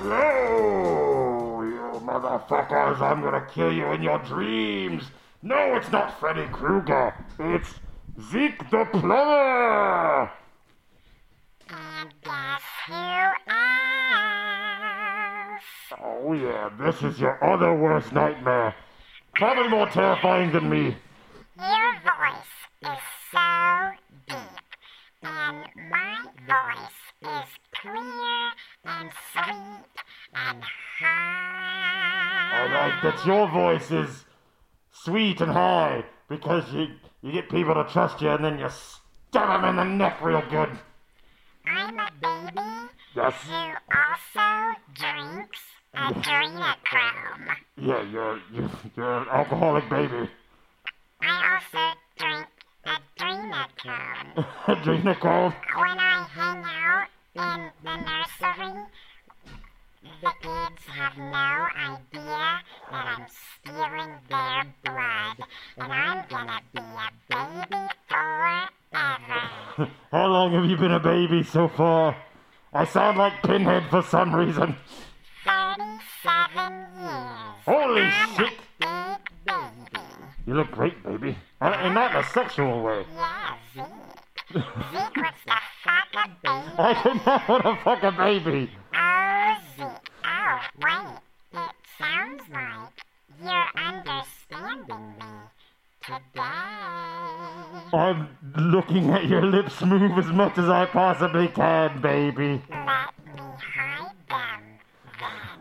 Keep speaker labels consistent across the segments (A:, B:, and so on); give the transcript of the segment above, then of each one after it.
A: Hello, you motherfuckers. I'm gonna kill you in your dreams. No, it's not Freddy Krueger. It's Zeke the Plumber.
B: And guess who else?
A: Oh, yeah, this is your other worst nightmare. Probably more terrifying than me.
B: Your voice is so deep, and my voice is clear and sweet and high.
A: I like that your voice is sweet and high because you, you get people to trust you and then you stab them in the neck real good.
B: I'm a baby
A: Yes.
B: who also drinks adrenochrome.
A: Yeah, you're, you're, you're an alcoholic baby.
B: I also drink adrenochrome.
A: Adrenochrome.
B: When I hang out in the nursery, the kids have no idea that I'm stealing their blood, and I'm gonna be a baby forever.
A: How long have you been a baby so far? I sound like Pinhead for some reason.
B: 37 years.
A: Holy
B: I'm
A: shit. You look great, baby. And, and not in a sexual way.
B: Yeah, Zeke. A baby.
A: I do not want to fuck a baby.
B: Oh. Oh, wait. It sounds like you're understanding me today.
A: I'm looking at your lips move as much as I possibly can, baby.
B: Let me hide them, then.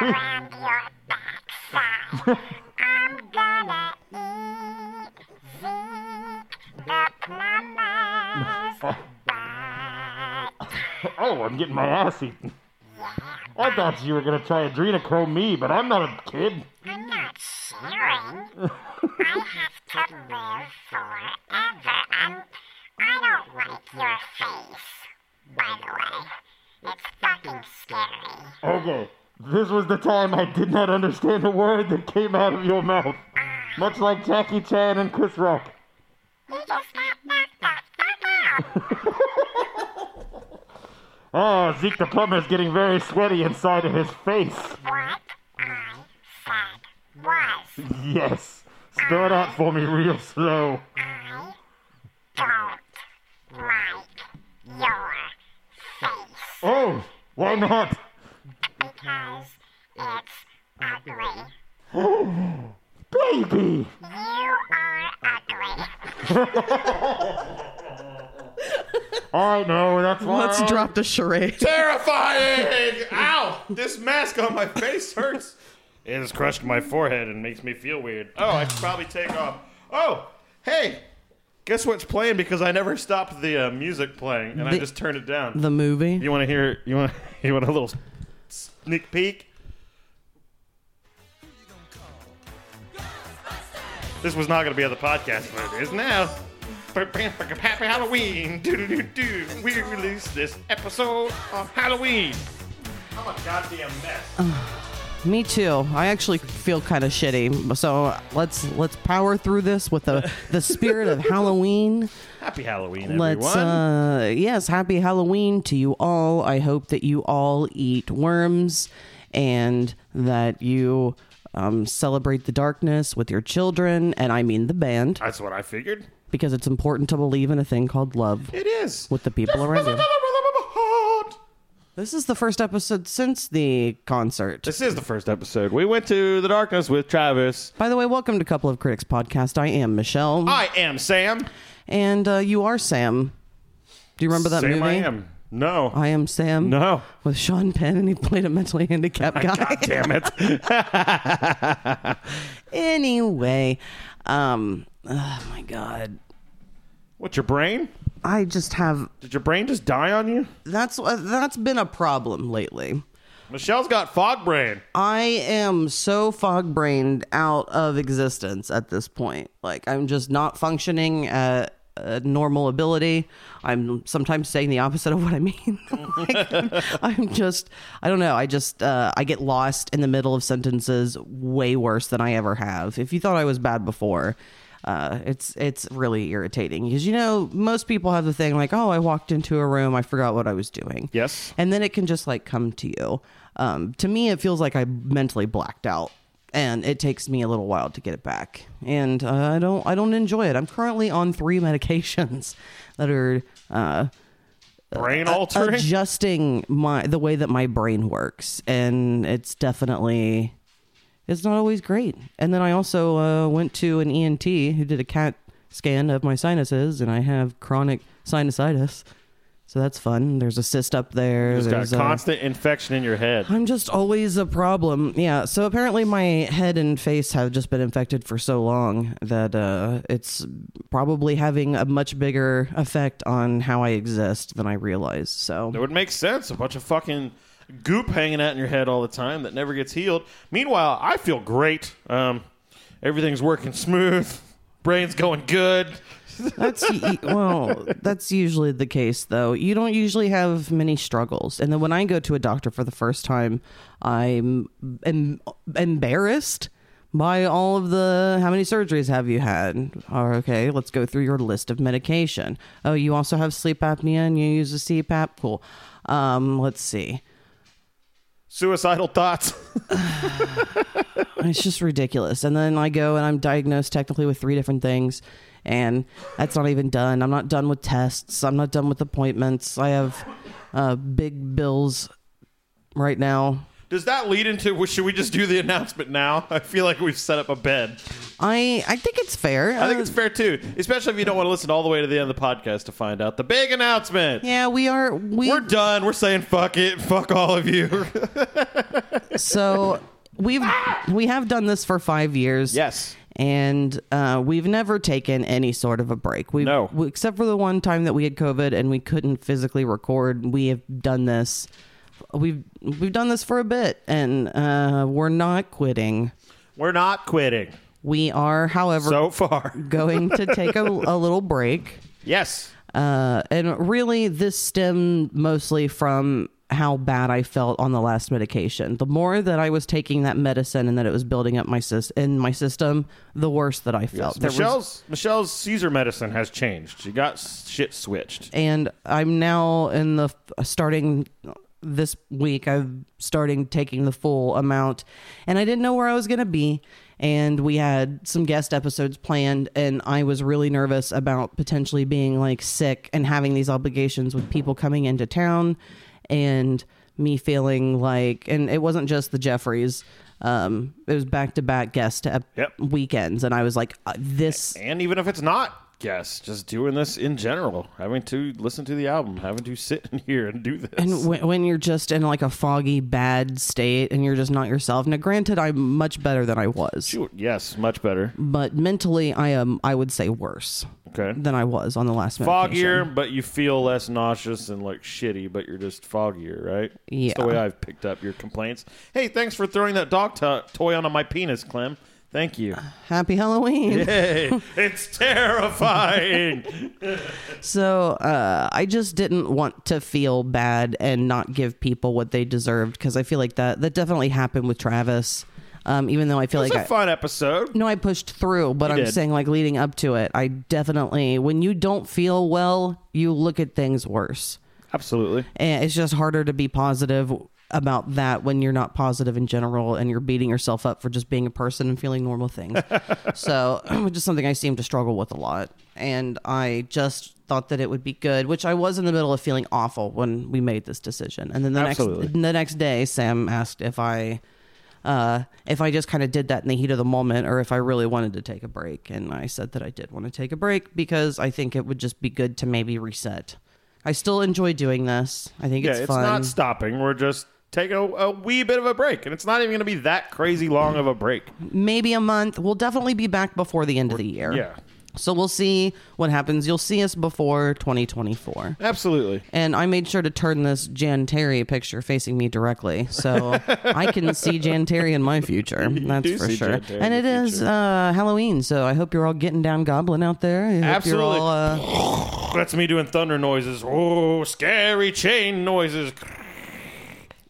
B: Around your backside. I'm gonna eat Zeke the plumber's butt.
A: Oh, I'm getting my ass eaten. I thought you were gonna try adrenochrome me, but I'm not a kid.
B: I'm not sharing. I have to live forever, and I don't like your face, by the way. It's fucking scary.
A: Okay, this was the time I did not understand a word that came out of your mouth. Much like Jackie Chan and Chris Rock. Oh, Zeke the plumber's getting very sweaty inside of his face.
B: What I said was,
A: Yes. Spell it out for me real slow.
B: I don't like your face
A: Oh, why not?
B: because it's ugly.
A: Baby!
B: You are ugly.
A: I know, that's why.
C: Let's drop the charade.
D: Terrifying! Ow! This mask on my face hurts. It has crushed my forehead and makes me feel weird. Oh, I should probably take off. Oh, hey! Guess what's playing? Because I never stopped the uh, music playing, and I
C: The-
D: just turned it down.
C: The movie.
D: you want to hear? You want? You want a little sneak peek? This was not going to be on the podcast, but it is now. Happy Halloween! Do-do-do-do. We released this episode on Halloween. I'm a goddamn mess.
C: Me too. I actually feel kind of shitty. So let's let's power through this with the the spirit of Halloween.
D: Happy Halloween, everyone.
C: Let's uh yes, happy Halloween to you all. I hope that you all eat worms and that you um, celebrate the darkness with your children, and I mean the band,
D: That's what I figured.
C: because it's important to believe in a thing called love
D: It is.
C: with the people around you. This is the first episode since the concert.
D: This is the first episode. We went to the darkness with Travis.
C: By the way, welcome to Couple of Critics podcast. I am Michelle,
D: I am Sam.
C: and uh, you are Sam. Do you remember that
D: Sam
C: movie?
D: I am. No.
C: I am Sam.
D: no.
C: With Sean Penn, and he played a mentally handicapped guy.
D: God damn it.
C: anyway, um, oh my god,
D: What's your brain?
C: I just have
D: Did your brain just die on you?
C: that's uh, that's been a problem lately.
D: Michelle's got fog brain.
C: I am so fog brained out of existence at this point. Like I'm just not functioning at a normal ability. I'm sometimes saying the opposite of what I mean. Like, I'm, I'm just I don't know. I just uh, I get lost in the middle of sentences way worse than I ever have. If you thought I was bad before, Uh, it's it's really irritating because you know most people have the thing like oh I walked into a room I forgot what I was doing
D: Yes.
C: and then it can just like come to you. Um, to me, it feels like I mentally blacked out, and it takes me a little while to get it back. And uh, I don't, I don't enjoy it. I'm currently on three medications that are uh,
D: Brain altering.
C: adjusting my the way that my brain works, and it's definitely it's not always great. And then I also uh, went to an ENT who did a CAT scan of my sinuses, and I have chronic sinusitis. So that's fun. There's a cyst up there.
D: Got
C: There's a-
D: constant infection in your head.
C: I'm just always a problem. Yeah. So apparently my head and face have just been infected for so long that uh, it's probably having a much bigger effect on how I exist than I realize. So
D: That would make sense. A bunch of fucking goop hanging out in your head all the time that never gets healed. Meanwhile, I feel great. Um, everything's working smooth. Brain's going good.
C: That's well, that's usually the case though. You don't usually have many struggles. And then when I go to a doctor for the first time, I'm em- embarrassed by all of the how many surgeries have you had? Or okay, let's go through your list of medication. Oh, you also have sleep apnea and you use a CPAP. Cool. Um, let's see.
D: Suicidal thoughts.
C: It's just ridiculous. And then I go and I'm diagnosed technically with three different things, and that's not even done. I'm not done with tests. I'm not done with appointments. I have uh, big bills right now.
D: Does that lead into? well, Should we just do the announcement now? I feel like we've set up a bed.
C: I I think it's fair.
D: I think
C: Uh,
D: it's fair too, especially if you don't want to listen all the way to the end of the podcast to find out the big announcement.
C: yeah, we are. We
D: We're done. We're saying fuck it. Fuck all of you.
C: so we've we have done this for five years.
D: yes.
C: And uh, we've never taken any sort of a break. We
D: No.
C: we, except for the one time that we had COVID and we couldn't physically record. We have done this. We've we've done this for a bit, and uh, we're not quitting.
D: We're not quitting
C: We are, however,
D: so far.
C: going to take a, a little break.
D: Yes.
C: Uh, and really, this stemmed mostly from how bad I felt on the last medication. The more that I was taking that medicine and that it was building up my sys- in my system, the worse that I felt. There was-
D: Michelle's Michelle's seizure medicine has changed. She got shit switched.
C: and I'm now in the starting this week. I'm starting taking the full amount, and I didn't know where I was going to be. And we had some guest episodes planned, and I was really nervous about potentially being like sick and having these obligations with people coming into town, and me feeling like, and it wasn't just the Jeffries. Um, it was back to back guest ep-
D: Yep.
C: weekends, and I was like, uh, "This
D: And even if it's not guests, just doing this in general, having to listen to the album, having to sit in here and do this.
C: And when, when you're just in like a foggy, bad state and you're just not yourself. Now, granted, I'm much better than I was,
D: Shoot, yes, much better.
C: but mentally, I am. I would say worse
D: Okay.
C: than I was on the last medication.
D: But you feel less nauseous and like shitty, but you're just foggier, right?
C: yeah That's
D: the way I've picked up your complaints. Hey, thanks for throwing that dog to- toy onto my penis, Clem. Thank you.
C: Happy Halloween.
D: Hey, it's terrifying.
C: So uh, I just didn't want to feel bad and not give people what they deserved because I feel like that that definitely happened with Travis. Um, even though I feel
D: It was
C: like
D: a
C: I,
D: fun episode.
C: No, I pushed through, but
D: You
C: I'm
D: did.
C: saying like leading up to it, I definitely when you don't feel well, you look at things worse.
D: Absolutely.
C: And it's just harder to be positive about that when you're not positive in general and you're beating yourself up for just being a person and feeling normal things. so, which is something I seem to struggle with a lot. And I just thought that it would be good, which I was in the middle of feeling awful when we made this decision. And then the
D: Absolutely.
C: next the next day Sam asked if I uh, if I just kind of did that in the heat of the moment or if I really wanted to take a break. And I said that I did want to take a break because I think it would just be good to maybe reset. I still enjoy doing this. I think
D: Yeah,
C: it's
D: it's,
C: fun.
D: not stopping. We're just taking a, a wee bit of a break, and it's not even going to be that crazy long of a break.
C: maybe a month. We'll definitely be back before the end of the year.
D: Yeah,
C: So we'll see what happens. You'll see us before 2024.
D: absolutely.
C: And I made sure to turn this Jan Terry picture facing me directly, so I can see Jan Terry in my future. That's for sure. And it is uh, Halloween, so I hope you're all getting down goblin out there. I
D: Absolutely.
C: You're all, uh,
D: That's me doing thunder noises. Oh, scary chain noises.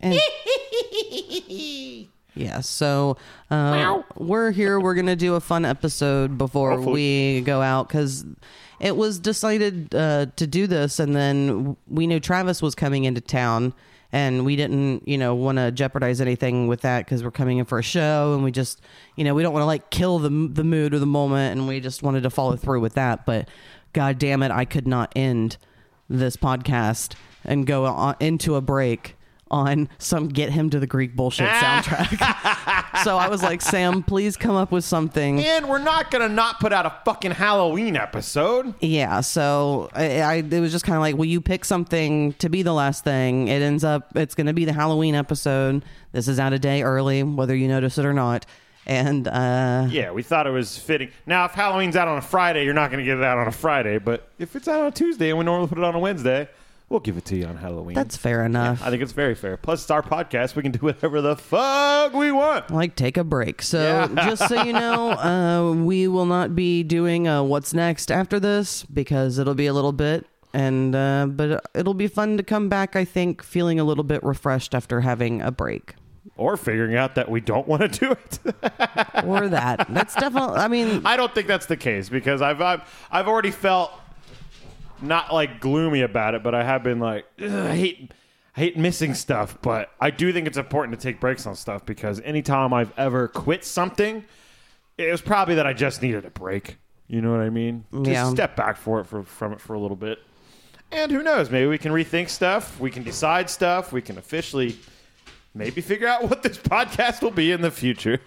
C: And Yeah, so uh, we're here. We're gonna do a fun episode before
D: Hopefully.
C: we go out because it was decided uh, to do this, and then we knew Travis was coming into town, and we didn't, you know, want to jeopardize anything with that because we're coming in for a show, and we just, you know, we don't want to like kill the the mood or the moment, and we just wanted to follow through with that. But God damn it, I could not end this podcast and go on, into a break on some get him to the Greek bullshit soundtrack. so I was like, Sam, please come up with something.
D: And we're not gonna not put out a fucking Halloween episode.
C: Yeah, so I, I it was just kind of like, will you pick something to be the last thing? It ends up it's going to be the Halloween episode. This is out a day early, whether you notice it or not. And uh,
D: Yeah, we thought it was fitting. Now, if Halloween's out on a Friday, you're not gonna get it out on a Friday. But if it's out on a Tuesday and we normally put it on a Wednesday, we'll give it to you on Halloween.
C: that's fair enough.
D: I think it's very fair. Plus, it's our podcast. We can do whatever the fuck we want.
C: like take a break. So just so you know, uh, we will not be doing uh, what's next after this because it'll be a little bit, and uh, but it'll be fun to come back. I think feeling a little bit refreshed after having a break.
D: Or figuring out that we don't want to do it.
C: Or that. That's definitely. I mean,
D: I don't think that's the case because I've I've, I've already felt not like gloomy about it, but I have been like I hate I hate missing stuff. But I do think it's important to take breaks on stuff because anytime I've ever quit something, it was probably that I just needed a break. You know what I mean? Just
C: Yeah.
D: step back for it for, from it for a little bit. And who knows? Maybe we can rethink stuff. We can decide stuff. We can officially maybe figure out what this podcast will be in the future.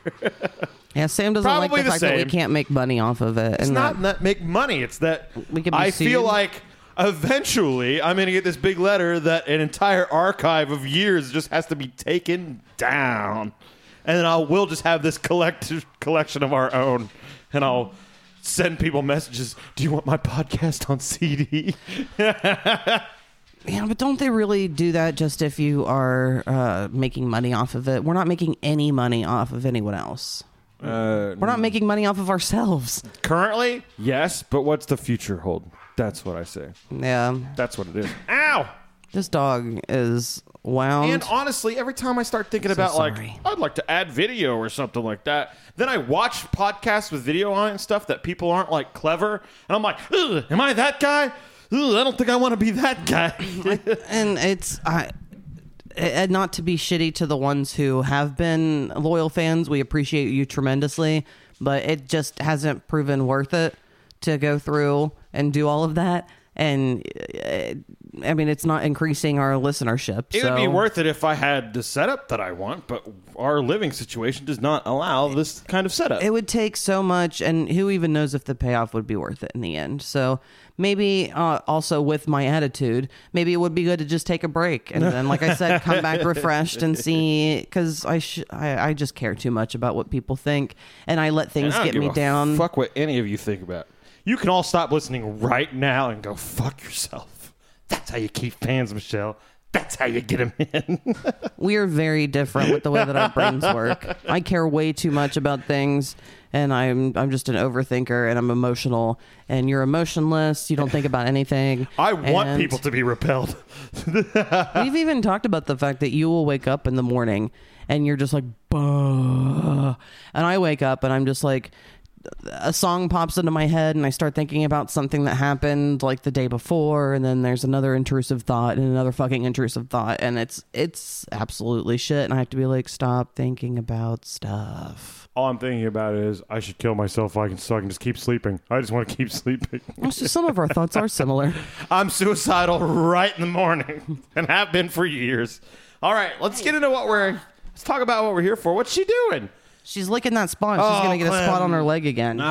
C: yeah, Sam doesn't like the
D: the
C: fact that we can't make money off of it.
D: It's
C: and
D: not
C: that-
D: make money. It's that
C: We can
D: I feel like eventually I'm going to get this big letter that an entire archive of years just has to be taken down, and then I will just have this collective collection of our own, and I'll send people messages. Do you want my podcast on CD?
C: Yeah, but don't they really do that just if you are uh, making money off of it? We're not making any money off of anyone else.
D: Uh,
C: We're not making money off of ourselves.
D: currently, yes, but what's the future hold? That's what I say.
C: Yeah,
D: That's what it is. Ow!
C: this dog is wound.
D: And honestly, every time I start thinking about
C: sorry.
D: like I'd like to add video or something like that, then I watch podcasts with video on it and stuff that people aren't like clever, and I'm like, Ugh, am I that guy? I don't think I want to be that guy.
C: and it's I and not to be shitty to the ones who have been loyal fans. We appreciate you tremendously, but it just hasn't proven worth it to go through and do all of that. And uh, I mean, it's not increasing our listenership.
D: it
C: so
D: would be worth it if I had the setup that I want, but our living situation does not allow this kind of setup.
C: it would take so much and who even knows if the payoff would be worth it in the end so maybe uh, also with my attitude maybe it would be good to just take a break and then like i said come back refreshed and see because I, sh- I i just care too much about what people think and i let things
D: I
C: get me down
D: Fuck what any of you think about. You can all stop listening right now and go fuck yourself. That's how you keep fans, Michelle. That's how you get them in.
C: we are very different with the way that our brains work i care way too much about things and i'm i'm just an overthinker and i'm emotional and you're emotionless you don't think about anything
D: I want
C: And-
D: people to be repelled.
C: We've even talked about the fact that you will wake up in the morning and you're just like, "Bah." and I wake up and I'm just like, a song pops into my head and I start thinking about something that happened like the day before, and then there's another intrusive thought and another fucking intrusive thought, and it's it's absolutely shit, and I have to be like, stop thinking about stuff.
D: All I'm thinking about is I should kill myself so I can, so I can just keep sleeping. I just want to keep sleeping.
C: So some of our thoughts are similar.
D: I'm suicidal right in the morning and have been for years. All right, let's get into what we're. Let's talk about what we're here for. What's she doing?
C: She's licking that spot. and She's
D: Oh,
C: gonna get a
D: Clem.
C: spot on her leg again.
D: No.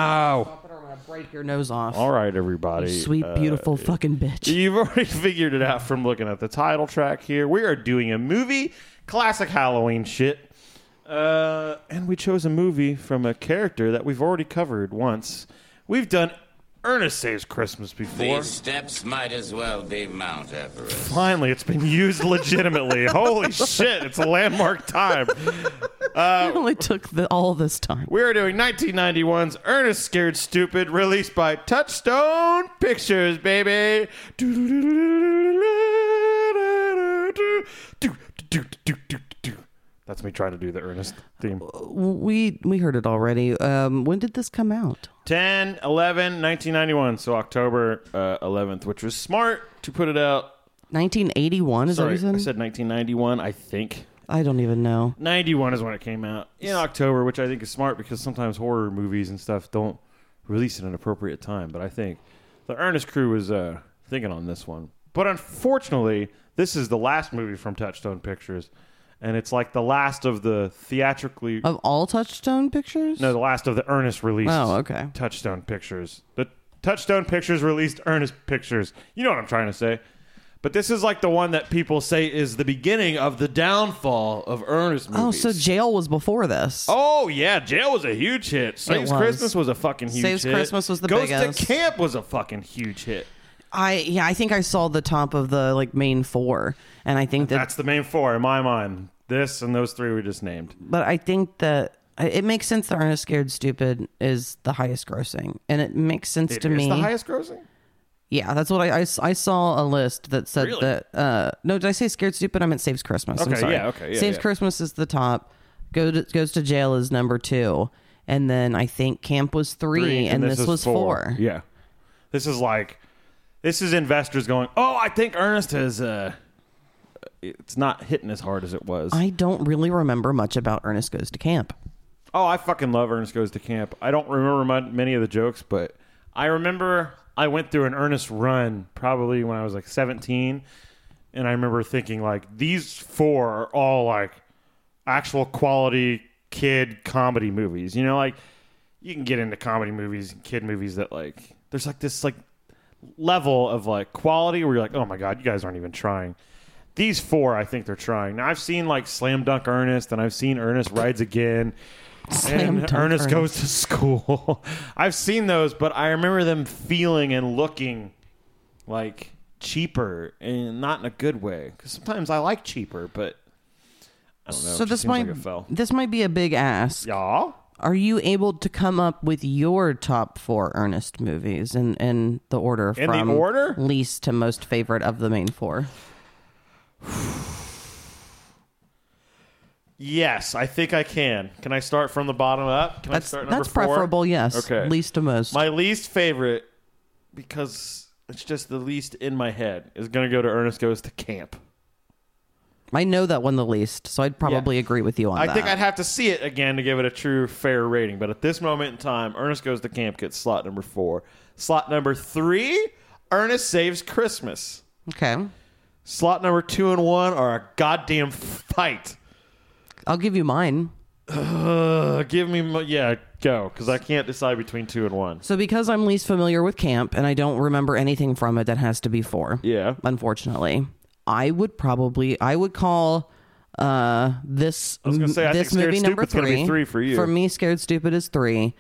C: I'm gonna break your nose off.
D: All right, everybody.
C: Sweet,
D: Uh,
C: beautiful fucking bitch.
D: You've already figured it out from looking at the title track here. We are doing a movie, classic Halloween shit. Uh, and we chose a movie from a character that we've already covered once. We've done Ernest Saves Christmas before.
E: These steps might as well be Mount Everest.
D: Finally, it's been used legitimately. Holy shit, it's a landmark time.
C: It only took the, all this time.
D: We are doing 1991's Ernest Scared Stupid, released by Touchstone Pictures, baby. That's me trying to do the Ernest theme.
C: We we heard it already. Um, when did this come out?
D: 10, 11, 1991. So October uh, 11th, which was smart to put it out.
C: 1981 is
D: Sorry,
C: that what
D: I
C: you said?
D: said 1991, I think.
C: I don't even know.
D: 91 is when it came out in October, which I think is smart because sometimes horror movies and stuff don't release at an appropriate time. But I think the Ernest crew was uh, thinking on this one. But unfortunately, this is the last movie from Touchstone Pictures, and it's like the last of the theatrically.
C: Of all Touchstone pictures?
D: no, the last of the Ernest released
C: Oh, okay.
D: Touchstone Pictures. The Touchstone Pictures released Ernest Pictures. You know what I'm trying to say. But this is like the one that people say is the beginning of the downfall of Ernest movies.
C: Oh, so Jail was before this.
D: Oh yeah, Jail was a huge hit. Saves
C: was.
D: Christmas was a fucking huge
C: Saves
D: hit.
C: Christmas was the
D: Ghost
C: biggest.
D: to Camp was a fucking huge hit.
C: I yeah, I think I saw the top of the like main four, and I think that,
D: That's the main four in my mind. This and those three we just named.
C: but I think that it makes sense that Ernest Scared Stupid is the highest grossing, and it makes sense
D: It
C: to
D: is
C: me.
D: the highest grossing.
C: Yeah, that's what I, I, I saw a list that said
D: Really?
C: that. Uh, no, did I say Scared Stupid? I meant Saves Christmas. I'm
D: Okay,
C: sorry.
D: yeah, okay, yeah,
C: Saves
D: yeah.
C: Christmas is the top. Go to, goes to jail is number two, and then I think Camp was three, and, this,
D: is
C: was four.
D: Yeah, this is like this is investors going. Oh, I think Ernest has. Uh, it's not hitting as hard as it was.
C: I don't really remember much about Ernest Goes to Camp.
D: Oh, I fucking love Ernest Goes to Camp. I don't remember mu- many of the jokes, but I remember I went through an Ernest run probably when I was like 17. And I remember thinking, like, these four are all like actual quality kid comedy movies. You know, like, you can get into comedy movies and kid movies that, like, there's like this, like, level of like quality where you're like, oh my God, you guys aren't even trying. These four, I think they're trying. Now, I've seen like Slam Dunk Ernest and I've seen Ernest Rides Again
C: Slam
D: and Ernest,
C: Ernest.
D: goes to school. I've seen those, but I remember them feeling and looking like cheaper and not in a good way. Because sometimes I like cheaper, but I don't know.
C: so this might
D: like
C: this might be a big ask.
D: Yeah.
C: Are you able to come up with your top four Ernest movies in, in the order
D: In the
C: from
D: order?
C: least to most favorite of the main four?
D: Yes, I think I can. Can I start from the bottom up? Can I
C: That's
D: start number
C: that's
D: four?
C: preferable. Yes.
D: Okay.
C: Least to most.
D: My least favorite, because it's just the least in my head, is going to go to Ernest Goes to Camp.
C: I know that one the least, so I'd probably agree with you on that.
D: I
C: that.
D: think I'd have to see it again to give it a true fair rating. But at this moment in time, Ernest Goes to Camp gets slot number four. Slot number three, Ernest Saves Christmas.
C: okay.
D: Slot number two and one are a goddamn fight.
C: I'll give you mine.
D: Uh, give me, my, yeah, go, because I can't decide between two and one.
C: So because I'm least familiar with camp and I don't remember anything from it, that has to be four.
D: Yeah.
C: Unfortunately, I would probably I would call uh this
D: was gonna say, I
C: this
D: think Scared
C: movie number
D: Stupid's gonna be
C: three.
D: three for you.
C: For me, Scared Stupid is three.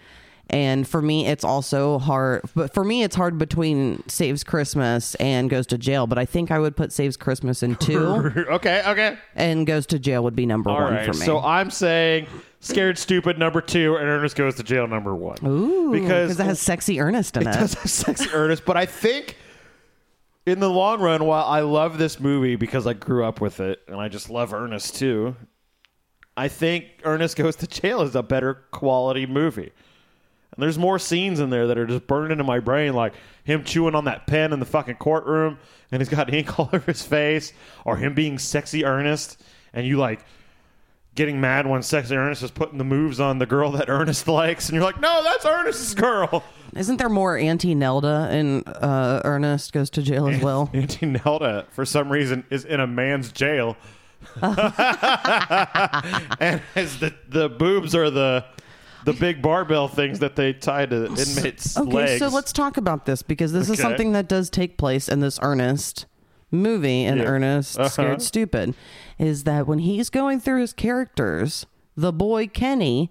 C: And for me, it's also hard. But for me, it's hard between Saves Christmas and Goes to Jail. But I think I would put Saves Christmas in two,
D: okay, okay.
C: and Goes to Jail would be number
D: All
C: one
D: right.
C: for me.
D: So I'm saying Scared Stupid number two, and Ernest Goes to Jail number one.
C: Ooh,
D: because
C: it has sexy Ernest in it.
D: It does have sexy Ernest, but I think in the long run, while I love this movie because I grew up with it and I just love Ernest too, I think Ernest Goes to Jail is a better quality movie. And there's more scenes in there that are just burned into my brain, like him chewing on that pen in the fucking courtroom and he's got ink all over his face, or him being sexy Ernest, and you like getting mad when sexy Ernest is putting the moves on the girl that Ernest likes, and you're like, no, that's Ernest's girl.
C: Isn't there more Auntie Nelda in uh, Ernest Goes to Jail as well?
D: Auntie Nelda, for some reason, is in a man's jail. and as the, the boobs are the the big barbell things that they tie to inmates'
C: Okay,
D: legs.
C: so let's talk about this because this is
D: Okay.
C: something that does take place in this Ernest movie and
D: Yeah.
C: Ernest
D: Uh-huh.
C: Scared Stupid is that when he's going through his characters, the boy Kenny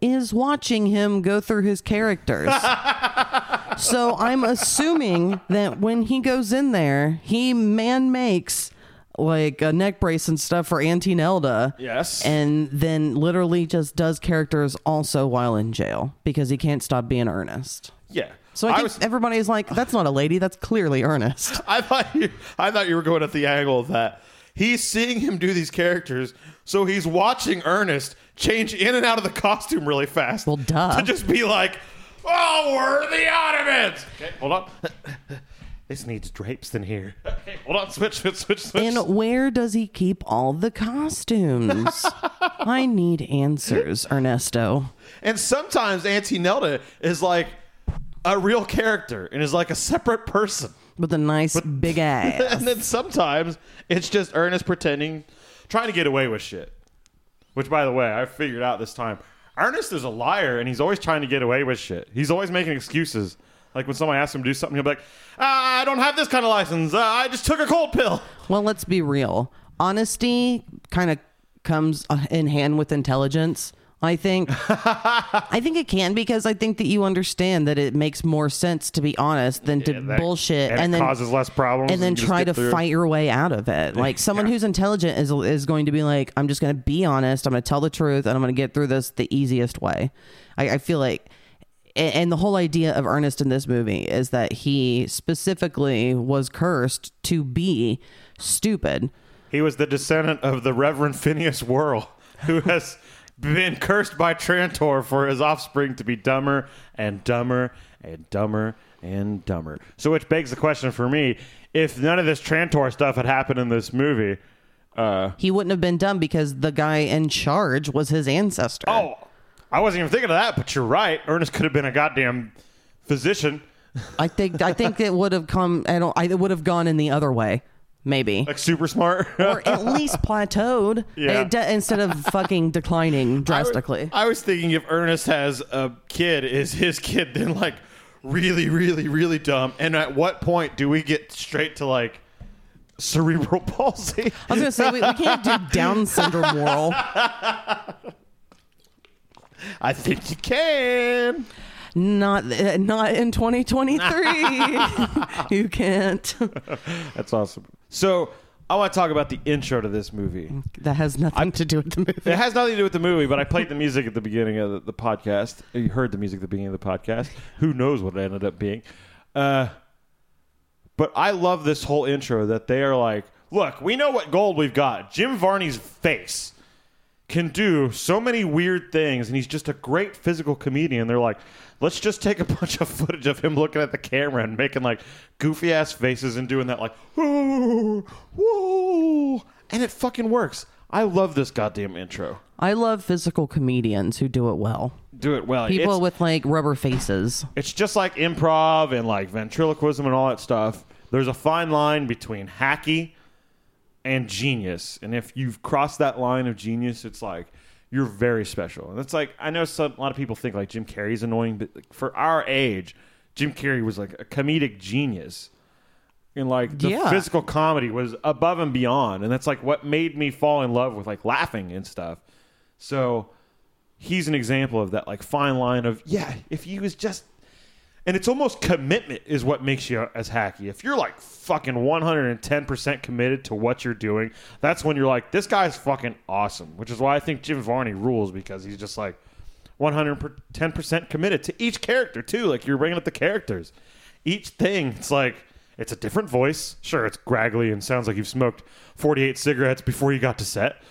C: is watching him go through his characters. so I'm assuming that when he goes in there, he man makes like a neck brace and stuff for Auntie Nelda.
D: Yes.
C: And then literally just does characters also while in jail because he can't stop being earnest.
D: yeah.
C: So I think
D: was,
C: everybody's like, that's not a lady, that's clearly Ernest.
D: I thought you I thought you were going at the angle of that he's seeing him do these characters, so he's watching Ernest change in and out of the costume really fast.
C: Well, duh.
D: To just be like, "Oh, we're the Ottomans." Okay, hold on. This needs drapes in here. Okay, hold on. Switch, switch, switch, switch.
C: And where does he keep all the costumes? I need answers, Ernesto.
D: And sometimes Auntie Nelda is like a real character and is like a separate person.
C: With a nice big ass.
D: and then sometimes it's just Ernest pretending, trying to get away with shit. Which, by the way, I figured out this time. Ernest is a liar, and he's always trying to get away with shit. He's always making excuses. Like when someone asks him to do something, he'll be like, ah, "I don't have this kind of license. Uh, I just took a cold pill."
C: Well, let's be real. Honesty kind of comes uh, in hand with intelligence. I think. I think it can because I think that you understand that it makes more sense to be honest than to
D: that-
C: bullshit
D: and it
C: then
D: causes less problems
C: and then
D: and
C: try to
D: through.
C: fight your way out of it. Like someone who's intelligent is is going to be like, I'm just going to be honest. I'm going to tell the truth, and I'm going to get through this the easiest way. I, I feel like. And the whole idea of Ernest in this movie is that he specifically was cursed to be stupid.
D: He was the descendant of the Reverend Phineas Worrell, who has been cursed by Trantor for his offspring to be dumber and dumber and dumber and dumber. So, which begs the question for me: If none of this Trantor stuff had happened in this movie, uh,
C: He wouldn't have been dumb because the guy in charge was his ancestor.
D: oh, I wasn't even thinking of that. But you're right. Ernest could have been a goddamn physician,
C: I think I think it would have come. I don't. I it would have gone in the other way, maybe.
D: like super smart.
C: or at least plateaued
D: Yeah.
C: De- instead of fucking declining drastically.
D: I was thinking if Ernest has a kid, is his kid then like really, really, really dumb? And at what point do we get straight to like cerebral palsy?
C: I was gonna say we, we can't do Down syndrome moral.
D: I think you can.
C: Not uh, not in 2023. you can't.
D: That's awesome. So I want to talk about the intro to this movie.
C: That has nothing to do with the movie.
D: It has nothing to do with the movie, but I played the music at the beginning of the, the podcast. You heard the music at the beginning of the podcast. Who knows what it ended up being? Uh, but I love this whole intro that they are like, look, we know what gold we've got. Jim Varney's face can do so many weird things, and he's just a great physical comedian. They're like, let's just take a bunch of footage of him looking at the camera and making like goofy ass faces and doing that like, whoa, whoa, and it fucking works. I love this goddamn intro.
C: I love physical comedians who do it well.
D: Do it well.
C: People
D: it's,
C: with like rubber faces.
D: it's just like improv and like ventriloquism and all that stuff. There's a fine line between hacky and genius, and if you've crossed that line of genius, it's like you're very special. And it's like I know some, a lot of people think like Jim Carrey's annoying, but like, for our age, Jim Carrey was like a comedic genius. And like the
C: Yeah.
D: physical comedy was above and beyond, and that's like what made me fall in love with like laughing and stuff. So he's an example of that like fine line of yeah, if he was just and it's almost commitment is what makes you as hacky. If you're like fucking 110% committed to what you're doing, that's when you're like, this guy's fucking awesome. Which is why I think Jim Varney rules because he's just like 110% committed to each character, too. Like you're bringing up the characters. Each thing, it's like, it's a different voice. Sure, it's graggly and sounds like you've smoked 48 cigarettes before you got to set.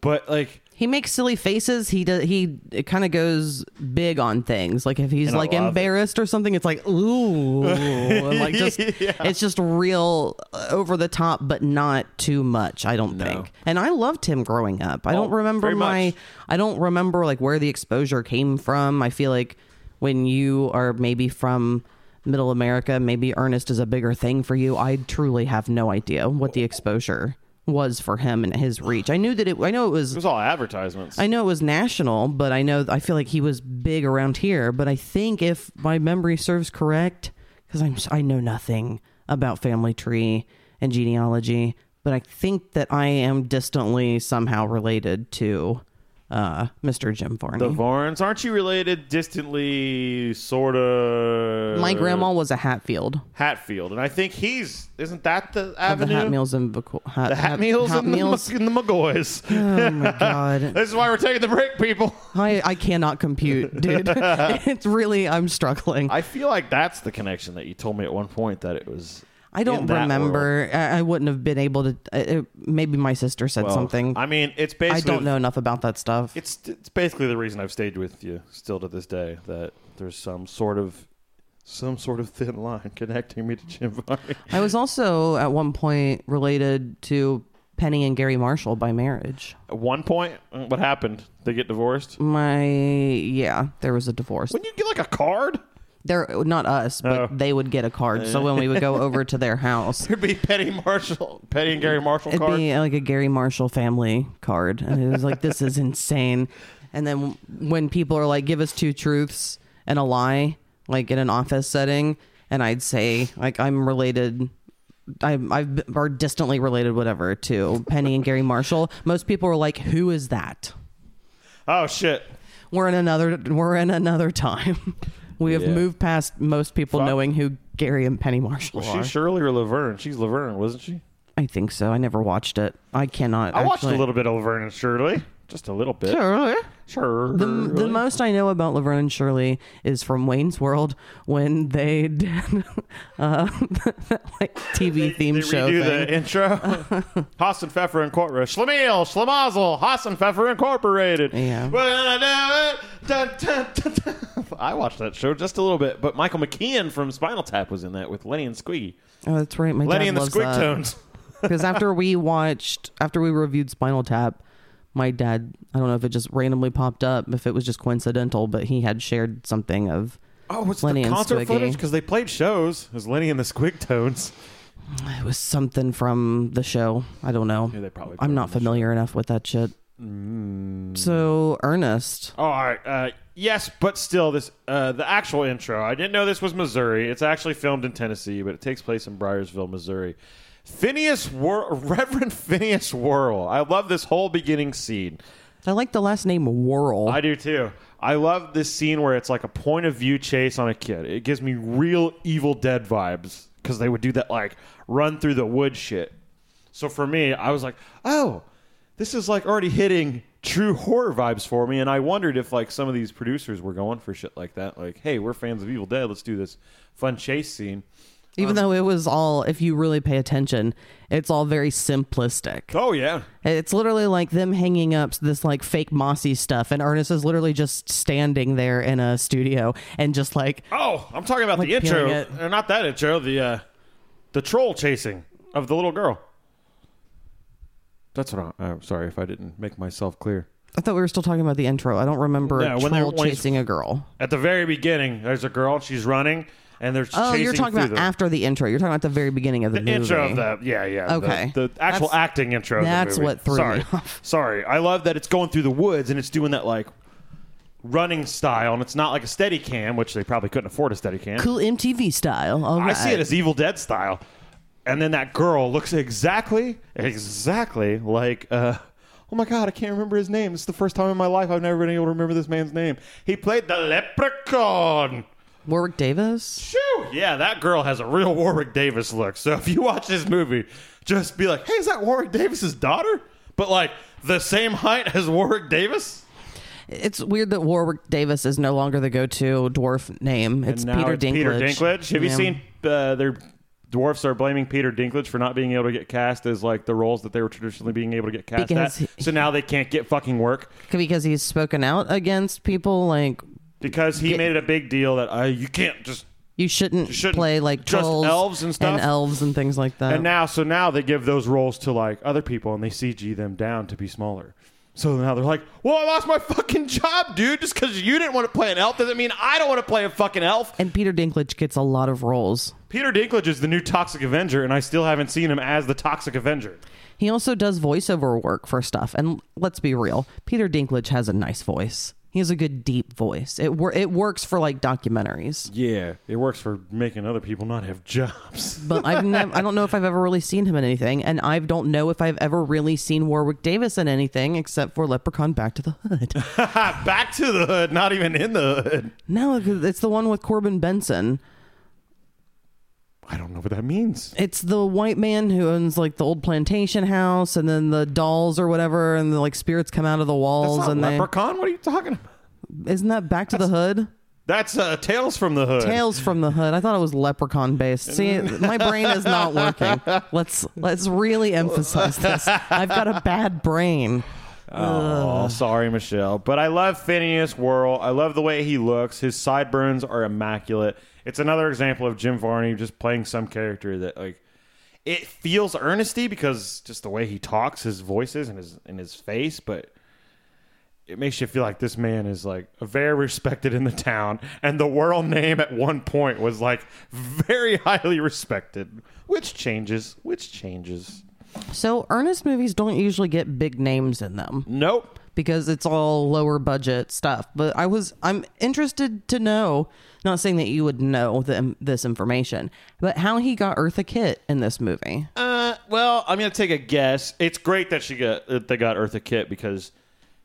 D: But like,
C: He makes silly faces. He does. He kind of goes big on things. Like if he's
D: And
C: like
D: love it.
C: embarrassed or something, it's like ooh, and like just it's just real uh, over the top, but not too much. I don't think. And I loved him growing up. I don't
D: Oh,
C: remember my.
D: much.
C: I don't remember like where the exposure came from. I feel like when you are maybe from Middle America, maybe Ernest is a bigger thing for you. I truly have no idea what the exposure was for him and his reach. I knew that it. I know it was
D: it was all advertisements.
C: I know it was national, but I know I feel like he was big around here. But I think if my memory serves correct, because I'm I know nothing about family tree and genealogy, but I think that I am distantly somehow related to uh, Mr. Jim Varney.
D: The Varns, aren't you related distantly, sort of?
C: my grandma was a Hatfield.
D: Hatfield, and I think he's isn't that the
C: Of the
D: avenue?
C: Hat Meals and Vaco- Hat,
D: the Hat Meals
C: Hat
D: and, the,
C: Meals.
D: And the McGoys.
C: Oh my god.
D: this is why we're taking the break, people.
C: I, I cannot compute, dude. it's really I'm struggling.
D: I feel like that's the connection that you told me at one point that it was.
C: I don't remember. I, I wouldn't have been able to. uh, It, maybe my sister said
D: Well,
C: something.
D: I mean, it's basically.
C: I don't know enough about that stuff.
D: It's it's basically the reason I've stayed with you still to this day. That there's some sort of some sort of thin line connecting me to Jim Varney.
C: I was also at one point related to Penny and Gary Marshall by marriage.
D: At one point, uh, what happened? They get divorced.
C: My yeah, there was a divorce.
D: When you get like a card,
C: They're not us, but
D: Oh.
C: they would get a card. So when we would go over to their house,
D: there'd be Penny Marshall, Penny and Gary Marshall
C: it'd
D: card.
C: be like a Gary Marshall family card, and it was like this is insane. And then when people are like, "Give us two truths and a lie," like in an office setting, and I'd say like I'm related. I'm I've or distantly related, whatever, to Penny and Gary Marshall. Most people were like, "Who is that?"
D: oh shit!
C: We're in another. We're in another time. We have
D: Yeah.
C: moved past most people
D: Fuck.
C: knowing who Gary and Penny Marshall
D: Was
C: are.
D: she Shirley or Laverne? She's Laverne, wasn't she?
C: I think so. I never watched it. I cannot.
D: I watched a
C: actually-
D: little bit of Laverne and Shirley, just a little bit.
C: Shirley.
D: Sure.
C: The, the most I know about Laverne and Shirley is from Wayne's World when they did uh, like TV theme
D: they
C: show
D: redo
C: thing.
D: the intro. Hasenpfeffer Incorporated. Schlemiel, Schlemazel, Hasenpfeffer Incorporated.
C: Yeah.
D: I. Dun, dun, dun, dun. I watched that show just a little bit, but Michael McKean from Spinal Tap was in that with Lenny and Squiggy.
C: Oh, that's right. My
D: Lenny and the
C: that.
D: Tones.
C: Because after we watched, after we reviewed Spinal Tap, my dad, I don't know if it just randomly popped up, if it was just coincidental, but he had shared something of
D: Oh, what's
C: Lenny
D: the
C: and
D: concert
C: Squiggy.
D: footage? Because they played shows. It was Lenny and the Squigtones.
C: it was something from the show. I don't know.
D: Yeah, they probably
C: I'm not familiar enough with that shit.
D: Mm.
C: So Ernest,
D: all right. Uh, yes, but still, this uh, the actual intro. I didn't know this was Missouri. It's actually filmed in Tennessee, but it takes place in Briarville, Missouri. Phineas Wor- Reverend Phineas Worrell. I love this whole beginning scene.
C: I like the last name Worrell.
D: I do too. I love this scene where it's like a point of view chase on a kid. It gives me real Evil Dead vibes because they would do that like run through the wood shit. So for me, I was like, oh, this is like already hitting true horror vibes for me. And I wondered if like some of these producers were going for shit like that. Like, hey, we're fans of Evil Dead. Let's do this fun chase scene.
C: Even though it was all, if you really pay attention, it's all very simplistic.
D: Oh yeah,
C: It's literally like them hanging up this like fake mossy stuff, and Ernest is literally just standing there in a studio and just like,
D: Oh, I'm talking about
C: Like
D: the intro,
C: it.
D: or not that intro. The uh, the troll chasing of the little girl. That's what I, I'm sorry if I didn't make myself clear.
C: I thought we were still talking about the intro. I don't remember
D: No,
C: a troll
D: when
C: chasing a girl.
D: At the very beginning, there's a girl. She's running, and they're
C: Oh, you're talking about
D: the,
C: after the intro. You're talking about the very beginning of the,
D: the
C: movie.
D: intro of the yeah yeah
C: Okay.
D: the, actual
C: That's-
D: acting intro. of the
C: that's
D: movie.
C: what threw
D: sorry.
C: me off.
D: Sorry, I love that it's going through the woods and it's doing that like running style, and it's not like a steady cam, which they probably couldn't afford a steady cam.
C: Cool MTV style. All
D: I see it as Evil Dead style. And then that girl looks exactly, exactly like, uh, oh my God, I can't remember his name. It's the first time in my life I've never been able to remember this man's name. He played the leprechaun.
C: Warwick Davis.
D: Shoo! Yeah, that girl has a real Warwick Davis look. So if you watch this movie, just be like, hey, is that Warwick Davis's daughter? But like the same height as Warwick Davis?
C: It's weird that Warwick Davis is no longer the go-to dwarf name. It's Peter
D: it's
C: Dinklage.
D: Peter Dinklage. Have you
C: Yeah.
D: seen uh, their dwarfs are blaming Peter Dinklage for not being able to get cast as like the roles that they were traditionally being able to get cast
C: Because
D: at?
C: he-
D: so now they can't get fucking work
C: because he's spoken out against people like
D: because he
C: Get-
D: made it a big deal that uh, you can't just.
C: you shouldn't,
D: shouldn't-
C: play like
D: just
C: trolls
D: elves and stuff?
C: elves and things like that.
D: And now, so now they give those roles to like other people and they CG them down to be smaller. So now they're like, "Well, I lost my fucking job, dude. Just because you didn't want to play an elf doesn't mean I don't want to play a fucking elf."
C: and Peter Dinklage gets a lot of roles.
D: Peter Dinklage is the new Toxic Avenger, and I still haven't seen him as the Toxic Avenger.
C: He also does voiceover work for stuff. And let's be real, Peter Dinklage has a nice voice. He has a good deep voice. It wor- it works for like documentaries.
D: Yeah, it works for making other people not have jobs.
C: But I've never I don't know if I've ever really seen him in anything and I don't know if I've ever really seen Warwick Davis in anything except for Leprechaun Back to the Hood.
D: Back to the hood, not even in the hood.
C: No, it's the one with Corbin Bernsen.
D: I don't know what that means.
C: It's the white man who owns like the old plantation house and then the dolls or whatever and the like spirits come out of the
D: That's
C: walls
D: not
C: and they
D: Leprechaun. What are you talking about?
C: Isn't that Back to the Hood?
D: That's uh, Tales from the Hood.
C: Tales from the Hood. I thought it was Leprechaun based. See, my brain is not working. Let's let's really emphasize this. I've got a bad brain.
D: Oh, sorry, Michelle. But I love Phineas Worrell. I love the way he looks. His sideburns are immaculate. It's another example of Jim Varney just playing some character that like it feels earnesty because just the way he talks, his voices and his and his face, but it makes you feel like this man is like very respected in the town and the Worrell name at one point was like very highly respected which changes which changes
C: So earnest movies don't usually get big names in them
D: nope
C: because it's all lower budget stuff. But I was I'm interested to know, not saying that you would know the, this information, but how he got Eartha Kitt in this movie.
D: Uh, well, I'm gonna take a guess. It's great that she got that they got Eartha Kitt because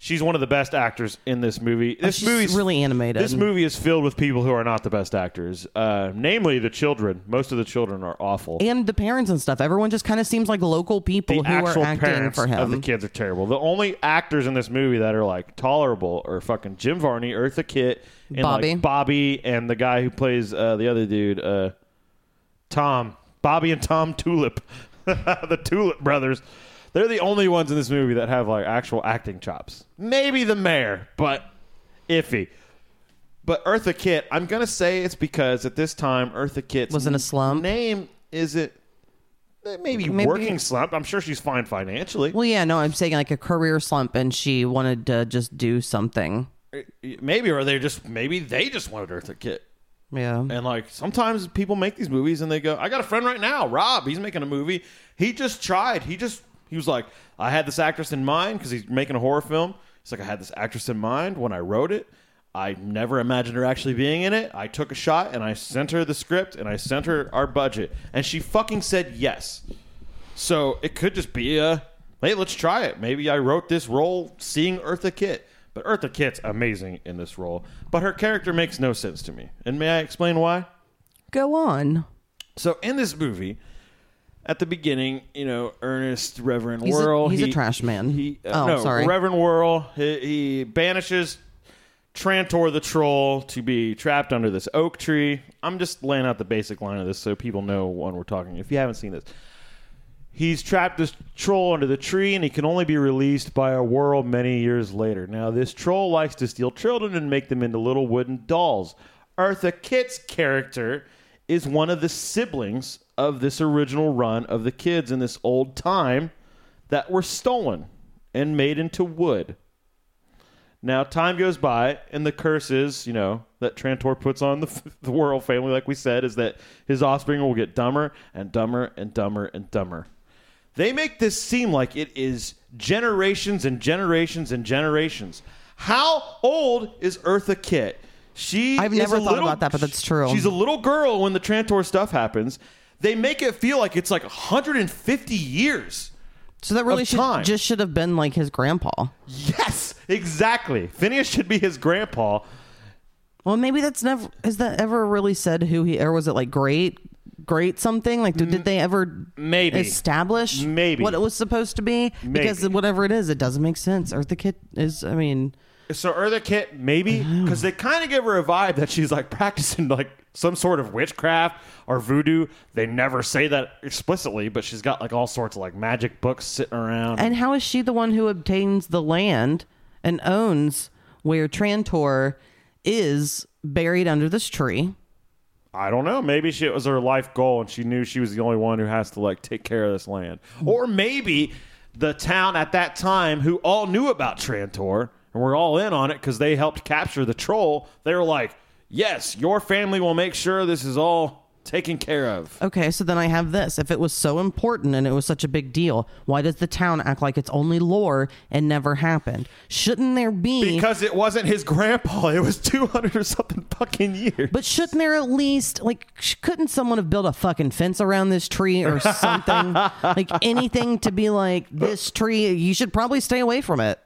D: she's one of the best actors in this movie. This
C: she's
D: movie's
C: really animated.
D: This movie is filled with people who are not the best actors. Uh, namely the children. Most of the children are awful.
C: and the parents and stuff. Everyone just kind of seems like local people
D: the
C: who are acting
D: parents
C: for him.
D: of the kids are terrible. The only actors in this movie that are like tolerable are fucking Jim Varney, Eartha Kitt, and
C: Bobby.
D: like Bobby, and the guy who plays uh, the other dude, uh, Tom, Bobby and Tom Tulip, the Tulip brothers. They're the only ones in this movie that have like actual acting chops. Maybe the mayor, but iffy. But Eartha Kitt, I'm gonna say it's because at this time Eartha Kitt's
C: Was in a slump?
D: Name is it? Maybe,
C: Maybe-
D: working slump. I'm sure she's fine financially.
C: well, yeah, no, I'm saying like a career slump, and she wanted to just do something.
D: Maybe, or they just maybe they just wanted Eartha Kitt.
C: Yeah,
D: And like sometimes people make these movies and they go, I got a friend right now, Rob. He's making a movie. He just tried. He just he was like, I had this actress in mind because he's making a horror film. He's like, I had this actress in mind when I wrote it. I never imagined her actually being in it. I took a shot and I sent her the script and I sent her our budget and she fucking said yes. So it could just be a hey, let's try it. Maybe I wrote this role seeing Eartha Kitt. But Eartha Kitt's amazing in this role. But her character makes no sense to me. And may I explain why?
C: go on.
D: So in this movie, at the beginning, you know, Ernest Reverend
C: He's a-
D: Worrell.
C: he's a trash man.
D: He, uh,
C: Oh,
D: no,
C: sorry.
D: Reverend Worrell. He, he banishes Trantor the troll to be trapped under this oak tree. I'm just laying out the basic line of this so people know when we're talking. If you haven't seen this, He's trapped this troll under the tree, and he can only be released by a Worrell many years later. Now, this troll likes to steal children and make them into little wooden dolls. Eartha Kitt's character is one of the siblings of this original run of the kids in this old time that were stolen and made into wood. Now, time goes by, and the curse is, you know, that Trantor puts on the, the Worrell family, like we said, is that his offspring will get dumber and dumber and dumber and dumber. They make this seem like it is generations and generations and generations. How old is Eartha Kitt? She
C: I've never thought
D: little-
C: about that, but that's true.
D: She's a little girl when the Trantor stuff happens. They make it feel like it's like 150 years.
C: So that really should
D: time.
C: just should have been like his grandpa.
D: Yes, exactly. Phineas should be his grandpa.
C: Well, maybe that's never. Has that ever really said who he or was it like great, great something? Like, did, did they ever
D: maybe.
C: establish
D: Maybe.
C: what it was supposed to be? Because whatever it is, it doesn't make sense. Eartha Kitt is. I mean,
D: So Eartha Kitt, maybe because they kind of give her a vibe that she's like practicing like some sort of witchcraft or voodoo. They never say that explicitly, but she's got like all sorts of like magic books sitting around.
C: and how is she the one who obtains the land and owns where Trantor is buried under this tree?
D: I don't know. Maybe she, it was her life goal, and she knew she was the only one who has to like take care of this land. Or maybe the town at that time, who all knew about Trantor and were all in on it because they helped capture the troll. They were like, "Yes, your family will make sure this is all taken care of."
C: Okay, so then I have this. If it was so important and it was such a big deal, why does the town act like it's only lore and never happened? Shouldn't there be
D: Because it wasn't his grandpa. It was 200 or something fucking years.
C: But shouldn't there at least like sh- couldn't someone have built a fucking fence around this tree or something? like anything to be like this tree, you should probably stay away from it.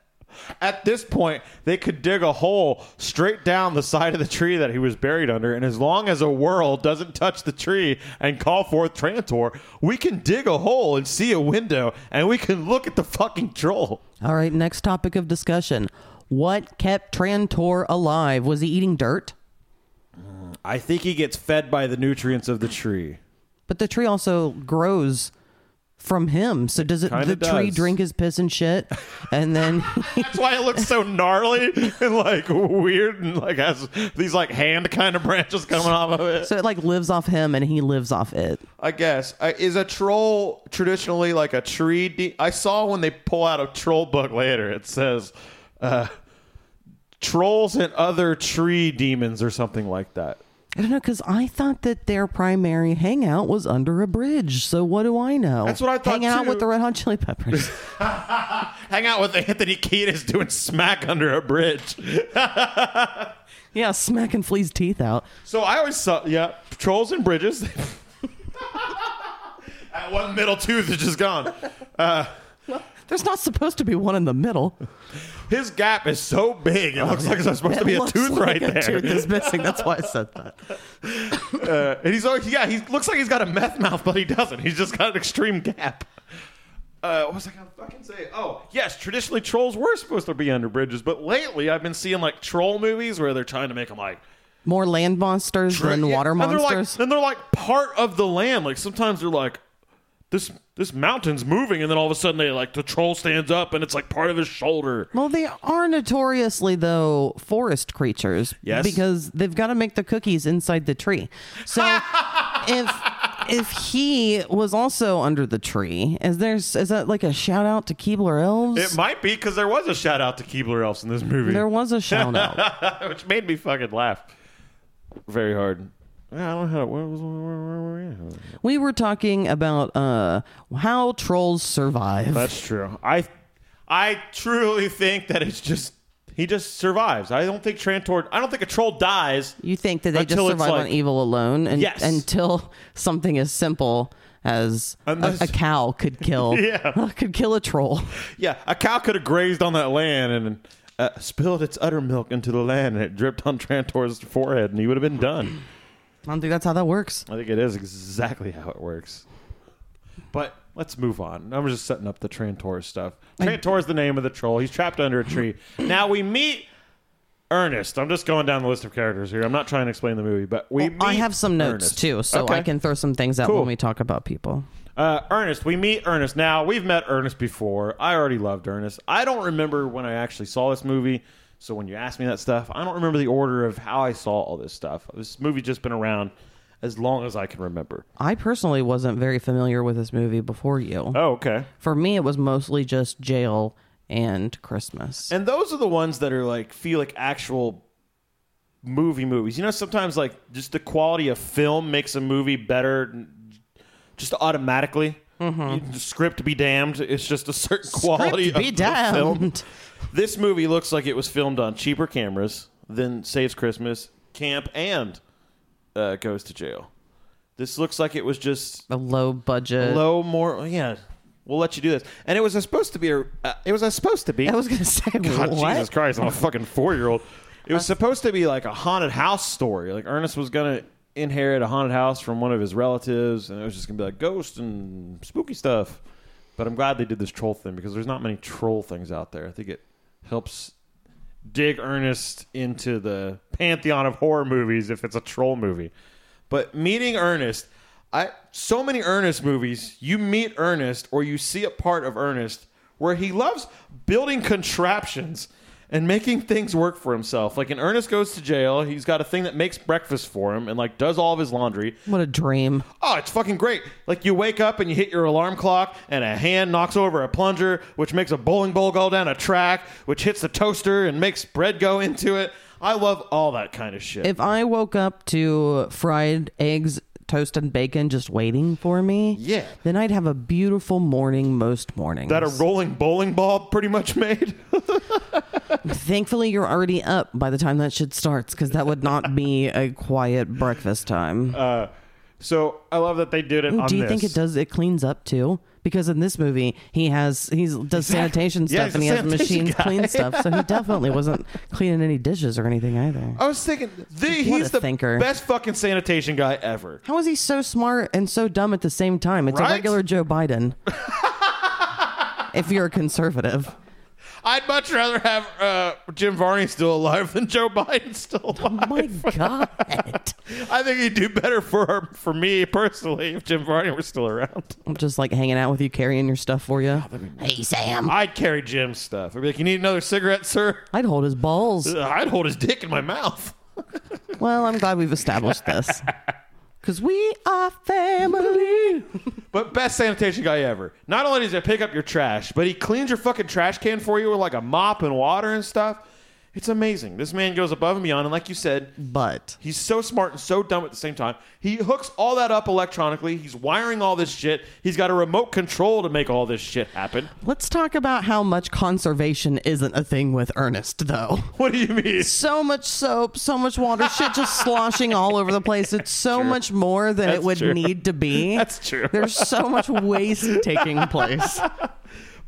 D: At this point, they could dig a hole straight down the side of the tree that he was buried under, and as long as a Worrell doesn't touch the tree and call forth Trantor, we can dig a hole and see a window, and we can look at the fucking troll.
C: All right, next topic of discussion. What kept Trantor alive? Was he eating dirt?
D: I think he gets fed by the nutrients of the tree.
C: But the tree also grows from him. So does it
D: kinda
C: the tree drink his piss and shit? And then
D: That's why it looks so gnarly and like weird and like has these like hand kind of branches coming off of it.
C: so it like lives off him and he lives off it.
D: I guess I, is a troll traditionally like a tree. De- I saw when they pull out a troll book later. It says uh, trolls and other tree demons or something like that.
C: I don't know because I thought that their primary hangout was under a bridge. So what do I know?
D: That's what I thought,
C: Hang out
D: too.
C: with the Red Hot Chili Peppers.
D: Hang out with Anthony Kiedis doing smack under a bridge.
C: yeah, smacking Flea's teeth out.
D: So I always saw, yeah, trolls and bridges. that one middle tooth is just gone.
C: Uh, There's not supposed to be one in the middle.
D: His gap is so big, it looks like there's supposed to be a tooth right there.
C: Tooth is missing. That's why I said that.
D: Uh, and he's always, yeah, he looks like he's got a meth mouth, but he doesn't. He's just got an extreme gap. Uh, what was I gonna fucking say? Oh, yes, traditionally trolls were supposed to be under bridges, but lately I've been seeing like troll movies where they're trying to make them like
C: More land monsters than
D: Yeah,
C: water
D: and they're
C: monsters.
D: like, and they're like part of the land. Like sometimes they're like, this this mountain's moving, and then all of a sudden they like the troll stands up, and it's like part of his shoulder.
C: Well, they are notoriously though forest creatures.
D: Yes.
C: Because they've got to make the cookies inside the tree. So if if he was also under the tree, is there's is that like a shout out to Keebler elves?
D: It might be because there was a shout out to Keebler Elves in this movie,
C: there was a shout out.
D: which made me fucking laugh very hard. Yeah, I don't know how. Where, was, where, where were we?
C: we were talking about uh how trolls survive.
D: That's true. I I truly think that it's just he just survives. I don't think Trantor. I don't think a troll dies.
C: you think that they just
D: Until it's
C: survive on
D: like-
C: evil alone, and
D: Yes.
C: until something as simple as a,
D: Unless-
C: a cow could kill,
D: Yeah.
C: could kill a troll.
D: Yeah, a cow could have grazed on that land and uh, spilled its udder milk into the land, and it dripped on Trantor's forehead, and he would have been done.
C: I don't think that's how that works.
D: I think it is exactly how it works. But let's move on. I'm just setting up the Trantor stuff. Trantor is the name of the troll. He's trapped under a tree. Now we meet Ernest. I'm just going down the list of characters here. I'm not trying to explain the movie, but we
C: Well, I have some notes
D: Ernest.
C: too, so
D: Okay.
C: I can throw some things out
D: Cool.
C: when we talk about people.
D: Uh, Ernest, we meet Ernest. Now, we've met Ernest before. I already loved Ernest. I don't remember when I actually saw this movie. So when you ask me that stuff, I don't remember the order of how I saw all this stuff. This movie just been around as long as I can remember.
C: I personally wasn't very familiar with this movie before you.
D: Oh, okay.
C: For me, it was mostly just jail and Christmas.
D: And those are the ones that are like feel like actual movie movies. You know, sometimes like just the quality of film makes a movie better just automatically. Mm-hmm. The script be damned. It's just a certain quality
C: be
D: of, of film.
C: Damned.
D: This movie looks like it was filmed on cheaper cameras than Saves Christmas, Camp, and uh, Goes to Jail. This looks like it was just
C: a low budget.
D: low, more yeah. We'll let you do this, and it was supposed to be. A, uh, it was supposed to be.
C: I was gonna say
D: God,
C: what?
D: Jesus Christ, I'm a fucking four year old. It was supposed to be like a haunted house story. Like Ernest was gonna inherit a haunted house from one of his relatives, and it was just gonna be like ghost and spooky stuff. But I'm glad they did this troll thing because there's not many troll things out there. I think it helps dig Ernest into the pantheon of horror movies if it's a troll movie. But meeting Ernest, I so many Ernest movies, you meet Ernest or you see a part of Ernest where he loves building contraptions and making things work for himself. Like in Ernest Goes to Jail, he's got a thing that makes breakfast for him and like does all of his laundry.
C: What a dream.
D: Oh, it's fucking great. Like you wake up and you hit your alarm clock and a hand knocks over a plunger, which makes a bowling ball go down a track, which hits the toaster and makes bread go into it. I love all that kind of shit.
C: If I woke up to fried eggs, toast, and bacon just waiting for me,
D: Yeah.
C: then I'd have a beautiful morning most mornings.
D: that a rolling bowling ball pretty much made.
C: Thankfully, you're already up by the time that shit starts because that would not be a quiet breakfast time.
D: Uh, so I love that they did it
C: Ooh,
D: on
C: do you
D: this.
C: think it does? It cleans up too. Because in this movie, he has he's does sanitation
D: Yeah,
C: stuff and he has machines
D: guy.
C: clean stuff. So he definitely wasn't cleaning any dishes or anything either.
D: I was thinking, the, he's the
C: thinker.
D: best fucking sanitation guy ever.
C: How is he so smart and so dumb at the same time? It's
D: Right?
C: a regular Joe Biden. if you're a conservative.
D: I'd much rather have uh, Jim Varney still alive than Joe Biden still alive.
C: Oh my God.
D: I think he'd do better for for me personally if Jim Varney were still around.
C: I'm just like hanging out with you, carrying your stuff for you. Hey, Sam.
D: I'd carry Jim's stuff. I'd be like, "You need another cigarette, sir?"
C: I'd hold his balls.
D: I'd hold his dick in my mouth.
C: Well, I'm glad we've established this. Because we are family.
D: But best sanitation guy ever. Not only does he pick up your trash, but he cleans your fucking trash can for you with like a mop and water and stuff. It's amazing. This man goes above and beyond, and like you said,
C: But
D: He's so smart and so dumb at the same time. He hooks all that up electronically. He's wiring all this shit. He's got a remote control to make all this shit happen.
C: let's talk about how much conservation isn't a thing with Ernest, though.
D: What do you mean?
C: So much soap, so much water, shit just sloshing all over the place. It's so much more than it would
D: true.
C: need to be.
D: That's true.
C: There's so much waste taking place.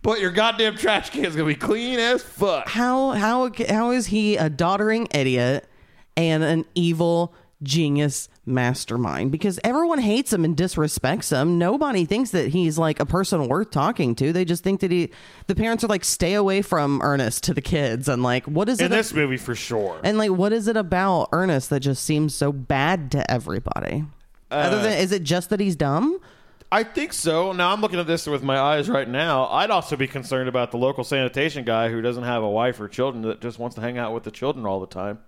D: But your goddamn trash can's gonna be clean as fuck.
C: How how how is he a doddering idiot and an evil genius mastermind? Because everyone hates him and disrespects him. Nobody thinks that he's like a person worth talking to. They just think that he. The parents are like, stay away from Ernest to the kids, and like, what is
D: In
C: it?
D: this movie, for sure.
C: and like, what is it about Ernest that just seems so bad to everybody? Uh, Other than, is it just that he's dumb?
D: I think so. Now I'm looking at this with my eyes right now. I'd also be concerned about the local sanitation guy who doesn't have a wife or children that just wants to hang out with the children all the time.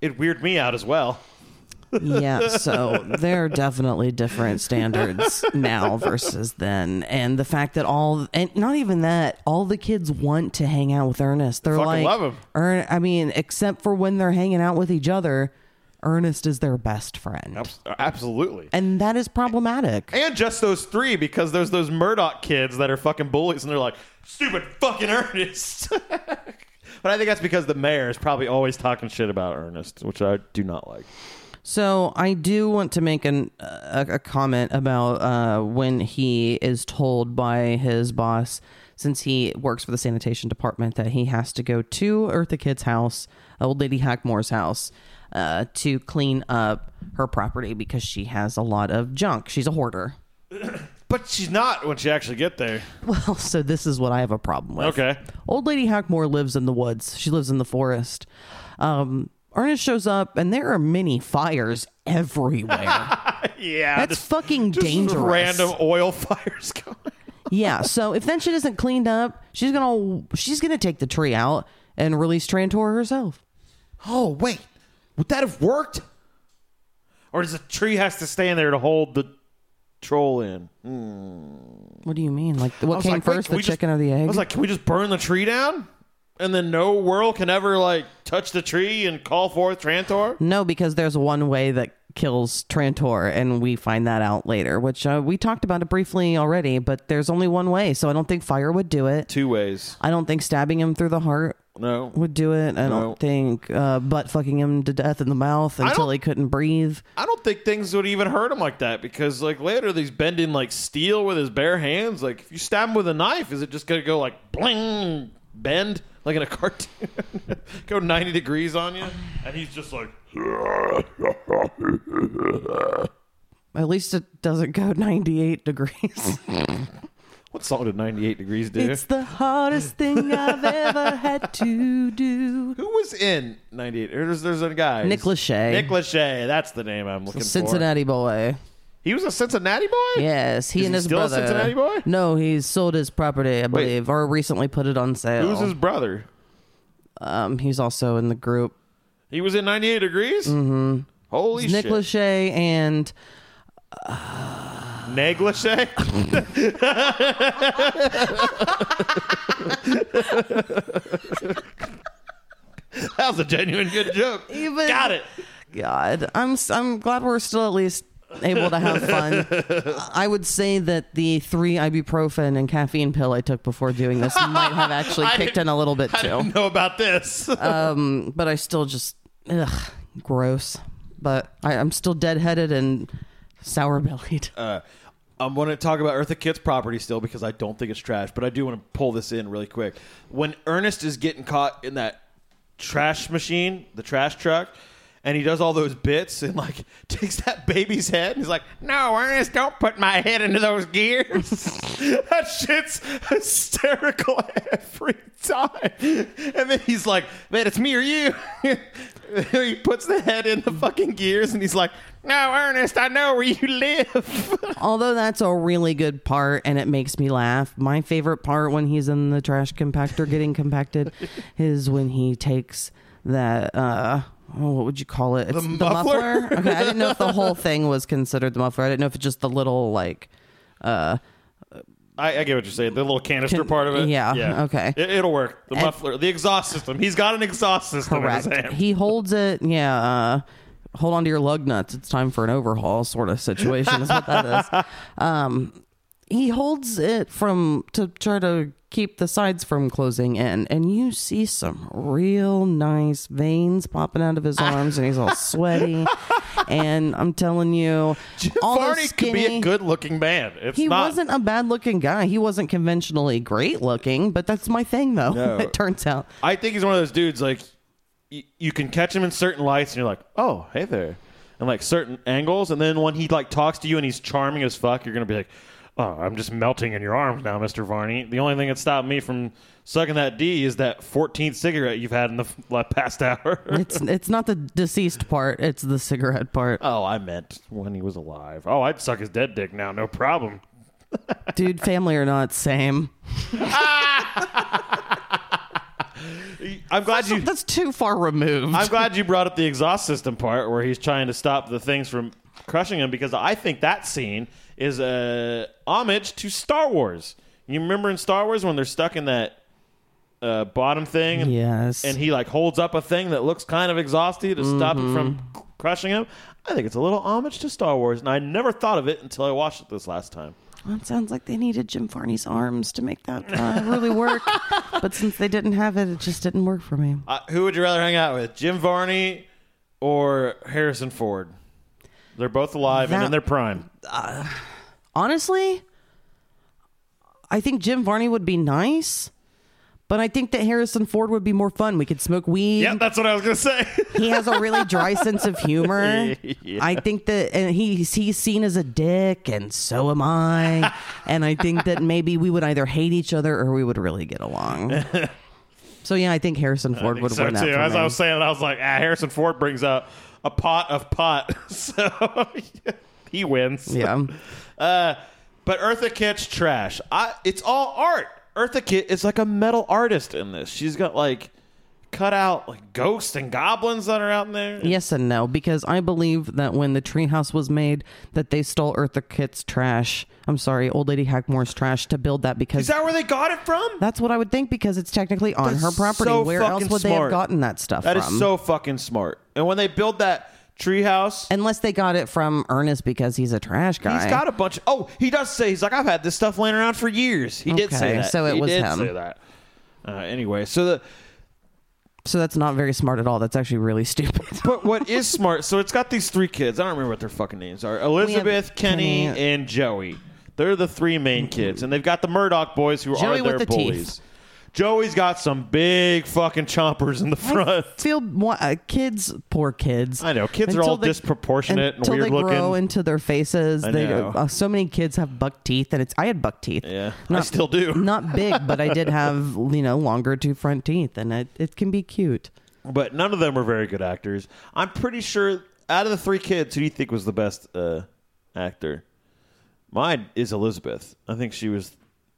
D: It weirded me out as well.
C: yeah, so there are definitely different standards now versus then, and the fact that all and not even that, all the kids want to hang out with Ernest. They're
D: Fucking
C: like,
D: love him.
C: Ern- I mean, except for when they're hanging out with each other, Ernest is their best friend,
D: Abs- Absolutely.
C: and that is problematic.
D: And just those three, because there's those Murdoch kids that are fucking bullies, and they're like, stupid fucking Ernest. but I think that's because the mayor is probably always talking shit about Ernest, which I do not like.
C: So I do want to make an, a, a comment about uh, when he is told by his boss, since he works for the sanitation department, that he has to go to Eartha Kitt's house, old lady Hackmore's house, uh, to clean up her property because she has a lot of junk. She's a hoarder.
D: But she's not when she actually get there.
C: Well, so this is what I have a problem with.
D: Okay.
C: Old Lady Hackmore lives in the woods. She lives in the forest. Um, Ernest shows up, and there are many fires everywhere.
D: Yeah.
C: That's
D: just-
C: fucking
D: just
C: dangerous.
D: Random oil fires going.
C: yeah. So if that shit isn't cleaned up, she's gonna she's gonna take the tree out and release Trantor herself.
D: Oh wait, would that have worked? Or does the tree has to stay in there to hold the troll in?
C: What do you mean? Like what came
D: like,
C: first,
D: can
C: the
D: we just-
C: chicken or the egg?
D: I was like, can we just burn the tree down? And then no Worrell can ever like touch the tree and call forth Trantor?
C: no, because there's one way that kills Trantor, and we find that out later, which uh, we talked about it briefly already. But there's only one way, so I don't think fire would do it.
D: Two ways.
C: I don't think stabbing him through the heart
D: No.
C: would do it. I
D: No.
C: don't think uh, butt fucking him to death in the mouth until he couldn't breathe.
D: I don't think things would even hurt him like that because like later he's bending like steel with his bare hands. Like if you stab him with a knife, is it just gonna go like bling bend like in a cartoon? go ninety degrees on you? And he's just like
C: At least it doesn't go 98 degrees.
D: Song ninety eight degrees do?
C: it's the hardest thing I've ever had to do.
D: Who was in ninety eight? There's there's a guy.
C: Nick Lachey.
D: Nick Lachey, that's the name I'm looking for.
C: Cincinnati boy.
D: He was a Cincinnati boy?
C: Yes, he
D: Is
C: and
D: he
C: his
D: still a
C: brother.
D: Cincinnati boy?
C: No, he sold his property, I believe, or recently put it on sale.
D: Who's his brother?
C: um, he's also in the group.
D: He was in 98 Degrees? Mm-hmm. Holy
C: Nick
D: shit.
C: Lachey and
D: Negligee? that was a genuine good joke.
C: Even-
D: Got it.
C: God, I'm I'm glad we're still at least able to have fun. I would say that the three ibuprofen and caffeine pill I took before doing this might have actually kicked in a little bit
D: I
C: too.
D: didn't know about this.
C: Um, but I still just ugh, gross. But I, I'm still deadheaded and sour bellied.
D: uh, I'm going to talk about Eartha Kitt's property still because I don't think it's trash, but I do want to pull this in really quick. When Ernest is getting caught in that trash machine, the trash truck, and he does all those bits and like takes that baby's head and he's like, "No, Ernest, don't put my head into those gears." that shit's hysterical every time. And then he's like, "Man, it's me or you." he puts the head in the fucking gears and he's like, "No, Ernest, I know where you live."
C: Although that's a really good part and it makes me laugh. My favorite part when he's in the trash compactor getting compacted is when he takes that uh oh, what would you call it? It's the,
D: muffler?
C: Okay, I didn't know if the whole thing was considered the muffler. I didn't know if it's just the little like uh
D: I, I get what you're saying. The little canister
C: Can-
D: part of it.
C: yeah, yeah. okay.
D: It, it'll work. The muffler, the exhaust system. He's got an exhaust system
C: correct.
D: in his hand.
C: He holds it, yeah, uh hold on to your lug nuts. It's time for an overhaul sort of situation is what that is. Um he holds it from to try to keep the sides from closing in and you see some real nice veins popping out of his arms and he's all sweaty and i'm telling you all those
D: Varney could be a good-looking man. It's
C: he
D: not.
C: wasn't a bad looking guy he wasn't conventionally great looking but that's my thing though
D: No.
C: it turns out
D: I think he's one of those dudes like y- you can catch him in certain lights, and you're like, oh, hey there, and like certain angles, and then when he like talks to you and he's charming as fuck, you're gonna be like. Oh, I'm just melting in your arms now, Mr. Varney. The only thing that stopped me from sucking that D is that 14th cigarette you've had in the f- past hour.
C: it's it's not the deceased part it's the cigarette part
D: oh, I meant when he was alive. Oh, I'd suck his dead dick now, no problem.
C: dude family or not same
D: I'm glad you.
C: that's too far removed
D: I'm glad you brought up the exhaust system part where he's trying to stop the things from crushing him because I think that scene is a homage to Star Wars. You remember in Star Wars when they're stuck in that uh, bottom thing, and,
C: Yes.
D: and he like holds up a thing that looks kind of exhausty to stop it from
C: Mm-hmm.
D: c- crushing him. I think it's a little homage to Star Wars, and I never thought of it until I watched it this last time.
C: Well, it sounds like they needed Jim Varney's arms to make that uh, really work. but since they didn't have it, it just didn't work for me.
D: Uh, who would you rather hang out with, Jim Varney or Harrison Ford? They're both alive and in their prime.
C: Honestly, I think Jim Varney would be nice, but I think that Harrison Ford would be more fun. We could smoke weed.
D: Yeah, that's what I was gonna say.
C: he has a really dry sense of humor.
D: Yeah.
C: I think that, and he's he's seen as a dick, and so am I. and I think that maybe we would either hate each other or we would really get along. so yeah, I think Harrison Ford would
D: so
C: win that.
D: too. As
C: me.
D: I was saying, I was like, ah, Harrison Ford brings out a pot of pot, so he wins.
C: yeah.
D: Uh, but Eartha Kitt's trash. I, it's all art. Eartha Kitt is like a metal artist in this. She's got like cut out like ghosts and goblins that are out in there.
C: Yes and no, because I believe that when the treehouse was made, that they stole Eartha Kitt's trash. I'm sorry, old lady Hackmore's trash to build that because
D: Is that where they got it from?
C: that's what I would think because it's technically on
D: That's
C: her property.
D: so
C: Where
D: fucking
C: else would they
D: smart.
C: have gotten that stuff
D: That
C: from?
D: is so fucking smart. And when they build that treehouse,
C: Unless they got it from Ernest because he's a trash guy.
D: He's got a bunch. Oh, he does say he's like I've had this stuff laying around for years. He did say
C: Okay,
D: that.
C: so it
D: he
C: was
D: did
C: him.
D: Say that. Uh, anyway, so the
C: so that's not very smart at all. That's actually really stupid.
D: but what is smart? So it's got these three kids. I don't remember what their fucking names are. Elizabeth, Kenny,
C: Kenny.
D: and Joey. They're the three main kids, and they've got the Murdoch boys who
C: Joey
D: are
C: with
D: their
C: the
D: bullies.
C: teeth.
D: Joey's got some big fucking chompers in the front.
C: Feel wa- uh, kids, poor kids.
D: I know. Kids are all
C: they-
D: disproportionate and
C: until
D: weird
C: they grow into their faces.
D: I
C: they
D: know.
C: uh, so many kids have buck teeth, and it's I had buck teeth.
D: Yeah, I still do.
C: Not big, but I did have you know longer two front teeth, and it it can be cute.
D: but none of them were very good actors. I'm pretty sure out of the three kids, who do you think was the best uh, actor? Mine is Elizabeth. I think she was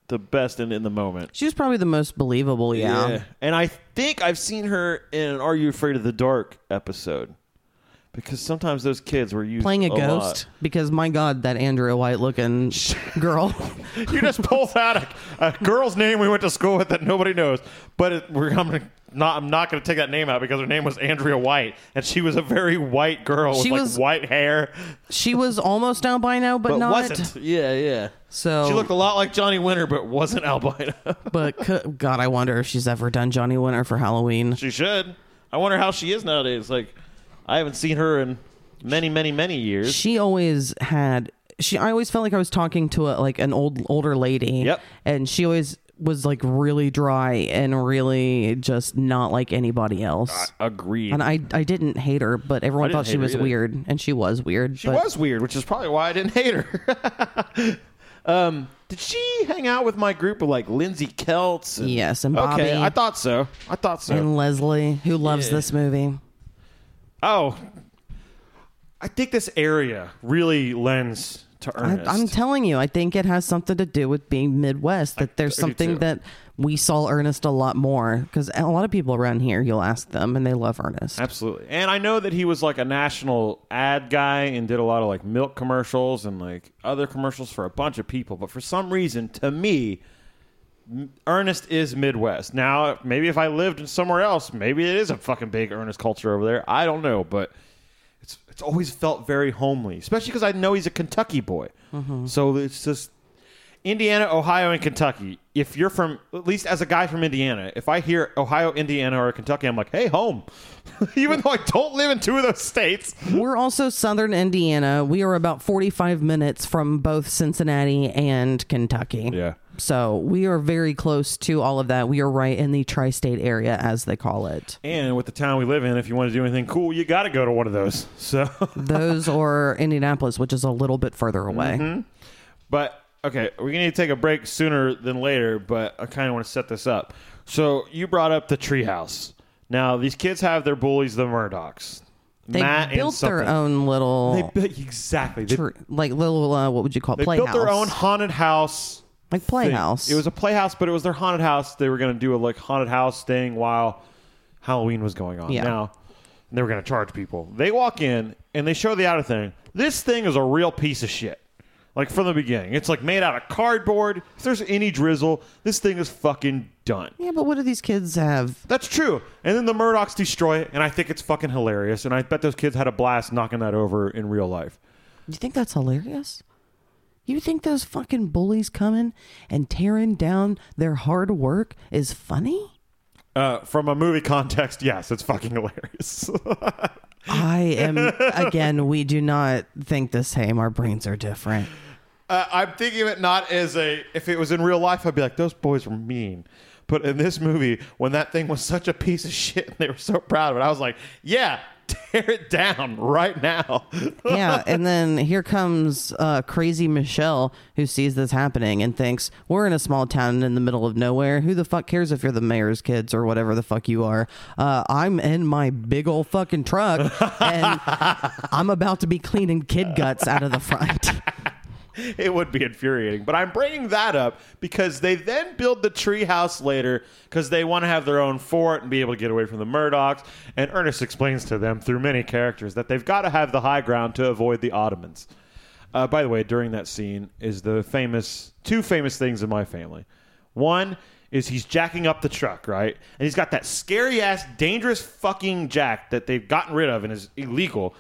D: the best in, in the moment.
C: She was probably the most believable. Yeah.
D: And I think I've seen her in an Are You Afraid of the Dark episode. Because sometimes those kids were used
C: Playing a,
D: lot.
C: ghost because my god, that Andrea White looking girl.
D: You just pulled out a, a girl's name we went to school with that nobody knows. But it, we're I'm gonna, not. I'm not going to take that name out because her name was Andrea White, and she was a very white girl with
C: She
D: like white hair,
C: she was almost albino, but,
D: but
C: not.
D: wasn't. Yeah, yeah.
C: So
D: She looked a lot like Johnny Winter, but wasn't albino.
C: But c- God, I wonder if she's ever done Johnny Winter for Halloween.
D: she should. I wonder how she is nowadays. Like, I haven't seen her in many, many, many years.
C: She always had. She. I always felt like I was talking to a like an old older lady.
D: Yep.
C: And she always was like really dry and really just not like anybody else.
D: Agreed.
C: and I, I didn't hate her, but everyone thought she was
D: either.
C: weird, and she was weird.
D: She
C: but
D: was weird, which is probably why I didn't hate her. um, did she hang out with my group of like Lindsay Kelts? And,
C: Yes, and Bobby.
D: Okay, I thought so. I thought so.
C: and Leslie, who loves
D: Yeah.
C: this movie.
D: Oh, I think this area really lends to Ernest.
C: I'm telling you, I think it has something to do with being Midwest. That there's
D: I
C: something that we saw Ernest a lot more because a lot of people around here, you'll ask them, and they love Ernest.
D: Absolutely. And I know that he was like a national ad guy and did a lot of like milk commercials and like other commercials for a bunch of people. But for some reason, to me, Ernest is Midwest. Now, maybe if I lived in somewhere else, maybe it is a fucking big Ernest culture over there. I don't know. But it's, it's always felt very homely, especially because I know he's a Kentucky boy. Mm-hmm. So it's just Indiana, Ohio, and Kentucky. If you're from, at least as a guy from Indiana, if I hear Ohio, Indiana, or Kentucky, I'm like, hey, home. Even though I don't live in two of those states.
C: We're also Southern Indiana. We are about 45 minutes from both Cincinnati and Kentucky.
D: Yeah.
C: So we are very close to all of that. We are right in the tri state area, as they call it.
D: And with the town we live in, if you want to do anything cool, you got to go to one of those. So,
C: Those or Indianapolis, which is a little bit further away.
D: Mm-hmm. but okay, we're gonna need to take a break sooner than later. But I kind of want to set this up. So you brought up the treehouse. Now these kids have their bullies, the Murdochs.
C: They
D: Matt and
C: built their
D: something.
C: own little,
D: They built exactly. They,
C: tr- like little, uh, what would you call it?
D: they
C: Playhouse.
D: built their own haunted house.
C: like
D: thing.
C: playhouse.
D: It was a playhouse, but it was their haunted house. They were going to do a like haunted house thing while Halloween was going on.
C: Yeah.
D: Now they were going to charge people. They walk in and they show the outer thing. This thing is a real piece of shit. Like from the beginning, it's like made out of cardboard. If there's any drizzle, this thing is fucking done.
C: yeah, but what do these kids have?
D: That's true. And then the Murdochs destroy it, and I think it's fucking hilarious. And I bet those kids had a blast knocking that over in real life.
C: You think that's hilarious? You think those fucking bullies coming and tearing down their hard work is funny?
D: Uh, from a movie context, yes, it's fucking hilarious.
C: I am again. We do not think the same. Our brains are different.
D: Uh, I'm thinking of it not as a. If it was in real life, I'd be like, those boys were mean. But in this movie, when that thing was such a piece of shit and they were so proud of it, I was like, yeah, tear it down right now.
C: Yeah, and then here comes uh, crazy Michelle who sees this happening and thinks we're in a small town in the middle of nowhere. Who the fuck cares if you're the mayor's kids or whatever the fuck you are? Uh, I'm in my big old fucking truck and I'm about to be cleaning kid guts out of the front.
D: it would be infuriating. But I'm bringing that up because they then build the treehouse later because they want to have their own fort and be able to get away from the Murdochs. And Ernest explains to them through many characters that they've got to have the high ground to avoid the Ottomans. Uh, by the way, during that scene is the famous two famous things in my family. One is he's jacking up the truck, right? And he's got that scary ass, dangerous fucking jack that they've gotten rid of and is illegal.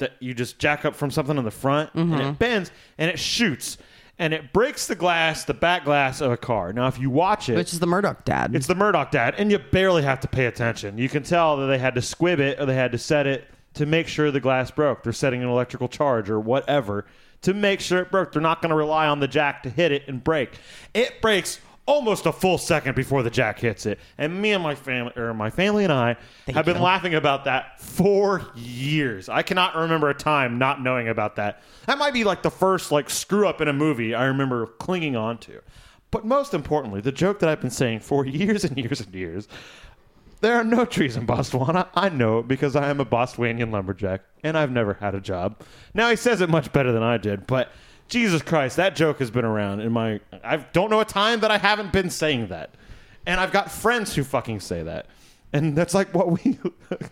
D: That you just jack up from something on the front and it mm-hmm. bends and it shoots and it breaks the glass, the back glass of a car. Now, if you watch it,
C: Which is the Murdoch dad.
D: it's the Murdoch dad, and you barely have to pay attention. You can tell that they had to squib it or they had to set it to make sure the glass broke. They're setting an electrical charge or whatever to make sure it broke. They're not going to rely on the jack to hit it and break. It breaks almost a full second before the jack hits it. And me and my family, or my family and I, have been
C: you.
D: laughing about that for years. I cannot remember a time not knowing about that. That might be like the first like screw up in a movie I remember clinging on to. But most importantly, the joke that I've been saying for years and years and years there are no trees in Botswana. I know it because I am a Bostwanian lumberjack and I've never had a job. Now he says it much better than I did, but Jesus Christ, that joke has been around in my. I don't know a time that I haven't been saying that, and I've got friends who fucking say that, and that's like what we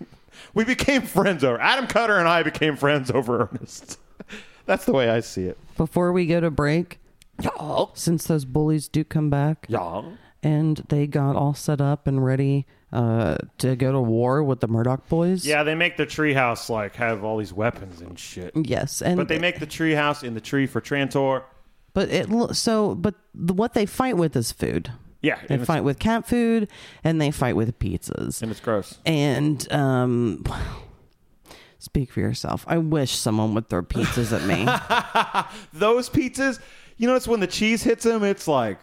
D: we became friends over. Adam Cutter and I became friends over Ernest. That's the way I see it.
C: Before we go to break, y'all, since those bullies do come back,
D: Yeah.
C: and they got all set up and ready uh, to go to war with the Murdoch boys.
D: Yeah, they make the treehouse like have all these weapons and shit.
C: Yes, and
D: But they make the treehouse in the tree for Trantor.
C: but it so but the, what they fight with is food.
D: Yeah,
C: They fight with cat food and they fight with pizzas.
D: and it's gross.
C: And um speak for yourself. I wish someone would throw pizzas at me.
D: those pizzas, you notice when the cheese hits them, it's like,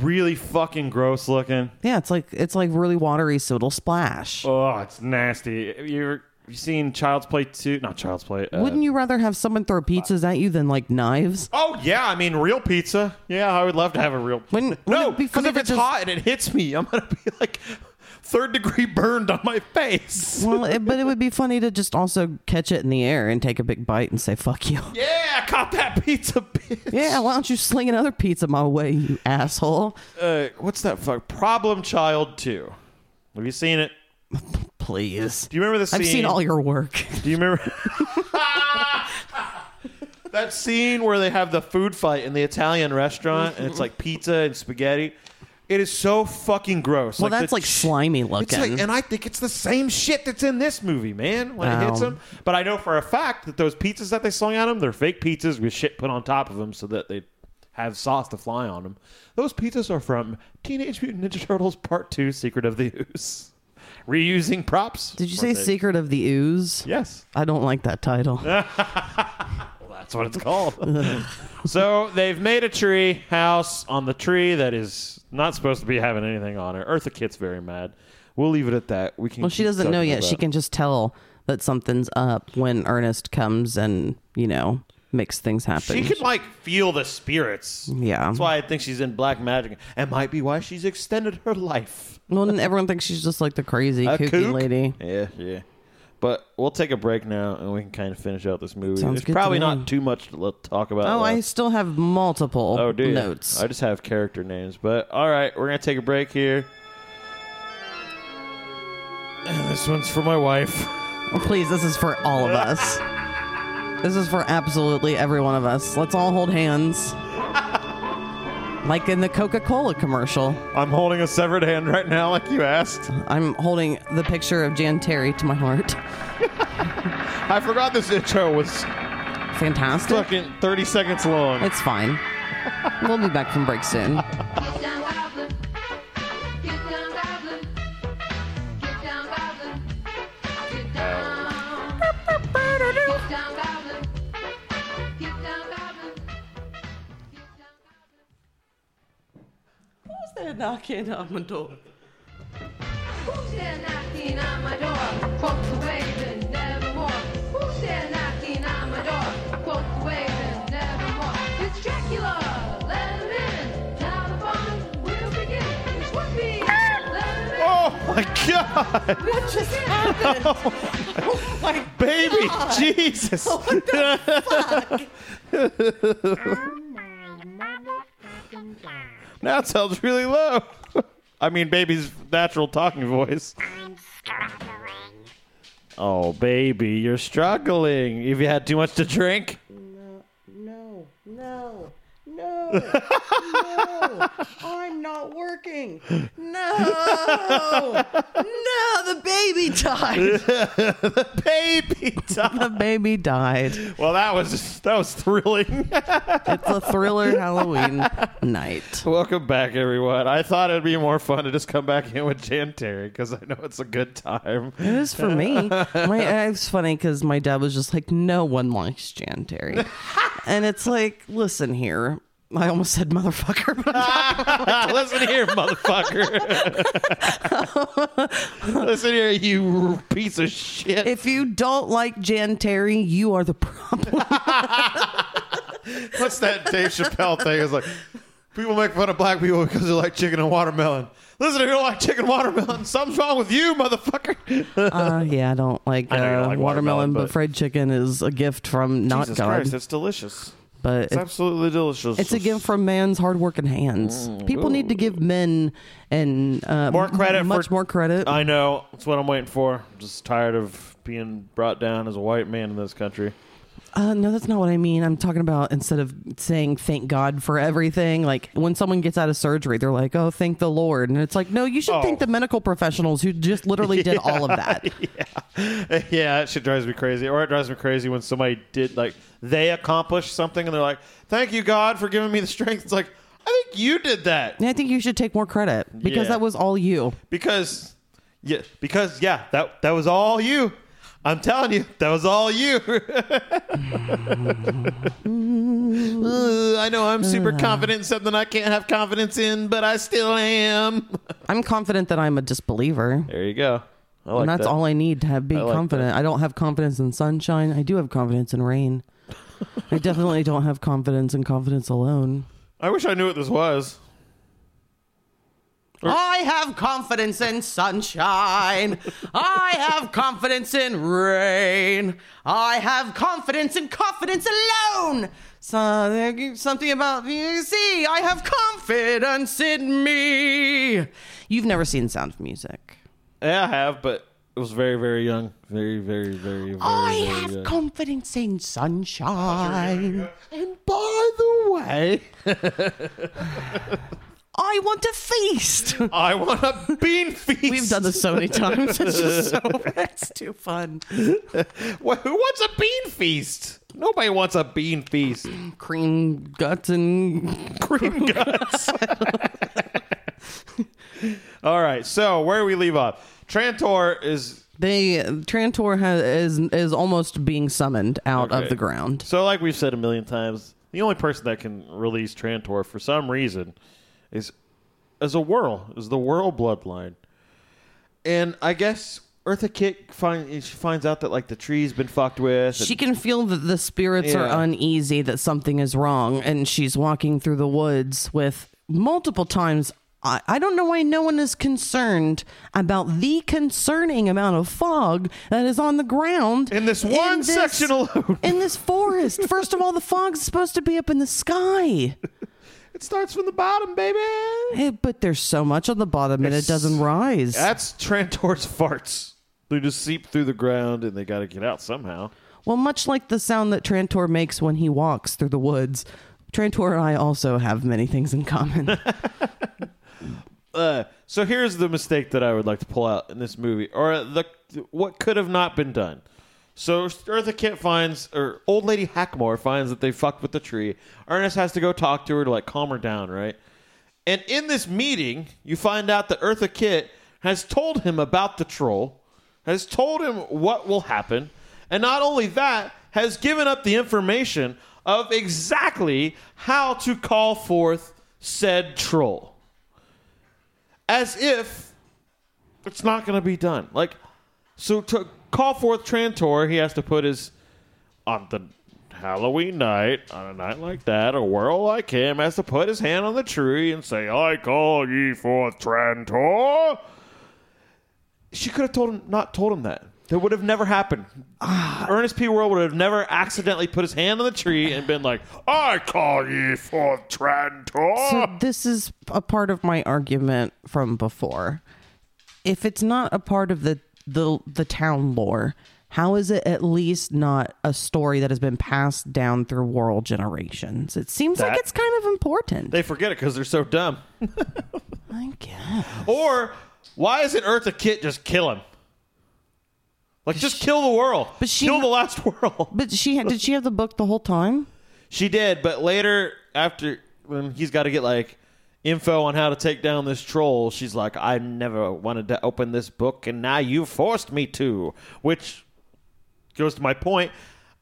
D: really fucking gross looking.
C: Yeah, it's like it's like really watery, so it'll splash.
D: Oh, it's nasty. You're you seen Child's Play two? Not Child's Play. Uh,
C: Wouldn't you rather have someone throw pizzas at you than like knives?
D: Oh yeah, I mean real pizza. Yeah, I would love to have a real.
C: Wouldn't-
D: no,
C: wouldn't it be
D: because
C: funny
D: if
C: to
D: it's
C: just-
D: hot and it hits me, I'm gonna be like third degree burned on my face.
C: Well, it, but it would be funny to just also catch it in the air and take a big bite and say "fuck you."
D: Yeah, I caught that pizza, bitch.
C: Yeah, why don't you sling another pizza my way, you asshole?
D: Uh, what's that fuck? Problem Child two. Have you seen it?
C: Please.
D: Do you remember the scene?
C: I've seen all your work.
D: Do you remember that scene where they have the food fight in the Italian restaurant and it's like pizza and spaghetti? It is so fucking gross.
C: Well, that's
D: the
C: like
D: ch-
C: slimy
D: It's
C: looking.
D: like, and I think it's the same shit that's in this movie, man. When it hits
C: Oh.
D: them, but I know for a fact that those pizzas that they slung at them, they're fake pizzas with shit put on top of them so that they have sauce to fly on them. Those pizzas are from Teenage Mutant Ninja Turtles Part Two: Secret of the Ooze. Reusing props.
C: Did you say? Secret of the Ooze?
D: Yes.
C: I don't like that title.
D: That's what it's called. so they've made a tree house on the tree that is not supposed to be having anything on it. Eartha Kitt's very mad. We'll leave it at that. We can.
C: Well, she doesn't know yet. She can just tell that something's up when Ernest comes and, you know, makes things happen.
D: She can like feel the spirits.
C: Yeah.
D: That's why I think she's in black magic. And might be why she's extended her life.
C: Well, and everyone thinks she's just like the crazy
D: A
C: kooky
D: kook?
C: lady.
D: Yeah, yeah. But we'll take a break now, and we can kind of finish out this movie.
C: Sounds
D: There's
C: good to
D: probably
C: me.
D: not too much to talk about.
C: Oh, I
D: left.
C: still have multiple
D: Oh, do you?
C: notes.
D: I just have character names. But all right, we're gonna take a break here. And this one's for my wife.
C: Oh, please, this is for all of us. This is for absolutely every one of us. Let's all hold hands. Like in the Coca Cola commercial.
D: I'm holding a severed hand right now, like you asked.
C: I'm holding the picture of Jan Terry to my heart.
D: I forgot this intro was
C: Fantastic.
D: fucking 30 seconds long.
C: It's fine. We'll be back from break soon. Who's there knocking on my door?
F: Who's there knocking on my door? Quote the waving nevermore. Who's there knocking on my door? Quote the waving nevermore. It's Dracula. Let him in. Now the fun will begin. It's Whoopi. Let him in.
D: oh my god!
C: What just happened? oh my oh
D: Baby, Jesus! now it sounds really low. I mean, baby's natural talking voice.
B: I'm struggling.
D: Oh, baby, you're struggling. Have you had too much to drink?
C: No, no, no, no. I'm not working. No, no, the baby died.
D: The baby,
C: The baby died.
D: well, that was that was thrilling.
C: It's a thriller Halloween night.
D: Welcome back, everyone. I thought it'd be more fun to just come back in with Jan Terry because I know it's a good time.
C: It is for me. My, it's funny because my dad was just like, no one likes Jan Terry. and it's like, listen here. I almost said motherfucker, but I'm
D: Listen here, motherfucker. Listen here, you piece of shit.
C: if you don't like Jan Terry, you are the problem.
D: What's that Dave Chappelle thing? It's like people make fun of black people because they like chicken and watermelon. Listen, if you don't like chicken and watermelon, something's wrong with you, motherfucker.
C: uh, yeah, I don't like,
D: I don't
C: uh,
D: like
C: watermelon,
D: watermelon,
C: but,
D: but-
C: fried chicken is a gift from not
D: Jesus
C: God.
D: Christ, it's delicious.
C: But
D: It's
C: it-
D: absolutely delicious.
C: it's a gift from man's hard working hands. People need to give men and uh,
D: Mm, More credit
C: much
D: for-
C: more credit.
D: I know. That's what I'm waiting for. I'm just tired of being brought down as a white man in this country.
C: Uh, no, that's not what I mean. I'm talking about instead of saying thank God for everything, like when someone gets out of surgery, they're like, oh, thank the Lord. And it's like, no, you should
D: Oh.
C: thank the medical professionals who just literally did all of that.
D: yeah, that shit drives me crazy. Or it drives me crazy when somebody did like they accomplished something and they're like, "Thank you, God, for giving me the strength." It's like, I think you did that
C: And I think you should take more credit because
D: Yeah.
C: that was all you.
D: because, yeah, because yeah, that that was all you. I'm telling you, that was all you. I know I'm super confident in something I can't have confidence in, but I still am.
C: I'm confident that I'm a disbeliever.
D: There you go. I like
C: and that's
D: that.
C: all I need to have be
D: I like
C: confident. I don't have confidence in sunshine. I do have confidence in rain. I definitely don't have confidence in confidence alone.
D: I wish I knew what this was.
C: I have confidence in sunshine. I have confidence in rain. I have confidence in confidence alone. So, something about you see, I have confidence in me. You've never seen Sound of Music.
D: Yeah, I have, but it was very, very young. Very, very, very, very,
C: I
D: very
C: have
D: young.
C: confidence in sunshine.
D: and by the way,
C: I want a feast.
D: I want a bean feast.
C: We've done this so many times. It's just so it's too fun.
D: Wha- Who wants a bean feast? Nobody wants a bean feast.
C: Cream guts and
D: Cream guts. All right, so where do we leave off? Trantor is
C: they Trantor has is is almost being summoned out
D: Okay.
C: of the ground.
D: so like we've said a million times. The only person that can release Trantor for some reason is as a Worrell, is the Worrell bloodline, and I guess Eartha Kitt find she finds out that like the tree's been fucked with. and-
C: She can feel that the spirits
D: Yeah.
C: are uneasy, that something is wrong, and she's walking through the woods with multiple times. I, I don't know why no one is concerned about the concerning amount of fog that is on the ground
D: In this one section alone.
C: in this forest. First of all, the fog's supposed to be up in the sky.
D: It starts from the bottom, baby.
C: Eh, but there's so much on the bottom and it doesn't rise.
D: That's Trantor's farts. They just seep through the ground and they got to get out somehow.
C: Well, much like the sound that Trantor makes when he walks through the woods, Trantor and I also have many things in common.
D: Uh, so here's the mistake that I would like to pull out in this movie, or the what could have not been done. So Eartha Kitt finds, or old lady Hackmore finds that they fucked with the tree. Ernest has to go talk to her to like calm her down, right? And in this meeting, you find out that Eartha Kitt has told him about the troll, has told him what will happen, and not only that, has given up the information of exactly how to call forth said troll. As if it's not going to be done. Like, so to call forth Trantor, he has to put his on the Halloween night, on a night like that, a Worrell like him has to put his hand on the tree and say, I call ye forth Trantor. She could have told him not told him that. That would have never happened. Ah. Ernest P. Worrell would have never accidentally put his hand on the tree and been like, I call ye forth Trantor.
C: so this is a part of my argument from before. If it's not a part of the the the town lore, how is it at least not a story that has been passed down through Worrell generations? It seems like it's kind of important.
D: they forget it because they're so dumb.
C: I guess.
D: Or why isn't Eartha Kitt just kill him? Like just kill the Worrell.
C: But she-
D: kill the last Worrell.
C: But she had, did she have the book the whole time?
D: She did, but later after when he's got to get like info on how to take down this troll, she's like, I never wanted to open this book, and now you forced me to. Which goes to my point,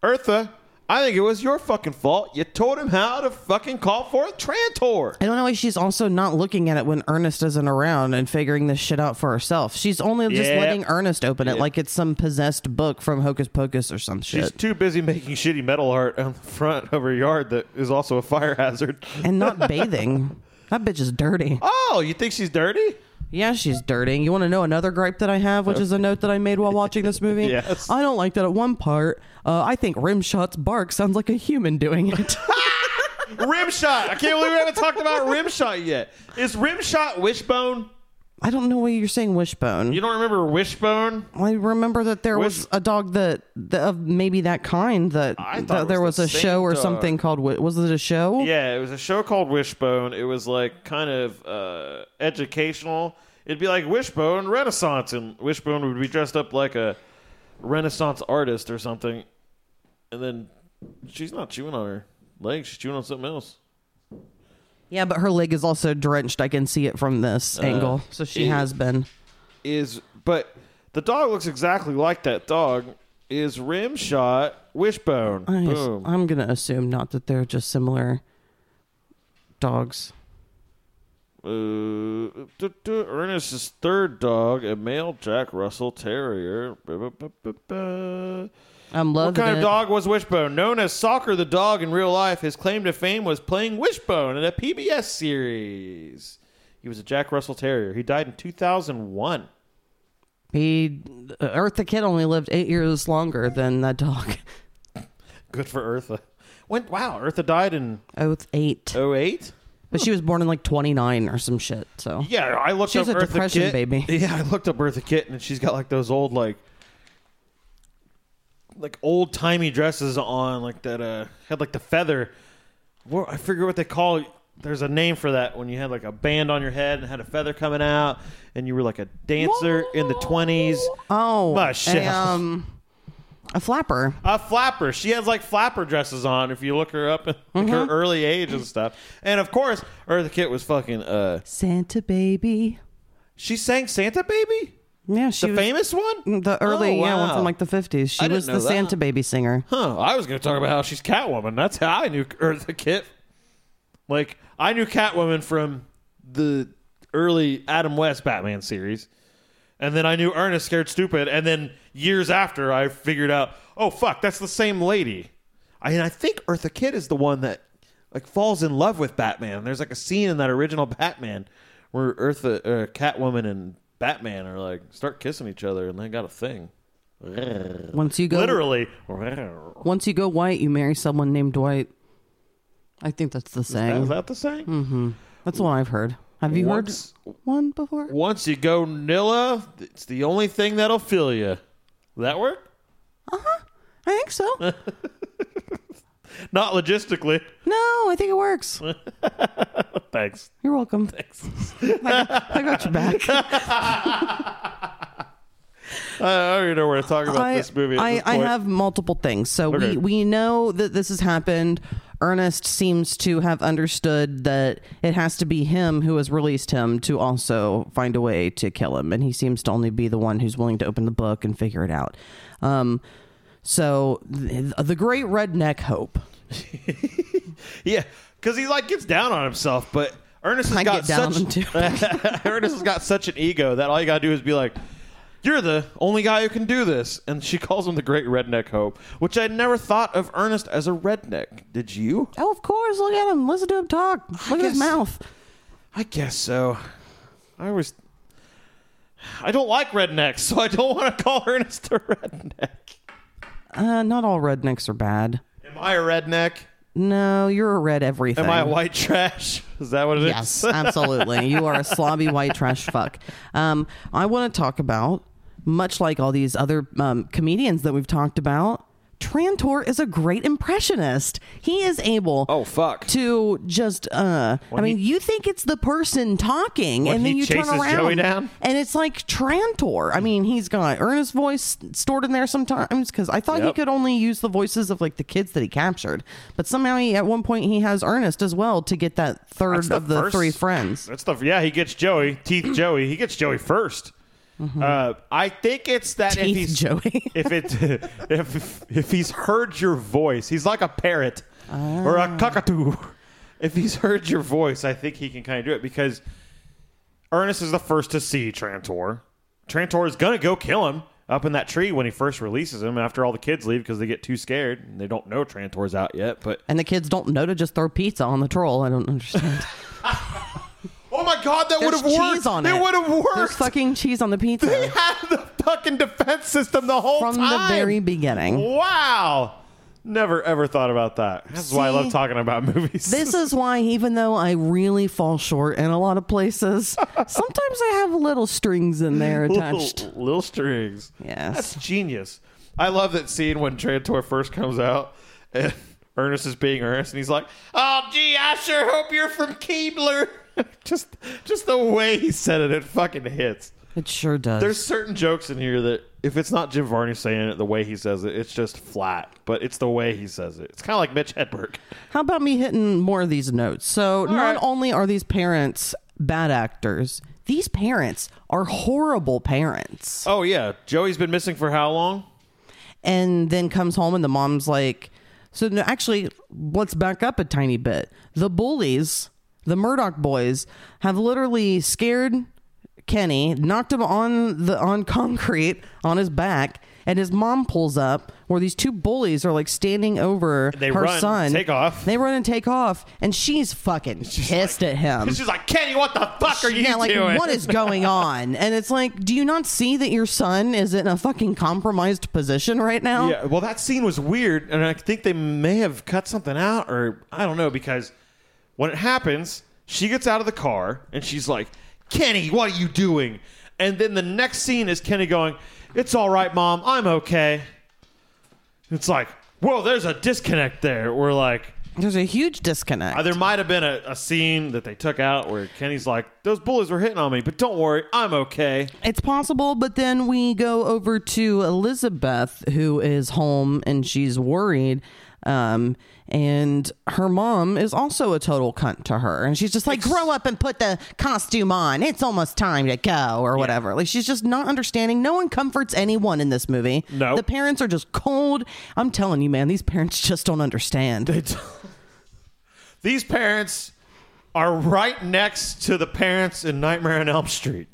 D: Eartha. I think it was your fucking fault. You told him how to fucking call forth Trantor.
C: I don't know why she's also not looking at it when Ernest isn't around and figuring this shit out for herself. She's only just letting Ernest open it like it's some possessed book from Hocus Pocus or some shit.
D: She's too busy making shitty metal art on the front of her yard that is also a fire hazard.
C: and not bathing. That bitch is dirty.
D: Oh, you think she's dirty?
C: Yeah, she's dirty. You want to know another gripe that I have, which is a note that I made while watching this movie?
D: Yes.
C: I don't like that at one part. Uh, I think Rimshot's bark sounds like a human doing it.
D: Rimshot. I can't believe we haven't talked about Rimshot yet. Is Rimshot Wishbone?
C: I don't know why you're saying wishbone.
D: You don't remember Wishbone?
C: I remember that there was a dog that, that of maybe that kind that,
D: I thought
C: that
D: it
C: there
D: was
C: was
D: the
C: a show or
D: dog.
C: something called Wi- was it a show?
D: Yeah, it was a show called Wishbone. It was like kind of uh, educational. It'd be like Wishbone Renaissance, and Wishbone would be dressed up like a Renaissance artist or something. And then she's not chewing on her leg; she's chewing on something else.
C: Yeah, but her leg is also drenched. I can see it from this angle.
D: Uh,
C: So she has been.
D: is but the dog looks exactly like that dog is Rimshot Wishbone.
C: I
D: Boom.
C: I'm gonna assume not that they're just similar dogs.
D: Uh, Ernest's third dog, a male Jack Russell Terrier. Ba, ba, ba,
C: I'm
D: What
C: loving
D: kind of dog was Wishbone? Known as Soccer the dog in real life, his claim to fame was playing Wishbone in a PBS series. He was a Jack Russell Terrier. He died in 2001.
C: He uh, Eartha Kitt only lived eight years longer than that dog.
D: Good for Eartha. When, wow, Eartha died in
C: Oath eight,
D: 08?
C: but she was born in like 29 or some shit. So
D: Yeah, I looked
C: She's
D: up
C: a
D: Eartha
C: depression
D: Kitt.
C: baby.
D: Yeah, I looked up Eartha Kitt, and she's got like those old like like old timey dresses on, like that. Uh, had like the feather. What I forget what they call. There's a name for that when you had like a band on your head and had a feather coming out, and you were like a dancer in the twenties.
C: oh,
D: Michelle.
C: a, um, a flapper.
D: A flapper. She has like flapper dresses on. If you look her up, like
C: Mm-hmm.
D: her early age and stuff. And of course, Eartha Kitt was fucking. Uh,
C: Santa baby.
D: she sang Santa Baby,
C: Yeah, she
D: the
C: was
D: famous one.
C: the early
D: Oh,
C: yeah one from like the 50s. She was the
D: that.
C: Santa baby singer.
D: Huh. I was going to talk about how she's Catwoman. That's how I knew Eartha Kitt. Like, I knew Catwoman from the early Adam West Batman series. And then I knew Ernest Scared Stupid. And then years after, I figured out, oh, fuck, that's the same lady. I mean, I think Eartha Kitt is the one that, like, falls in love with Batman. There's, like, a scene in that original Batman where Eartha, uh, Catwoman and Batman are, like, start kissing each other and they got a thing.
C: Once you go
D: Literally.
C: once you go white, you marry someone named Dwight. I think that's the saying.
D: Is that the saying?
C: Hmm. That's the one I've heard. Have you
D: Once-
C: heard one before?
D: Once you go Nilla, it's the only thing that'll fill you. That work? Uh huh.
C: I think so.
D: Not logistically.
C: no, I think it works.
D: Thanks.
C: You're welcome. Thanks. I got your back.
D: I don't even know where to talk about
C: I,
D: this movie. At
C: I,
D: this
C: I
D: point.
C: have multiple things. So
D: Okay.
C: we, we know that this has happened. Ernest seems to have understood that it has to be him who has released him to also find a way to kill him. And he seems to only be the one who's willing to open the book and figure it out. Um, so the, the great redneck hope.
D: Yeah, because he like gets down on himself, but Ernest has
C: I
D: got
C: get down on
D: such. Ernest has got such an ego that all you gotta do is be like, "You're the only guy who can do this," and she calls him the Great Redneck Hope, which I never thought of Ernest as a redneck. Did you?
C: Oh, of course. Look at him. Listen to him talk. Look at his mouth.
D: I guess so. I always. I don't like rednecks, so I don't want to call Ernest a redneck.
C: Uh, not all rednecks are bad.
D: Am I a redneck?
C: No, you're a red everything.
D: Am I a white trash? Is that what it is?
C: Yes, absolutely. You are a slobby white trash fuck. Um, I want to talk about, much like all these other um, comedians that we've talked about, Trantor is a great impressionist. He is able
D: Oh, fuck.
C: to just uh I mean,
D: he-
C: you think it's the person talking and then you turn around
D: Joey down?
C: and it's like Trantor. I mean, he's got Ernest's voice stored in there sometimes cuz I thought he could only use the voices of like the kids that he captured. But somehow he at one point he has Ernest as well to get that third
D: That's the
C: of the
D: first-
C: three friends.
D: That's the yeah. He gets Joey, Teeth Joey. He gets Joey 1st Uh, I think it's that if
C: Mm-hmm.
D: He's
C: Joey.
D: if it if if he's heard your voice, he's like a parrot or
C: Ah.
D: a cockatoo. If he's heard your voice, I think he can kind of do it because Ernest is the first to see Trantor. Trantor is gonna go kill him up in that tree when he first releases him. After all the kids leave because they get too scared and they don't know Trantor's out yet. But
C: And the kids don't know to just throw pizza on the troll. I don't understand.
D: oh my god, that would have worked!
C: cheese on it.
D: it would have worked.
C: There's fucking cheese on the pizza.
D: They had the fucking defense system the whole
C: from
D: time.
C: From the very beginning.
D: Wow. Never ever thought about that. This is why I love talking about movies.
C: This is why, even though I really fall short in a lot of places, sometimes I have little strings in there attached.
D: little, little strings.
C: Yes.
D: That's genius. I love that scene when Trantor first comes out and Ernest is being Ernest and he's like, Oh gee, I sure hope you're from Keebler. just just the way he said it, it fucking hits.
C: It sure does.
D: There's certain jokes in here that if it's not Jim Varney saying it the way he says it, it's just flat. But it's the way he says it. It's kind of like Mitch Hedberg.
C: How about me hitting more of these notes? So, not
D: right.
C: only are these parents bad actors, these parents are horrible parents.
D: Oh yeah, Joey's been missing for how long?
C: and then comes home and the mom's like, so no, actually, let's back up a tiny bit. The bullies, the Murdoch boys, have literally scared Kenny, knocked him on the on concrete on his back, and his mom pulls up where these two bullies are like standing over
D: They
C: her
D: run,
C: son.
D: take off.
C: They run and take off, and she's fucking she's pissed at him.
D: She's like, Kenny, what the fuck are you
C: yeah, like
D: doing?
C: what is going on? And it's like, do you not see that your son is in a fucking compromised position right now?
D: Yeah, well, that scene was weird, and I think they may have cut something out, or I don't know, because when it happens, she gets out of the car and she's like, Kenny, what are you doing? And then the next scene is Kenny going, It's all right, mom, I'm okay. It's like, whoa, there's a disconnect there. We're like,
C: There's a huge disconnect.
D: uh, there might have been a, a scene that they took out where Kenny's like, Those bullies were hitting on me, but don't worry, I'm okay.
C: It's possible, but then we go over to Elizabeth, who is home and she's worried. Um, and her mom is also a total cunt to her. And she's just like, grow up and put the costume on. It's almost time to go, or whatever. Like, she's just not understanding. No one comforts anyone in this movie.
D: No.
C: The parents are just cold. I'm telling you, man, these parents just don't understand.
D: These parents are right next to the parents in Nightmare on Elm Street.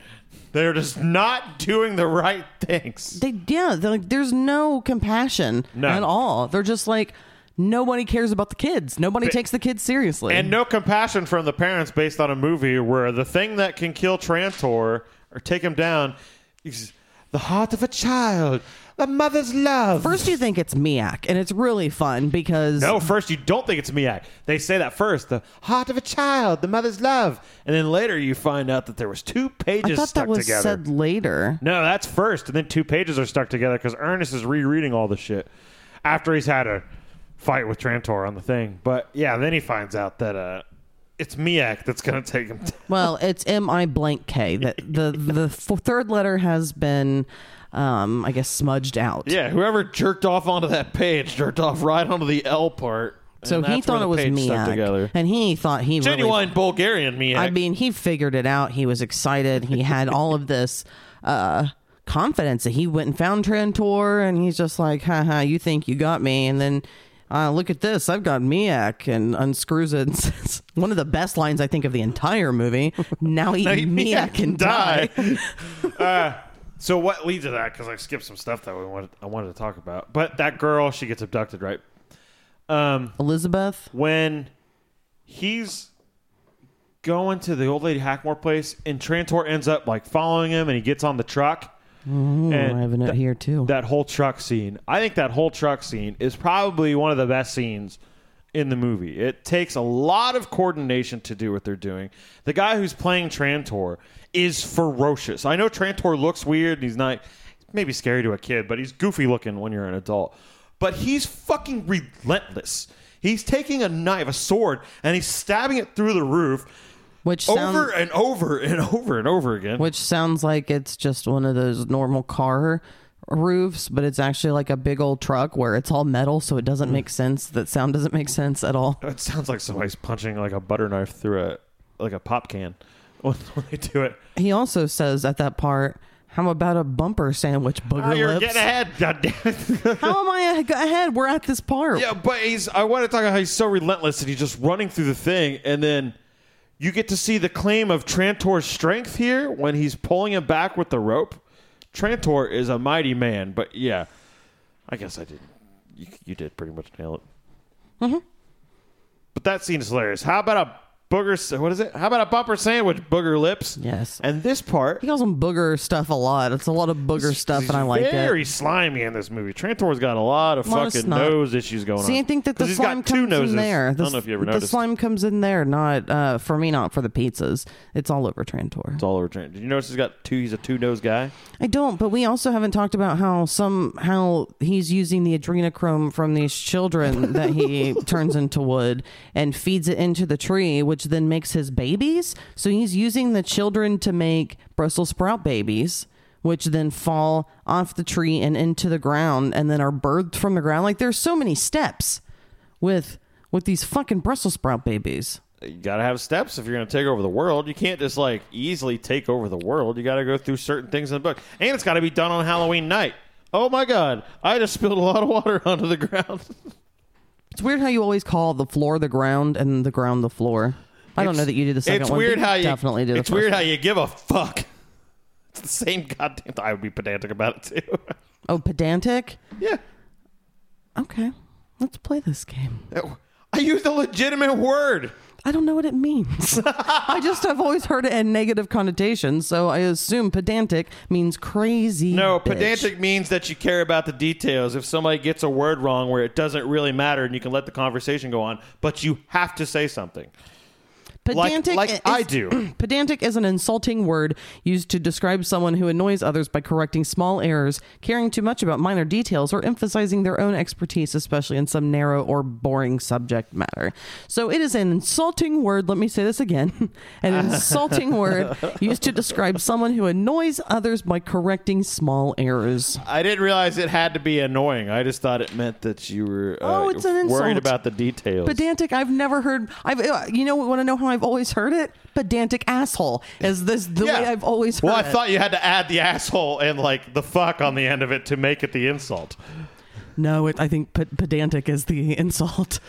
D: They're just not doing the right things.
C: they yeah they're like there's no compassion at all they're just like nobody cares about the kids nobody takes the kids seriously
D: And no compassion from the parents based on a movie where the thing that can kill Trantor or take him down is the heart of a child, the mother's love.
C: first you think it's miak and it's really fun because
D: no, first you don't think it's Miak. They say that first, the heart of a child, the mother's love, and then later you find out that there was two
C: i
D: pages
C: thought
D: stuck
C: that was
D: together.
C: said later
D: No, that's first, and then two pages are stuck together because Ernest is rereading all the shit after he's had a fight with Trantor on the thing. But yeah, then he finds out that uh, it's Miak that's gonna take him. down.
C: well it's mi blank k that the the f- third letter has been um i guess smudged out
D: yeah, whoever jerked off onto that page jerked off right onto the L part.
C: so he thought it was
D: page stuck
C: miak and he thought he really
D: Genuine Bulgarian Miak.
C: I mean, he figured it out. He was excited. He had all of this uh, confidence that he went and found Trantor, and he's just like, haha, you think you got me. And then uh, look at this. I've got Miak and unscrews it. and says- One of the best lines, I think, of the entire movie. Now eat Miak and die.
D: uh, so what leads to that? Because I skipped some stuff that we wanted, I wanted to talk about. But that girl, she gets abducted, right? Um,
C: Elizabeth.
D: when he's going to the old lady Hackmore place, and Trantor ends up like following him, and he gets on the truck.
C: Mm, Ooh, I have a note
D: that-
C: here, too.
D: That whole truck scene, I think that whole truck scene is probably one of the best scenes in the movie. It takes a lot of coordination to do what they're doing. The guy who's playing Trantor is ferocious. I know Trantor looks weird and he's not maybe scary to a kid, but he's goofy looking when you're an adult. But he's fucking relentless. He's taking a knife, a sword, and he's stabbing it through the roof
C: which
D: over
C: sounds,
D: and over and over and over again.
C: which sounds like it's just one of those normal car roofs, but it's actually like a big old truck where it's all metal, so it doesn't make sense. That sound doesn't make sense at all.
D: It sounds like somebody's punching like a butter knife through a like a pop can when, when they do it.
C: He also says at that part, "How about a bumper sandwich, ah, booger
D: Oh, you're
C: lips?"
D: getting ahead. God damn it.
C: How am I ahead? We're at this part.
D: yeah, but he's. I want to talk about how he's so relentless and he's just running through the thing, and then you get to see the claim of Trantor's strength here when he's pulling him back with the rope. Trantor is a mighty man, but yeah, I guess I did. You, you did pretty much nail it.
C: Mm-hmm.
D: But that scene is hilarious. How about a booger? What is it? How about a bumper sandwich? Booger lips.
C: Yes.
D: And this part,
C: He calls them booger stuff a lot. It's a lot of booger stuff, and I like
D: very
C: it.
D: slimy in this movie. Trantor's got a lot of
C: Lot of
D: fucking
C: snot.
D: nose issues going on.
C: See, I think that the
D: he's
C: slime
D: got two
C: comes
D: noses.
C: in there.
D: I
C: The,
D: don't know if you ever
C: the
D: noticed.
C: slime comes in there, not uh, for me, not for the pizzas. It's all over Trantor.
D: It's all over Trant. Did you notice he's got two? He's a two nose guy.
C: I don't, but we also haven't talked about how some how he's using the adrenochrome from these children that he turns into wood and feeds it into the tree, which then makes his babies. So he's using the children to make Brussels sprout babies, which then fall off the tree and into the ground and then are birthed from the ground. Like there's so many steps with with these fucking Brussels sprout babies.
D: You gotta have steps if you're gonna take over the world. You can't just like easily take over the world. You gotta go through certain things in the book, and it's gotta be done on Halloween night. Oh my god! I just spilled a lot of water onto the ground.
C: It's weird how you always call the floor the ground and the ground the floor. I don't know that you did the second
D: It's
C: one.
D: weird how you
C: definitely did.
D: It's weird
C: one.
D: how you give a fuck. It's the same goddamn. I would be pedantic about it too.
C: Oh, pedantic.
D: yeah,
C: Okay, let's play this game.
D: I used a legitimate word.
C: I don't know what it means. I just have always heard it in negative connotations, so I assume pedantic means crazy.
D: No,
C: bitch.
D: pedantic means that you care about the details. If somebody gets a word wrong where it doesn't really matter and you can let the conversation go on, but you have to say something.
C: Pedantic
D: like
C: is,
D: I do.
C: Pedantic is an insulting word used to describe someone who annoys others by correcting small errors, caring too much about minor details, or emphasizing their own expertise, especially in some narrow or boring subject matter. So it is an insulting word. Let me say this again: an insulting word used to describe someone who annoys others by correcting small errors.
D: I didn't realize it had to be annoying. I just thought it meant that you were uh,
C: Oh, it's an
D: worried about the details.
C: Pedantic. I've never heard. I've. uh, You know. Want to know how I've always heard it? Pedantic asshole. Is this the way I've always heard it.
D: Well, I
C: it?
D: thought you had to add the asshole and like the fuck on the end of it to make it the insult.
C: No, it, I think pe- pedantic is the insult.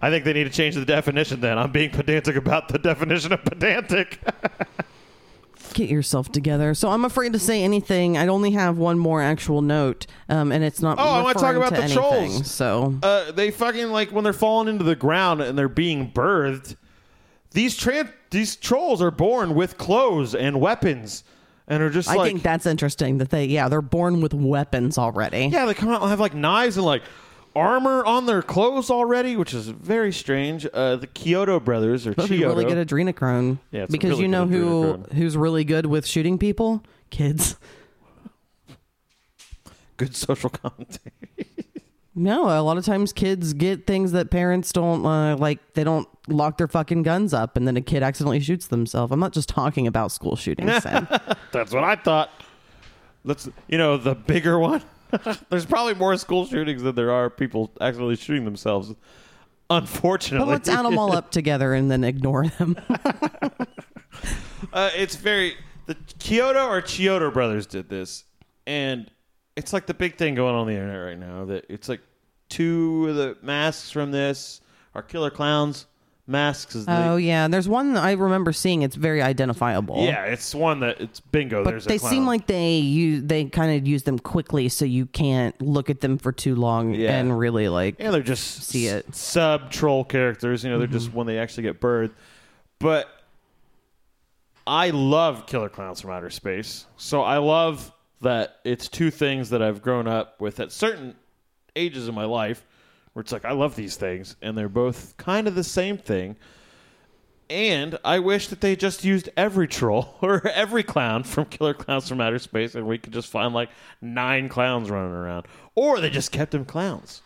D: I think they need to change the definition then. I'm being pedantic about the definition of pedantic.
C: Get yourself together. So I'm afraid to say anything. I'd only have one more actual note, um, and it's not.
D: Oh, I wanna talk
C: referring
D: about
C: to
D: the
C: anything,
D: trolls.
C: So
D: uh, they fucking like when they're falling into the ground and they're being birthed. These tran- these trolls are born with clothes and weapons, and are just
C: I
D: like
C: think that's interesting that they, yeah, they're born with weapons already.
D: yeah, they come out and have like knives and like armor on their clothes already, which is very strange. Uh, the Kyoto brothers or
C: That'd
D: Kyoto.
C: really good adrenochrome.
D: Yeah,
C: because
D: really
C: you know who
D: adrenochrome.
C: who's really good with shooting people? Kids.
D: good social commentary.
C: No, a lot of times kids get things that parents don't uh, like. They don't lock their fucking guns up, and then a kid accidentally shoots themselves. I'm not just talking about school shootings.
D: That's what I thought. Let's you know the bigger one. There's probably more school shootings than there are people accidentally shooting themselves. Unfortunately,
C: but let's add them all up together and then ignore them.
D: Uh, it's very the Kyoto or Chiodo brothers did this, and it's like the big thing going on the internet right now. That it's like two of the masks from this are killer clowns masks. Is the,
C: oh yeah, there's one I remember seeing. It's very identifiable.
D: yeah, it's one that it's bingo.
C: But
D: there's a
C: they
D: clown.
C: seem like they use they kind of use them quickly, so you can't look at them for too long
D: Yeah.
C: and really like.
D: Yeah, they're just
C: See it.
D: sub troll characters. You know, they're just mm-hmm. when they actually get birthed. But I love Killer Clowns from Outer Space. So I love that it's two things that I've grown up with at certain ages of my life where it's like I love these things and they're both kind of the same thing. And I wish that they just used every troll or every clown from Killer Clowns from Outer Space and we could just find like nine clowns running around. Or they just kept them clowns.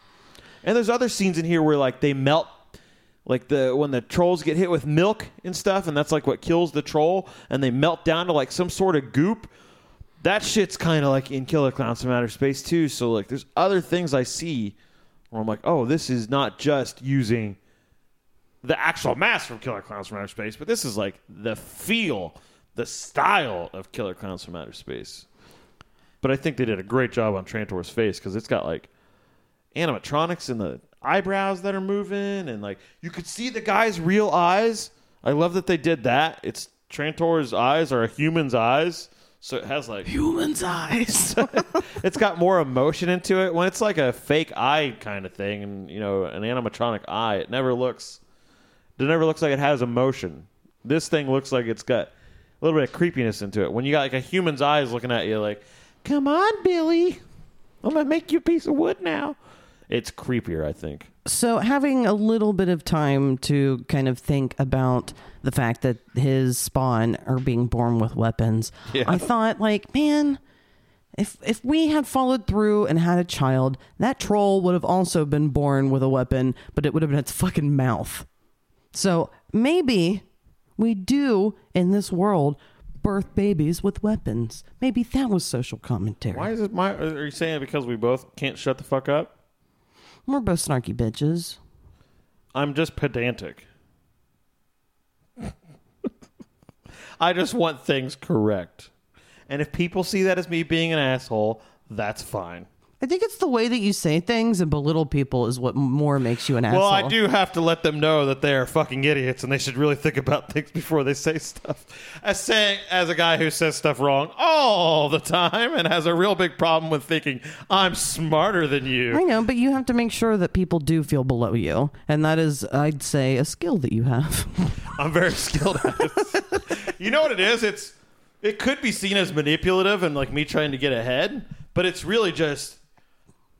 D: And there's other scenes in here where like they melt like the when the trolls get hit with milk and stuff and that's like what kills the troll and they melt down to like some sort of goop. That shit's kind of like in Killer Clowns from Outer Space too. So like there's other things I see where I'm like, "Oh, this is not just using the actual mask from Killer Clowns from Outer Space, but this is like the feel, the style of Killer Clowns from Outer Space." But I think they did a great job on Trantor's face because it's got like animatronics in the eyebrows that are moving, and like you could see the guy's real eyes. I love that they did that. It's Trantor's eyes are a human's eyes, so it has like
C: Human's eyes.
D: it's got more emotion into it. When it's like a fake eye kind of thing, and you know, an animatronic eye, it never looks. It never looks like it has emotion. This thing looks like it's got a little bit of creepiness into it. When you got like a human's eyes looking at you, like, "Come on, Billy, I'm gonna make you a piece of wood now." It's creepier, I think.
C: So, having a little bit of time to kind of think about the fact that his spawn are being born with weapons,
D: Yeah.
C: I thought, like, man, if if we had followed through and had a child, that troll would have also been born with a weapon, but it would have been its fucking mouth. So maybe we do in this world birth babies with weapons. Maybe that was social commentary.
D: Why is it my? Are you saying it because we both can't shut the fuck up?
C: We're both snarky bitches.
D: I'm just pedantic. I just want things correct. And if people see that as me being an asshole, that's fine.
C: I think it's the way that you say things and belittle people is what more makes you an asshole.
D: Well, I do have to let them know that they are fucking idiots and they should really think about things before they say stuff. As saying, as a guy who says stuff wrong all the time and has a real big problem with thinking I'm smarter than you.
C: I know, but you have to make sure that people do feel below you, and that is, I'd say, a skill that you have.
D: I'm very skilled at it. you know what it is? It's it could be seen as manipulative and like me trying to get ahead, but it's really just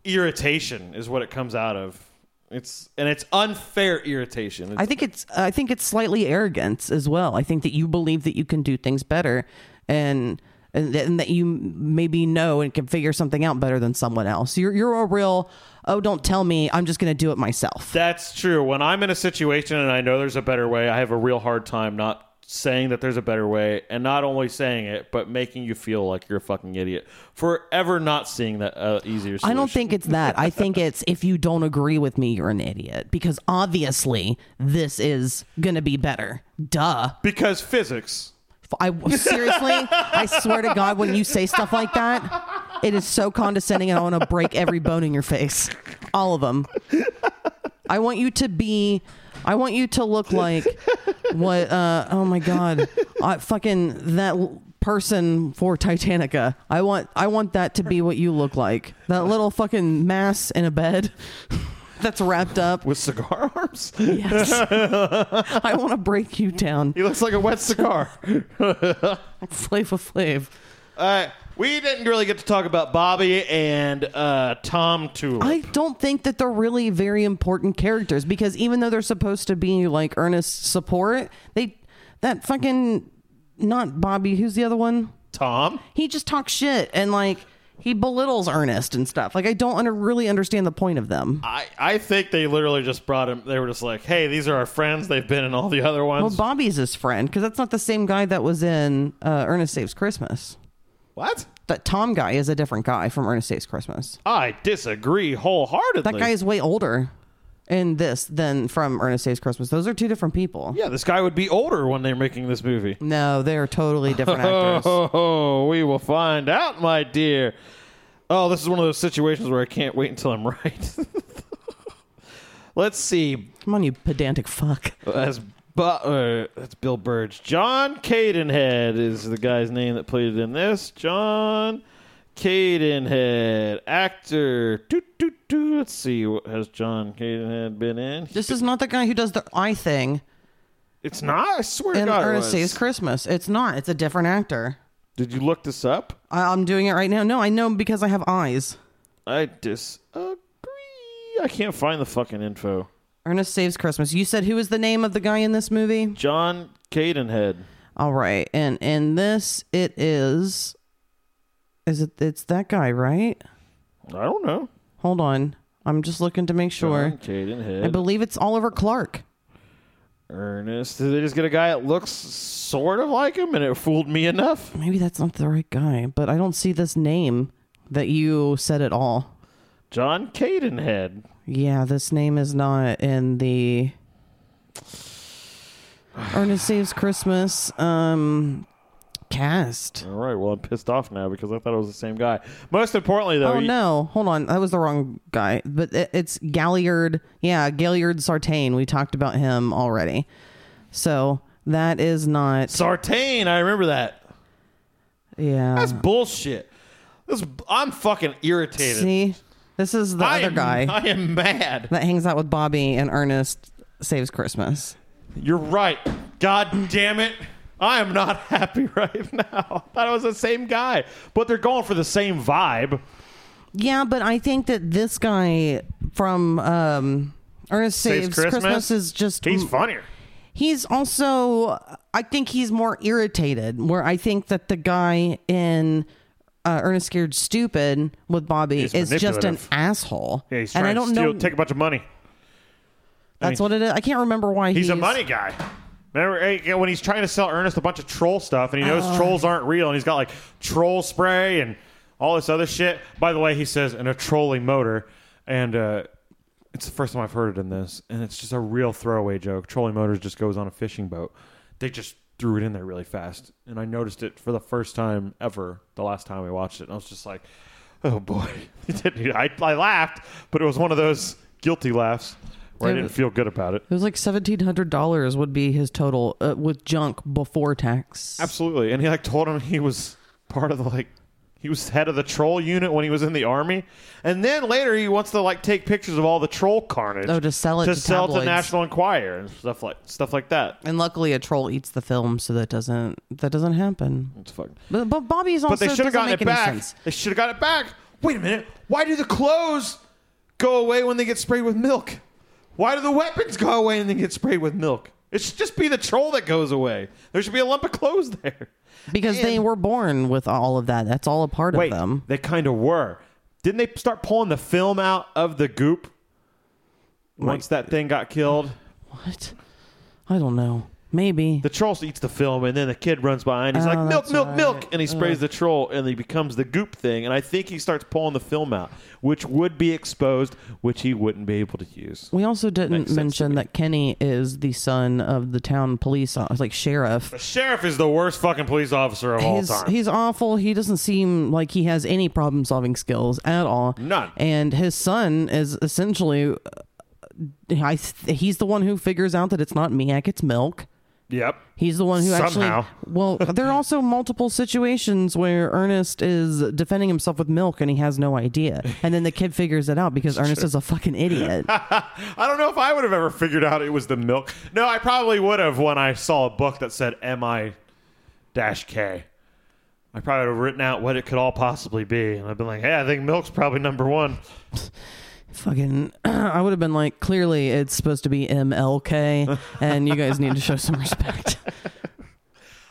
D: irritation is what it comes out of. It's and it's unfair irritation. It's,
C: I think it's I think it's slightly arrogance as well. I think that you believe that you can do things better and and, and that you maybe know and can figure something out better than someone else. You're you're a real oh don't tell me I'm just going to do it myself.
D: That's true. When I'm in a situation and I know there's a better way, I have a real hard time not saying that there's a better way and not only saying it, but making you feel like you're a fucking idiot for ever not seeing that uh, easier solution.
C: I don't think it's that. I think it's if you don't agree with me, you're an idiot because obviously this is going to be better. Duh.
D: because physics.
C: I seriously, I swear to God, when you say stuff like that, it is so condescending, and I want to break every bone in your face, all of them. I want you to be. I want you to look like what? Uh, oh my God, uh, fucking that l- person for Titanica. I want. I want that to be what you look like. That little fucking mass in a bed. That's wrapped up.
D: With cigar arms?
C: Yes. I want to break you down.
D: He looks like a wet cigar.
C: Flava Flav.
D: Uh, we didn't really get to talk about Bobby and uh, Tom too.
C: I don't think that they're really very important characters because even though they're supposed to be like earnest support, they that fucking not Bobby, who's the other one?
D: Tom?
C: He just talks shit and like he belittles Ernest and stuff. Like I don't under, really understand the point of them.
D: I, I think they literally just brought him. They were just like, hey, these are our friends. They've been in all the other ones. Well.
C: Bobby's his friend because that's not the same guy that was in uh, Ernest Saves Christmas.
D: what?
C: That Tom guy is a different guy from Ernest Saves Christmas.
D: I disagree wholeheartedly.
C: That guy is way older in this than from Ernest Saves Christmas. Those are two different people.
D: Yeah, this guy would be older when they're making this movie.
C: No, they're totally different actors.
D: Oh, we will find out, my dear. Oh, this is one of those situations where I can't wait until I'm right. Let's see.
C: Come on, you pedantic fuck.
D: That's, Bu- uh, that's Bill Byrge. John Cadenhead is the guy's name that played it in this. John Cadenhead, actor. Doo, doo, doo. Let's see. What has John Cadenhead been in?
C: This is not the guy who does the eye thing
D: It's not. I swear to God. it
C: Ernest
D: was.
C: Saves Christmas. It's not. It's a different actor.
D: Did you look this up?
C: I, I'm doing it right now. No, I know because I have eyes.
D: I disagree. I can't find the fucking info.
C: Ernest Saves Christmas. You said who is the name of the guy in this movie?
D: John Cadenhead.
C: All right, and in this it is. Is it? It's that guy, right?
D: I don't know.
C: Hold on. I'm just looking to make sure.
D: John Cadenhead.
C: I believe it's Oliver Clark.
D: Ernest. Did they just get a guy that looks sort of like him and it fooled me enough?
C: Maybe that's not the right guy, but I don't see this name that you said at all.
D: John Cadenhead.
C: Yeah, this name is not in the Ernest Saves Christmas um cast.
D: All right, well, I'm pissed off now because I thought it was the same guy. Most importantly, though,
C: Oh
D: he-
C: no, hold on, that was the wrong guy. But it, it's Gailard. Yeah, Gailard Sartain. We talked about him already. So that is not.
D: Sartain, I remember that.
C: Yeah.
D: That's bullshit. This, I'm fucking irritated.
C: See, this is the
D: I
C: other
D: am,
C: guy
D: I am mad.
C: that hangs out with Bobby and Ernest Saves Christmas.
D: You're right. God damn it. I am not happy right now. I thought it was the same guy, but they're going for the same vibe.
C: Yeah, but I think that this guy from um, Ernest
D: Saves
C: Saves,
D: Christmas?
C: Christmas? is just
D: He's funnier.
C: He's also, I think he's more irritated. Where I think that the guy in uh, Ernest Scared Stupid with Bobby
D: He's
C: is just an
D: manipulative.
C: asshole.
D: Yeah, he's
C: and I don't
D: to steal,
C: know.
D: take a bunch of money.
C: that's what it is. I can't remember why
D: He's
C: he's,
D: a money guy. Remember eh, when he's trying to sell Ernest a bunch of troll stuff, and he
C: Uh.
D: knows trolls aren't real, and he's got like troll spray and all this other shit. By the way, he says in a trolling motor, and uh, it's the first time I've heard it in this, and it's just a real throwaway joke. Trolling motors just goes on a fishing boat. They just threw it in there really fast, and I noticed it for the first time ever the last time we watched it, and I was just like. Oh boy, I, I laughed, but it was one of those guilty laughs where I didn't feel good about it.
C: It was like seventeen hundred dollars would be his total uh, with junk before tax.
D: Absolutely, and he like told him he was part of the like he was head of the troll unit when he was in the army, and then later he wants to like take pictures of all the troll carnage.
C: Oh, to sell it
D: to
C: to
D: sell to. National Enquirer and stuff like stuff like that.
C: And luckily, a troll eats the film, so that doesn't that doesn't happen.
D: It's fucking.
C: But, but Bobby's also
D: But they should have gotten it back.
C: sense.
D: They should have got it back. Wait a minute. Why do the clothes go away when they get sprayed with milk? Why do the weapons go away and they get sprayed with milk? It should just be the troll that goes away. There should be a lump of clothes there.
C: Because they were born with all of that. That's all a part
D: Wait,
C: of them.
D: they kind of were. Didn't they start pulling the film out of the goop once that thing got killed?
C: What? I don't know. Maybe.
D: The troll eats the film, and then the kid runs by and he's
C: Oh,
D: like, "Milk,
C: that's
D: milk,
C: right.
D: milk!" And he sprays the troll, and he becomes the goop thing. And I think he starts pulling the film out, which would be exposed, which he wouldn't be able to use.
C: we also didn't
D: to
C: mention
D: me.
C: that Kenny is the son of the town police, uh, like sheriff.
D: The sheriff is the worst fucking police officer of all
C: He's,
D: time.
C: he's awful. He doesn't seem like he has any problem solving skills at all.
D: None.
C: And his son is essentially, uh, I th- he's the one who figures out that it's not Miak, it's milk.
D: Yep.
C: He's the one who
D: Somehow.
C: actually. Well, there are also multiple situations where Ernest is defending himself with milk and he has no idea, and then the kid figures it out because Ernest is a fucking idiot.
D: I don't know if I would have ever figured out it was the milk. No, I probably would have when I saw a book that said MI dash K. I probably would have written out what it could all possibly be. And I've been like, hey, I think milk's probably number one.
C: fucking, I would have been like, clearly it's supposed to be MLK, and you guys need to show some respect.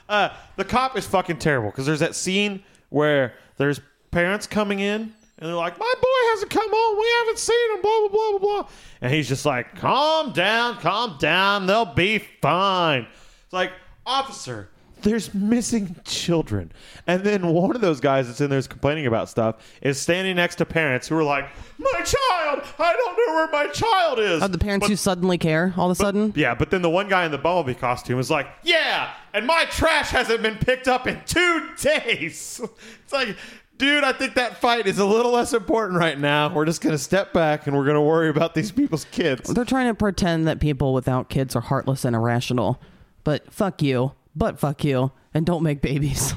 D: Uh, the cop is fucking terrible because there's that scene where there's parents coming in and they're like, "My boy hasn't come home. We haven't seen him." Blah blah blah blah blah. And he's just like, "Calm down, calm down. They'll be fine." It's like, officer, there's missing children. And then one of those guys that's in there is complaining about stuff is standing next to parents who are like, "My child, I don't know where my child is."
C: Oh, the parents
D: But-
C: who suddenly care all of a sudden.
D: yeah, but then the one guy in the bumblebee costume is like, "Yeah, and my trash hasn't been picked up in two days." It's like, dude, I think that fight is a little less important right now. We're just gonna step back and we're gonna worry about these people's kids.
C: They're trying to pretend that people without kids are heartless and irrational. But fuck you. But fuck you. And don't make babies.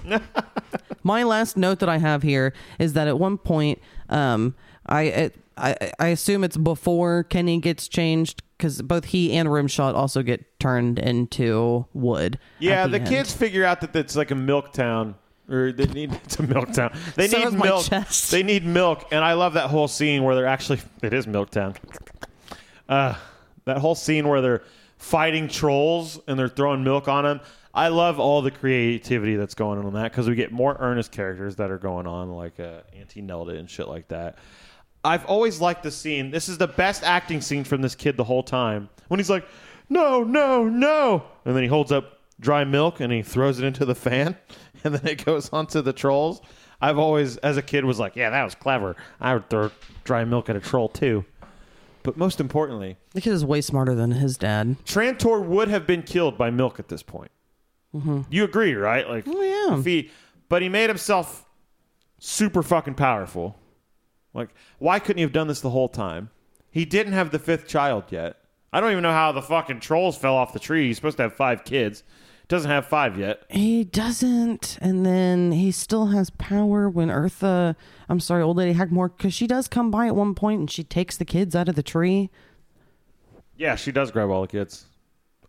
C: My last note that I have here is that at one point, um, I, it, I I assume it's before Kenny gets changed because both he and Rimshot also get turned into wood.
D: Yeah, the
C: end.
D: kids figure out that it's like a milk town. Or they need it's a milk town. They
C: So
D: need milk. They need milk, and I love that whole scene where they're actually it is milk town. Uh, that whole scene where they're fighting trolls and they're throwing milk on them. I love all the creativity that's going on in that because we get more earnest characters that are going on, like uh, Auntie Nelda and shit like that. I've always liked the scene. This is the best acting scene from this kid the whole time. When he's like, "No, no, no," and then he holds up dry milk and he throws it into the fan, and then it goes onto the trolls. I've always, as a kid, was like, "Yeah, that was clever. I would throw dry milk at a troll too." But most importantly,
C: The kid is way smarter than his dad.
D: Trantor would have been killed by milk at this point. Mm-hmm. You agree, right? Like,
C: Oh, yeah.
D: he, but he made himself super fucking powerful. Like, why couldn't he have done this the whole time? He didn't have the fifth child yet. I don't even know how the fucking trolls fell off the tree. He's supposed to have five kids. Doesn't have five yet.
C: He doesn't, and then he still has power when Eartha, I'm sorry, old lady Hackmore, because she does come by at one point and she takes the kids out of the tree.
D: Yeah, she does grab all the kids.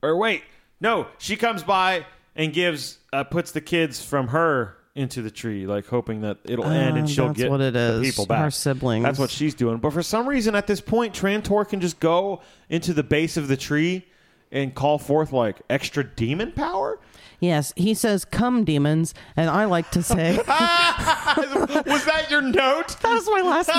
D: Or wait, no, she comes by and gives, uh, puts the kids from her into the tree, like hoping that it'll end and
C: Uh,
D: she'll
C: that's
D: get
C: what it
D: the
C: is.
D: people back.
C: Her siblings.
D: That's what she's doing. But for some reason, at this point, Trantor can just go into the base of the tree and call forth like extra demon power.
C: Yes, he says, "Come, demons," and I like to say,
D: Was that your note?
C: "That was my last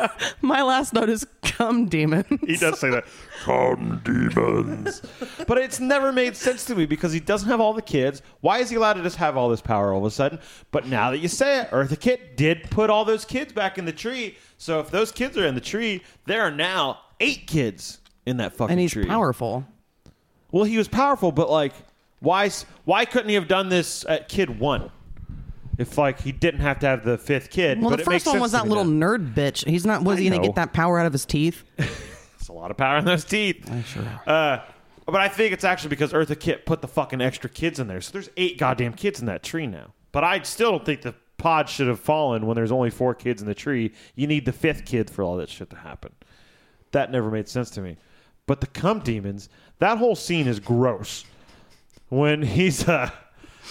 C: note." my last note is, "Come, demons."
D: He does say that. Come, demons. but it's never made sense to me because he doesn't have all the kids. Why is he allowed to just have all this power all of a sudden? But now that you say it, Eartha Kitt did put all those kids back in the tree. So if those kids are in the tree, there are now eight kids in that fucking
C: And he's
D: tree.
C: powerful.
D: Well, he was powerful, but like, why? Why couldn't he have done this at kid one? if like he didn't have to have the fifth kid.
C: Well,
D: but
C: the
D: it makes
C: first one was that little nerd bitch. He's not. Was
D: I
C: he going to get that power out of his teeth?
D: It's a lot of power in those teeth. Uh, but I think it's actually because Eartha Kitt put the fucking extra kids in there. So there's eight goddamn kids in that tree now. But I still don't think the pod should have fallen when there's only four kids in the tree. You need the fifth kid for all that shit to happen. That never made sense to me. But the cum demons, that whole scene is gross. When he's uh,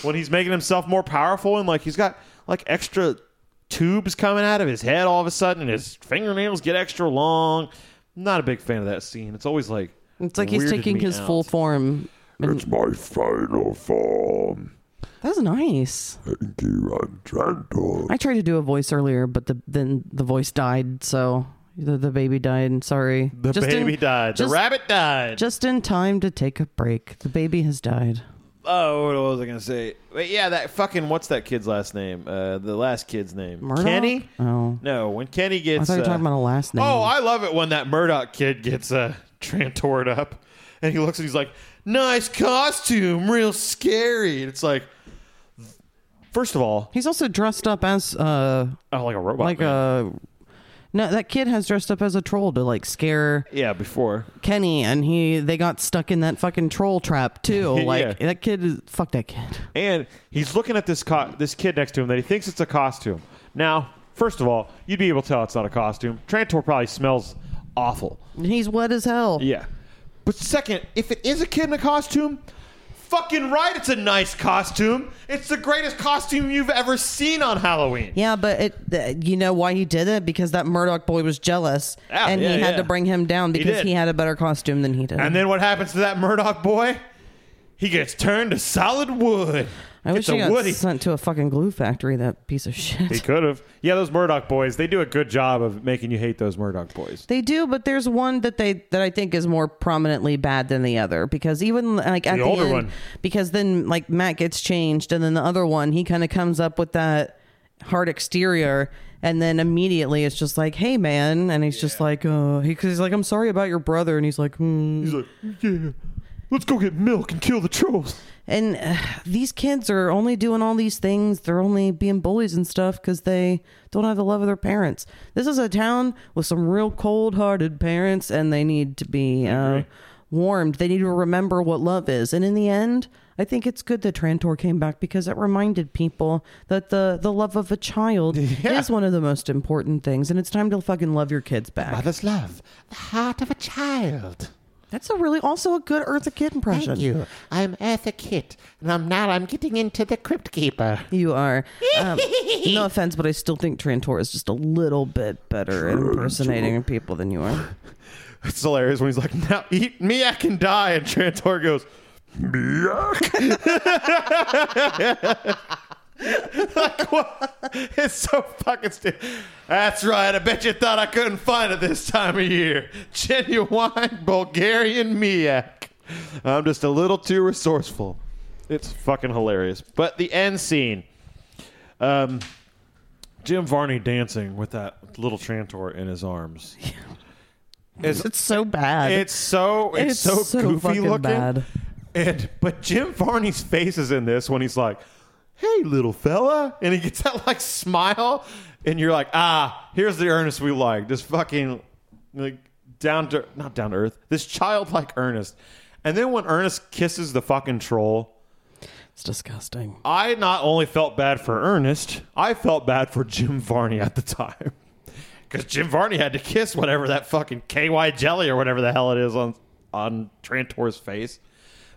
D: when he's making himself more powerful and like he's got like extra tubes coming out of his head all of a sudden and his fingernails get extra long. I'm not a big fan of that scene. It's always like
C: It's like he's taking his
D: out.
C: full form.
A: It's my final form.
C: That's nice.
A: Thank you, I'm Trantor.
C: I tried to do a voice earlier, but the then the voice died. So the, the baby died. Sorry.
D: The
C: Just in-
D: baby died.
C: just-
D: the rabbit died.
C: Just in time to take a break. The baby has died.
D: oh, what was I gonna say? But yeah, that fucking what's that kid's last name? Uh, the last kid's name.
C: Murdoch?
D: Kenny.
C: Oh.
D: No, when Kenny
C: I
D: gets.
C: thought you were
D: uh,
C: talking about a last name.
D: Oh, I love it when that Murdoch kid gets uh, trantored up, and he looks and he's like, "Nice costume, real scary." And it's like, first of all,
C: He's also dressed up as uh
D: oh, like a robot.
C: like
D: man.
C: a no that kid has dressed up as a troll to like scare
D: yeah, before.
C: Kenny and he they got stuck in that fucking troll trap too.
D: Yeah.
C: Like that kid is fuck that kid.
D: And he's looking at this co- this kid next to him that he thinks it's a costume. Now, first of all, you'd be able to tell it's not a costume. Trantor probably smells awful.
C: And he's wet as hell.
D: Yeah. But second, if it is a kid in a costume, fucking right, it's a nice costume. It's the greatest costume you've ever seen on Halloween.
C: Yeah, but it uh, you know why he did it? Because that Murdoch boy was jealous
D: Yeah,
C: and
D: yeah,
C: he had
D: yeah.
C: to bring him down
D: He
C: because
D: did.
C: he, had a better costume than he did.
D: And then what happens to that Murdoch boy? He gets turned to solid wood.
C: I wish he got
D: Woody.
C: sent to a fucking glue factory, that piece of shit.
D: He could have. Yeah, those Murdoch boys, they do a good job of making you hate those Murdoch boys.
C: They do, but there's one that they that I think is more prominently bad than the other because even like at
D: The
C: the,
D: older
C: end,
D: one.
C: because then like Matt gets changed and then the other one he kind of comes up with that hard exterior and then immediately it's just like hey man and he's just like uh he, cause he's like I'm sorry about your brother and he's like hmm.
D: He's like, yeah, let's go get milk and kill the trolls.
C: and uh, these kids are only doing all these things. They're only being bullies and stuff because they don't have the love of their parents. This is a town with some real cold-hearted parents and they need to be uh, warmed. They need to remember what love is. And in the end i think it's good that trantor came back because it reminded people that the, the love of a child
D: Yeah.
C: is one of the most important things. And it's time to fucking love your kids back.
A: Mother's love, the heart of a child.
C: That's a really also a good Eartha Kitt impression
A: Thank you. I'm Eartha Kitt, and I'm now I'm getting into the Crypt Keeper.
C: You are. Um, no offense, but I still think Trantor is just a little bit better at impersonating people than you are.
D: It's hilarious when he's like, now eat me, I can die. And Trantor goes, like, what? It's so fucking stupid. That's right. I bet you thought I couldn't find it this time of year. Genuine Bulgarian Miak. I'm just a little too resourceful. It's fucking hilarious. But the end scene. Um, Jim Varney dancing with that little Trantor in his arms. It's,
C: It's so bad.
D: it's so it's,
C: It's
D: so,
C: so
D: goofy looking.
C: bad.
D: And but Jim Varney's face is in this when he's like, "Hey, little fella," and he gets that like smile, and you're like, "Ah, here's the Ernest we like." This fucking like down to not down to earth. This childlike Ernest. And then when Ernest kisses the fucking troll,
C: it's disgusting.
D: I not only felt bad for Ernest, I felt bad for Jim Varney at the time. Because Jim Varney had to kiss whatever that fucking KY jelly or whatever the hell it is on, on Trantor's face.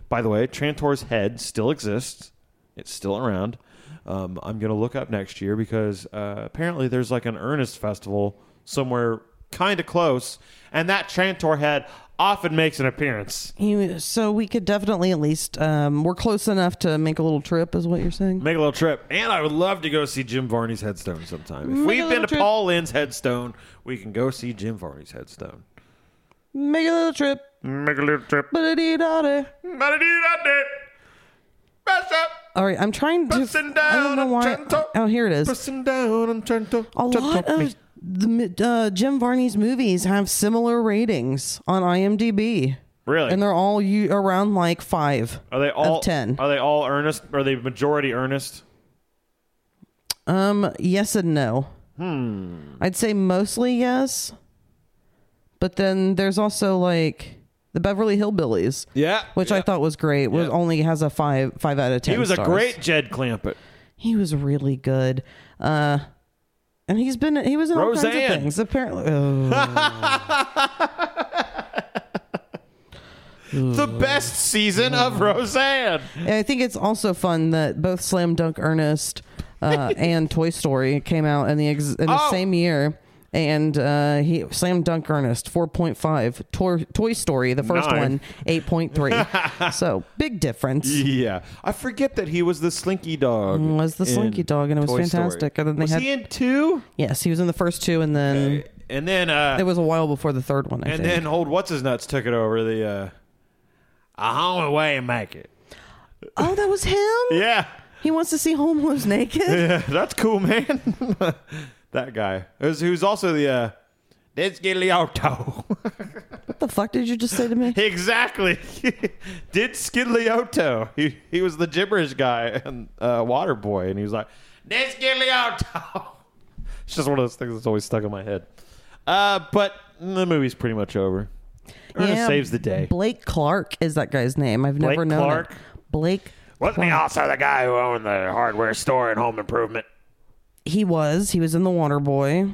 D: By the way, Trantor's head still exists, it's still around. Um, I'm going to look up next year because uh, apparently there's like an Ernest festival somewhere kind of close, and that Trantor head often makes an appearance.
C: You, so we could definitely at least um, we're close enough to make a little trip, is what you're saying?
D: Make a little trip. And I would love to go see Jim Varney's headstone sometime. If
C: Make
D: we've been to
C: trip.
D: Paul Lynde's headstone, we can go see Jim Varney's headstone.
C: Make a little trip.
D: Make a little trip.
C: Ba-da-dee-da-da. All right, I'm trying to.
D: Pressing
C: I don't
D: down
C: know
D: on
C: why.
D: Trento.
C: Oh, here it is.
D: Pressing down on Trento.
C: A lot of the uh, Jim Varney's movies have similar ratings on IMDb.
D: Really?
C: And they're all u- around like five.
D: Are they all
C: of 10.
D: Are they all Ernest? Are they majority Ernest?
C: Um, yes and no. Hmm. I'd say mostly yes, but then there's also like the Beverly Hillbillies,
D: Yeah,
C: which I thought was great. Was
D: Yeah.
C: only has a five five out of ten.
D: he was
C: stars.
D: a great Jed Clampett.
C: He was really good. Uh, and he's been he was in all kinds of things. Apparently, oh.
D: The best season of Roseanne.
C: And I think it's also fun that both Slam Dunk Ernest uh, and Toy Story came out in the ex- in the
D: Oh.
C: same year. And uh, he Slam Dunk Ernest four point five. Toy, Toy Story the first
D: Nine.
C: one eight point three. so big difference.
D: Yeah, I forget that he was the Slinky Dog.
C: Was the Slinky Dog and it was
D: Toy Story.
C: fantastic. And then they
D: was
C: had
D: he in two?
C: yes, he was in the first two, and then
D: And then, uh,
C: it was a while before the third one. I
D: and
C: think.
D: then old what's his nuts took it over the. uh A only way and make it.
C: oh, that was him.
D: Yeah,
C: He wants to see Homelos naked.
D: yeah, that's cool, man. That guy, who's, who's also the. uh Diz Gigliotto.
C: What the fuck did you just say to me?
D: exactly. Did Skidliotto. He he was the gibberish guy and uh, Water Boy, and he was like, Diz Gigliotto. It's just one of those things that's always stuck in my head. Uh, but the movie's pretty much over. Ernest saves the day.
C: Blake Clark is that guy's name. I've never known
D: Clark?
C: it. Blake.
G: Wasn't he also the guy who owned the hardware store in Home Improvement?
C: He was. He was in The Water Boy.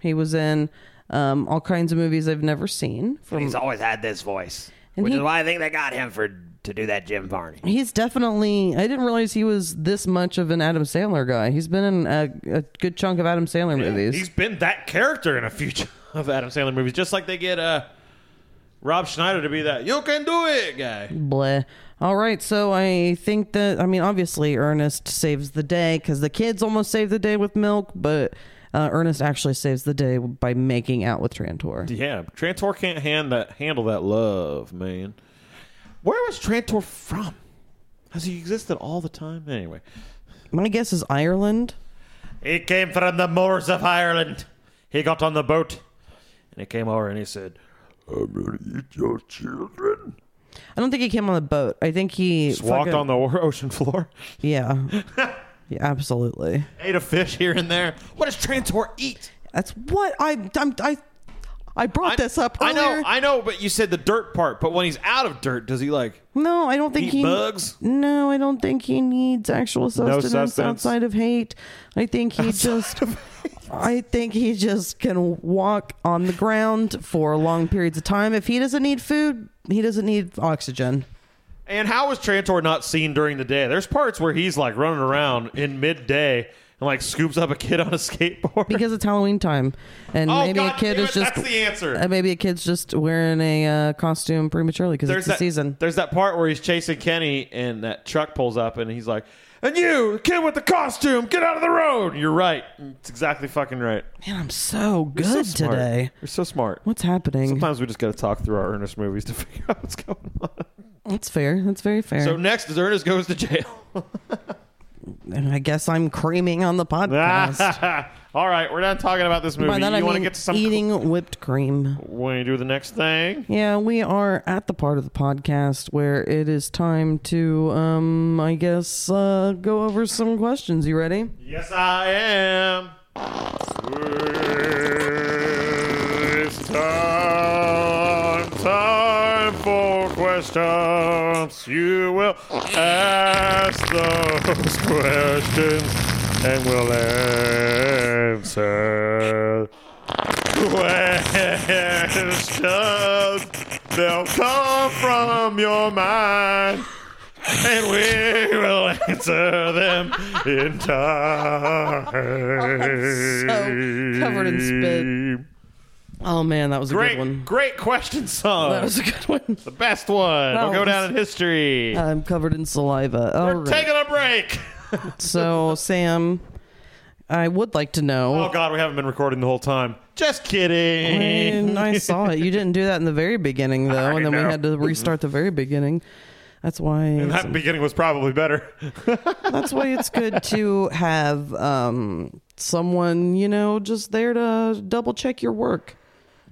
C: He was in um, all kinds of movies I've never seen. From
G: He's always had this voice,
C: And
G: which
C: he-
G: is why I think they got him for to do that Jim Varney.
C: he's definitely. I didn't realize he was this much of an Adam Sandler guy. He's been in a, a good chunk of Adam Sandler movies.
D: He's been that character in a few of Adam Sandler movies, just like they get uh, Rob Schneider to be that "you can do it" guy.
C: Bleh. All right, so I think that I mean obviously Ernest saves the day because the kids almost save the day with milk, but uh, Ernest actually saves the day by making out with Trantor.
D: Yeah, Trantor can't hand that handle that love, man. Where was Trantor from? Has he existed all the time? Anyway,
C: My guess is Ireland.
G: He came from the moors of Ireland. He got on the boat, and he came over and he said,
H: I'm gonna eat your children.
C: I don't think he came on the boat. I think he
D: just walked on the ocean floor,
C: Yeah. yeah, absolutely.
D: ate a fish here and there. What does Trantor eat?
C: That's what I I'm, I I brought
D: I-
C: this up
D: I
C: earlier.
D: know, I know, but you said the dirt part. But when he's out of dirt, does he like?
C: no, I don't think
D: Eat
C: he
D: bugs?
C: No, I don't think he needs actual sustenance,
D: sustenance?
C: outside of hate. I think he just I think he just can walk on the ground for long periods of time. If he doesn't need food, he doesn't need oxygen.
D: And how is Trantor not seen during the day? There's parts where he's like running around in midday and like scoops up a kid on a skateboard.
C: Because it's Halloween time, and
D: oh,
C: maybe
D: God
C: a kid
D: damn
C: is
D: it,
C: just
D: that's the answer.
C: uh, maybe a kid's just wearing a uh, costume prematurely because it's the
D: that
C: season.
D: There's that part where he's chasing Kenny and that truck pulls up and he's like, "And you, the kid with the costume, get out of the road." You're right. It's exactly fucking right.
C: Man, I'm so
D: You're so
C: good today.
D: You're so smart.
C: What's happening?
D: Sometimes we just got to talk through our Ernest movies to figure out what's going on.
C: That's fair. That's very fair.
D: So next is Ernest goes to jail.
C: and I guess I'm creaming on the podcast.
D: All right, we're done talking about this movie.
C: By that
D: you
C: I
D: want to get to some
C: eating whipped cream.
D: when you do the next thing?
C: Yeah, we are at the part of the podcast where it is time to, um, I guess, uh, go over some questions. You ready?
D: Yes, I am.
G: It's time, questions. You will ask those questions and we'll answer. Questions, they'll come from your mind. And we will answer them in oh, time.
C: So covered in spit. Oh man, that was a good
D: Great,
C: one.
D: great question song.
C: That was a good one.
D: the best one.
C: That
D: Will go down in history.
C: I'm covered in saliva. All
D: We're
C: right.
D: taking a break.
C: So, Sam, I would like to know.
D: Oh God, we haven't been recording the whole time. Just kidding.
C: And I saw it. You didn't do that in the very beginning, though, and then we had to restart the very beginning. That's why.
D: And that beginning was probably better.
C: that's why it's good to have um, someone, you know, just there to double check your work.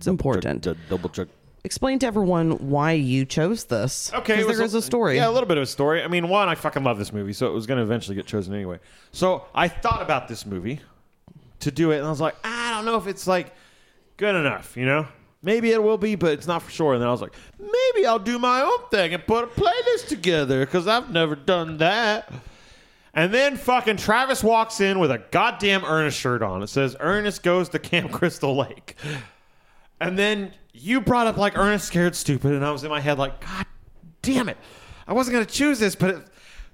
C: It's important.
D: double check.
C: explain to everyone why you chose this.
D: Okay,
C: 'Cause
D: it was
C: there is a story.
D: Yeah, a little bit of a story. I mean, one, I fucking love this movie, so it was going to eventually get chosen anyway. So I thought about this movie to do it, and I was like, I don't know if it's like good enough, you know? Maybe it will be, but it's not for sure. And then I was like, maybe I'll do my own thing and put a playlist together because I've never done that. And then fucking Travis walks in with a goddamn Ernest shirt on. It says Ernest goes to Camp Crystal Lake. And then you brought up like Ernest Scared Stupid, and I was in my head like, God damn it. I wasn't going to choose this, but it,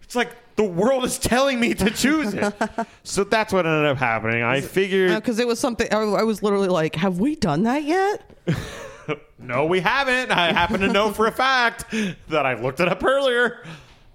D: it's like the world is telling me to choose it. so that's what ended up happening. I figured,
C: Because it was something, I, I was literally like, have we done that yet?
D: no, we haven't. I happen to know for a fact that I looked it up earlier.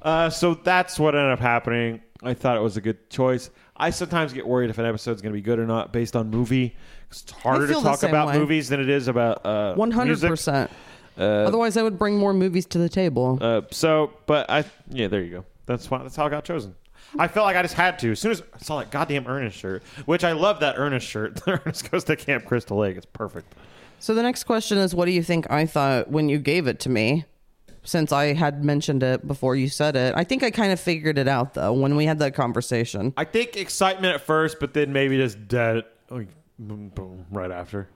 D: Uh, so that's what ended up happening. I thought it was a good choice. I sometimes get worried if an episode's going to be good or not based on movie. It's harder to
C: feel the
D: talk
C: same
D: about
C: way.
D: movies than it is about uh,
C: 100%. Otherwise, I would bring more movies to the table.
D: Uh, so, but I, yeah, there you go. That's why. That's how I got chosen. I felt like I just had to. As soon as I saw that goddamn Ernest shirt, which I love that Ernest shirt. Ernest goes to Camp Crystal Lake. It's perfect.
C: So the next question is, what do you think I thought when you gave it to me? Since I had mentioned it before you said it, I think I kind of figured it out though when we had that conversation.
D: I think excitement at first, but then maybe just dead. Like, boom, boom, right after.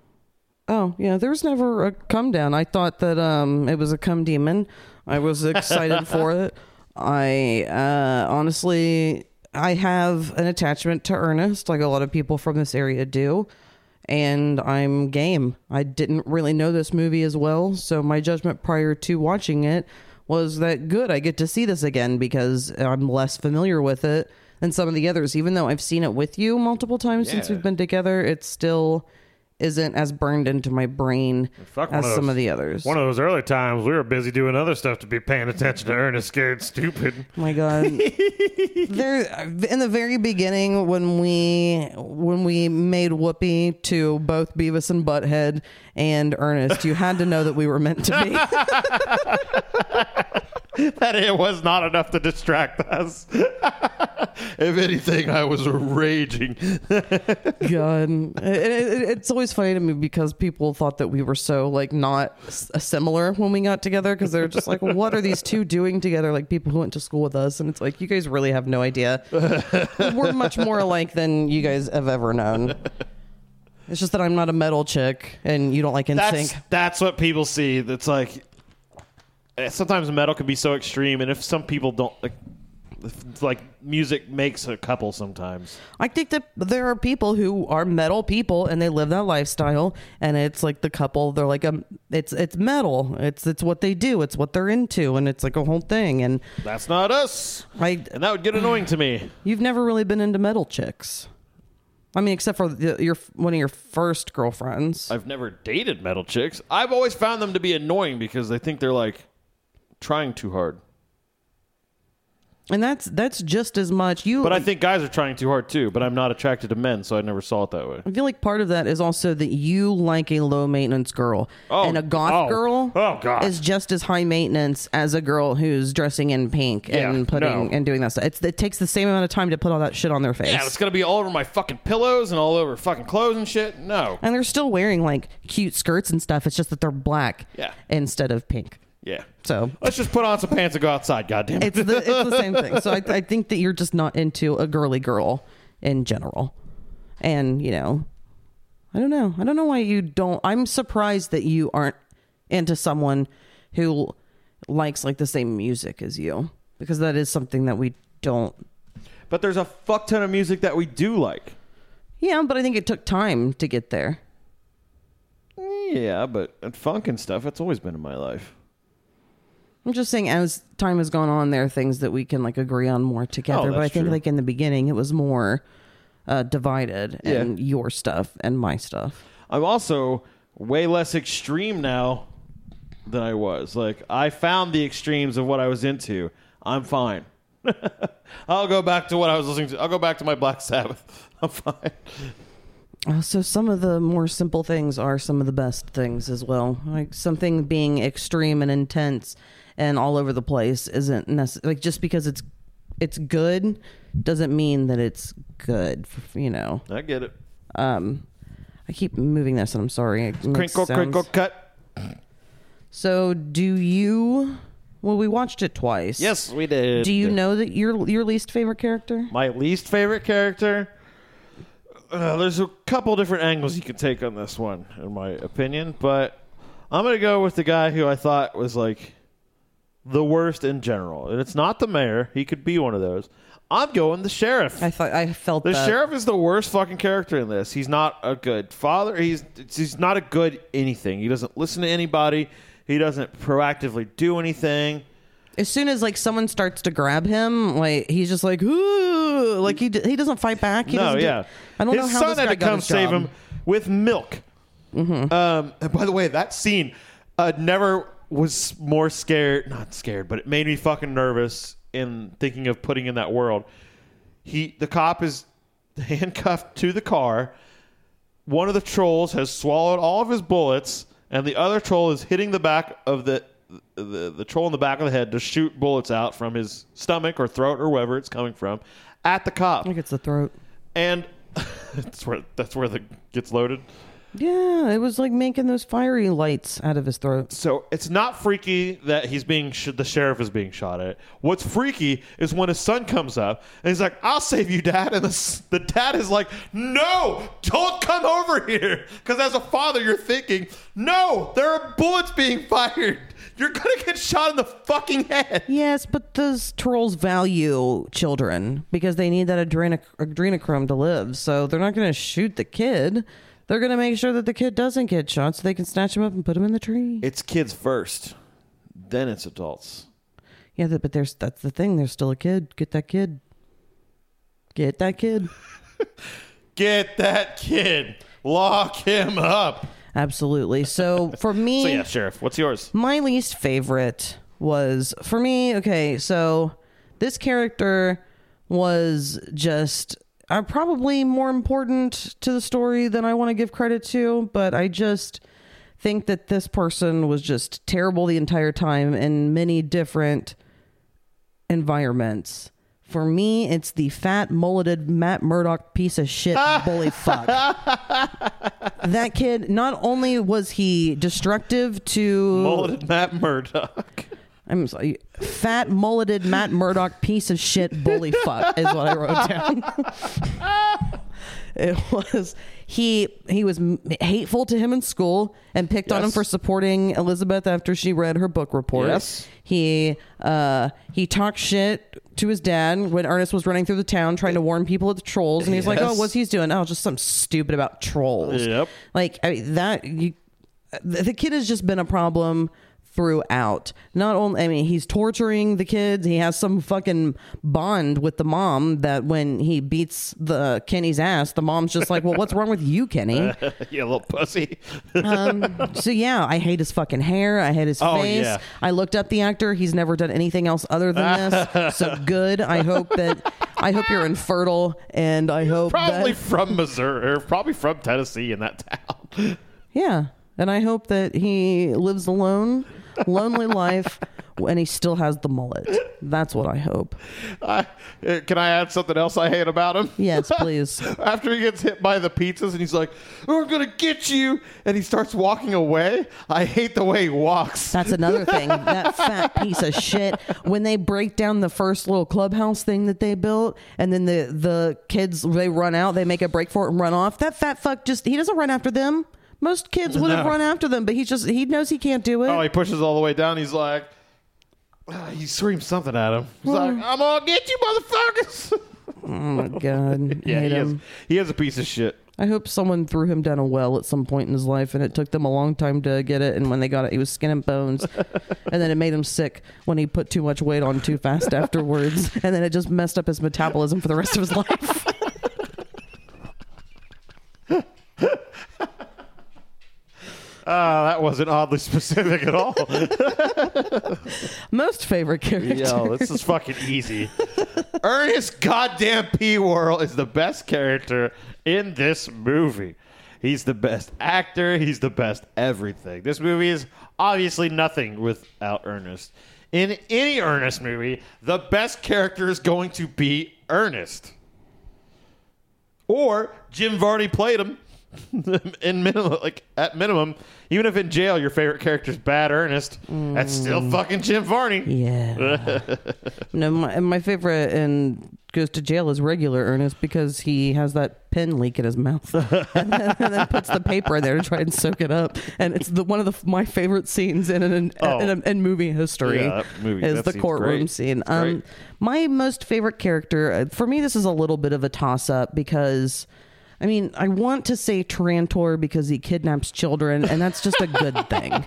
C: Oh yeah, there was never a come down. I thought that um it was a come demon. I was excited for it. I uh honestly I have an attachment to Ernest, like a lot of people from this area do. And I'm game. I didn't really know this movie as well, so my judgment prior to watching it was that good. I get to see this again because I'm less familiar with it than some of the others. Even though I've seen it with you multiple times since we've been together, it's still isn't as burned into my brain
I: Fuck one
C: as
I: of
C: some
I: those-
C: of the others.
I: One of those early times, we were busy doing other stuff to be paying attention to Ernest Scared Stupid.
C: Oh my god there in the very beginning when we when we made whoopi to both beavis and butthead and ernest you had to know that we were meant to be
D: That it was not enough to distract us. if anything, I was raging.
C: god it, it, it's always funny to me because people thought that we were so like not s- uh, similar when we got together because they're just like what are these two doing together like people who went to school with us and it's like you guys really have no idea we're much more alike than you guys have ever known it's just that i'm not a metal chick and you don't like
D: That's
C: NSYNC.
D: that's what people see. That's like sometimes metal can be so extreme, and if some people don't like, like music makes a couple sometimes.
C: I think that there are people who are metal people and they live that lifestyle and it's like the couple they're like um it's it's metal it's it's what they do it's what they're into and it's like a whole thing and
D: That's not us,
C: I
D: and that would get annoying to me.
C: you've never really been into metal chicks. I mean except for the, your one of your first girlfriends.
D: I've never dated metal chicks. I've always found them to be annoying because they think they're like trying too hard.
C: and that's that's just as much you
D: But I think guys are trying too hard too. But I'm not attracted to men, so I never saw it that way.
C: I feel like part of that is also that you like a low maintenance girl,
D: Oh,
C: and a goth
I: oh,
C: girl
I: oh, God.
C: is just as high maintenance as a girl who's dressing in pink
I: Yeah,
C: and putting
I: no.
C: and doing that stuff. It's, it takes the same amount of time to put all that shit on their face.
D: Yeah, it's gonna be all over my fucking pillows and all over fucking clothes and shit. No.
C: and they're still wearing like cute skirts and stuff. It's just that they're black
D: Yeah.
C: instead of pink.
D: Yeah.
C: So
D: Let's just put on some pants and go outside. Goddamn it.
C: it's the it's the same thing. So I, I think that you're just not into a girly girl in general, and you know, I don't know. I don't know why you don't. I'm surprised that you aren't into someone who likes like the same music as you, because that is something that we don't.
D: But there's a fuck ton of music that we do like.
C: Yeah, but I think it took time to get there.
D: Yeah, but funk and stuff, it's always been in my life.
C: I'm just saying, as time has gone on, there are things that we can like agree on more together.
D: Oh,
C: but I think
D: true.
C: like in the beginning, it was more uh, divided,
D: Yeah.
C: and your stuff and my stuff.
D: I'm also way less extreme now than I was. Like I found the extremes of what I was into. I'm fine. I'll go back to what I was listening to. I'll go back to my Black Sabbath. I'm fine.
C: Uh, so some of the more simple things are some of the best things as well. Like something being extreme and intense and all over the place isn't necessary. Like just because it's it's good doesn't mean that it's good. You know.
D: I get it.
C: Um, I keep moving this, and I'm sorry.
D: Crinkle,
C: sounds-
D: crinkle, cut.
C: So, do you? Well, we watched it twice.
D: Yes, we did.
C: Do you know that your your least favorite character?
D: my least favorite character? Uh, there's a couple different angles you can take on this one, in my opinion, but I'm gonna go with the guy who I thought was like the worst in general, and it's not the mayor. He could be one of those. I'm going the sheriff.
C: I thought I felt
D: The
C: that.
D: sheriff is the worst fucking character in this. He's not a good father. He's he's not a good anything. He doesn't listen to anybody. He doesn't proactively do anything.
C: As soon as like someone starts to grab him, like he's just like, Ooh! like he d- he doesn't fight back. He
D: no,
C: doesn't do-
D: yeah.
C: I don't
D: his
C: know how
D: son
C: this
D: had to come save
C: job.
D: him with milk. Um, and by the way, that scene uh, never was more scared. Not scared, but it made me fucking nervous in thinking of putting in that world. He, the cop, is handcuffed to the car. One of the trolls has swallowed all of his bullets, and the other troll is hitting the back of the the, the troll in the back of the head to shoot bullets out from his stomach or throat or wherever it's coming from at the cop
C: I think it's the throat.
D: and that's where that's where the gets loaded.
C: Yeah, it was like making those fiery lights out of his throat.
D: So it's not freaky that he's being sh- the sheriff is being shot at. What's freaky is when his son comes up and he's like, "I'll save you, dad," and the s- the dad is like, "No, don't come over here," because as a father, you're thinking, "No, there are bullets being fired. You're gonna get shot in the fucking head."
C: Yes, but those trolls value children because they need that adrenoc- adrenochrome to live. So they're not going to shoot the kid. They're going to make sure that the kid doesn't get shot so they can snatch him up and put him in the tree.
D: It's kids first, then it's adults.
C: Yeah, but there's that's the thing. There's still a kid. Get that kid. Get that kid.
D: Get that kid. Lock him up.
C: Absolutely. So for me,
D: So yeah, sheriff, what's yours?
C: my least favorite was for me okay so this character was just uh, probably more important to the story than i want to give credit to but i just think that this person was just terrible the entire time in many different environments for me it's the fat mulleted matt murdock piece of shit bully fuck that kid not only was he destructive to
D: Mulleted Matt Murdock.
C: I'm sorry, fat mulleted Matt Murdock piece of shit bully fuck is what I wrote down. it was he he was hateful to him in school and picked on him for supporting Elizabeth after she read her book report.
D: Yes.
C: He uh he talked shit to his dad when Ernest was running through the town trying to warn people of the trolls and he's like, "Oh, what's he's doing? Oh, just something stupid about trolls."
D: Yep.
C: Like I mean, that you the kid has just been a problem throughout. Not only, I mean, he's torturing the kids. He has some fucking bond with the mom that when he beats the Kenny's ass, the mom's just like, "Well, what's wrong with you, Kenny?"
D: you little pussy.
C: Um, so yeah, I hate his fucking hair. I hate his
D: Oh,
C: face.
D: yeah.
C: I looked up the actor. He's never done anything else other than this. so good. I hope that I hope you're infertile, and I hope
D: probably
C: that
D: from Missouri, or probably from Tennessee in that town.
C: Yeah. And I hope that he lives alone, lonely life, and he still has the mullet. That's what I hope.
D: Uh, can I add something else I hate about him?
C: Yes, please.
D: After he gets hit by the pizzas and he's like, "We're gonna get you," and he starts walking away. I hate the way he walks.
C: That's another thing. That fat piece of shit. When they break down the first little clubhouse thing that they built, and then the the kids they run out, they make a break for it and run off. That fat fuck just he doesn't run after them. Most kids would have
D: No.
C: run after them, but he just he knows he can't do it.
D: Oh, he pushes all the way down. He's like, uh, he screams something at him. He's like, "I'm gonna get you, motherfuckers!"
C: oh my god.
D: yeah,
C: hate
D: he is.
C: him.
D: He is a piece of shit.
C: I hope someone threw him down a well at some point in his life, and it took them a long time to get it. And when they got it, he was skin and bones, and then it made him sick when he put too much weight on too fast afterwards, and then it just messed up his metabolism for the rest of his life.
D: Uh, that wasn't oddly specific at all.
C: Most favorite character.
D: Yo, this is fucking easy. Ernest goddamn P. Worrell is the best character in this movie. He's the best actor. He's the best everything. This movie is obviously nothing without Ernest. In any Ernest movie, the best character is going to be Ernest. Or Jim Varney played him in minimum, like at minimum, even if in jail your favorite character's bad Ernest, that's still fucking Jim Varney.
C: Yeah. no, my, my favorite and goes to jail is regular Ernest because he has that pen leak in his mouth and, then, and then puts the paper in there to try and soak it up. And it's the one of the my favorite scenes in in,
D: Oh.
C: in, in movie history
D: Yeah, movie-
C: is the courtroom
D: great.
C: scene. Um, my most favorite character uh, for me, this is a little bit of a toss up because. I mean, I want to say Trantor because he kidnaps children, and that's just a good thing.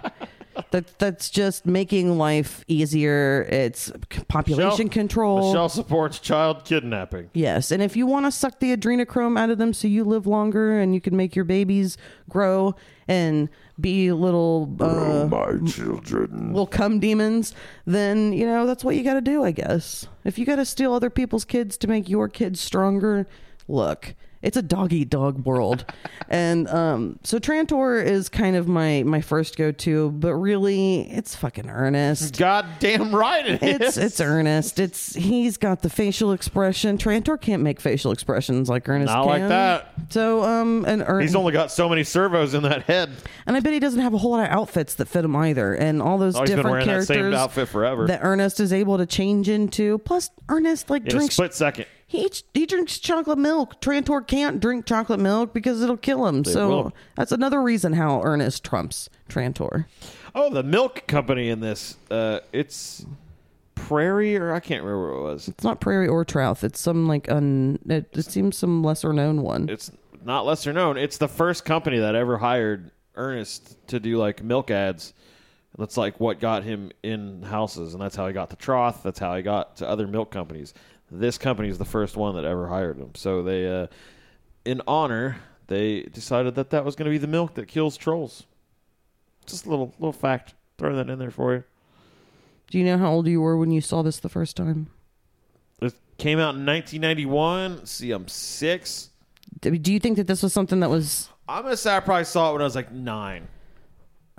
C: That that's just making life easier. It's population
D: Michelle-
C: control.
D: Michelle supports child kidnapping.
C: Yes, and if you want to suck the adrenochrome out of them so you live longer and you can make your babies grow and be little uh,
J: My children.
C: little cum demons, then you know that's what you got to do, I guess. If you got to steal other people's kids to make your kids stronger, look, it's a dog eat dog world, and um, so Trantor is kind of my my first go to, but really, it's fucking Ernest.
D: Goddamn right it is.
C: It's it's Ernest. It's he's got the facial expression. Trantor can't make facial expressions like Ernest.
D: Not like that.
C: So um, and Ern-
D: He's only got so many servos in that head.
C: and I bet he doesn't have a whole lot of outfits that fit him either. And all those
D: Oh,
C: different
D: that
C: characters
D: forever.
C: that Ernest is able to change into. Plus, Ernest like
D: In
C: drinks.
D: split second.
C: He eats, he drinks chocolate milk. Trantor can't drink chocolate milk because it'll kill him. so
D: will.
C: that's another reason how Ernest trumps Trantor.
D: Oh, the milk company in this. Uh, it's Prairie, or I can't remember what it was.
C: It's not Prairie or Trouth. It's some like un. It, it seems some lesser known one.
D: It's not lesser known. It's the first company that ever hired Ernest to do like milk ads. That's like what got him in houses, and that's how he got to Troth. That's how he got to other milk companies. This company is the first one that ever hired him. So they, uh, in honor, they decided that that was going to be the milk that kills trolls. Just a little little fact. Throw that in there for you.
C: Do you know how old you were when you saw this the first time?
D: It came out in 1991. Let's see, I'm six.
C: Do do you think that this was something that was
D: I'm gonna say I probably saw it when I was like nine.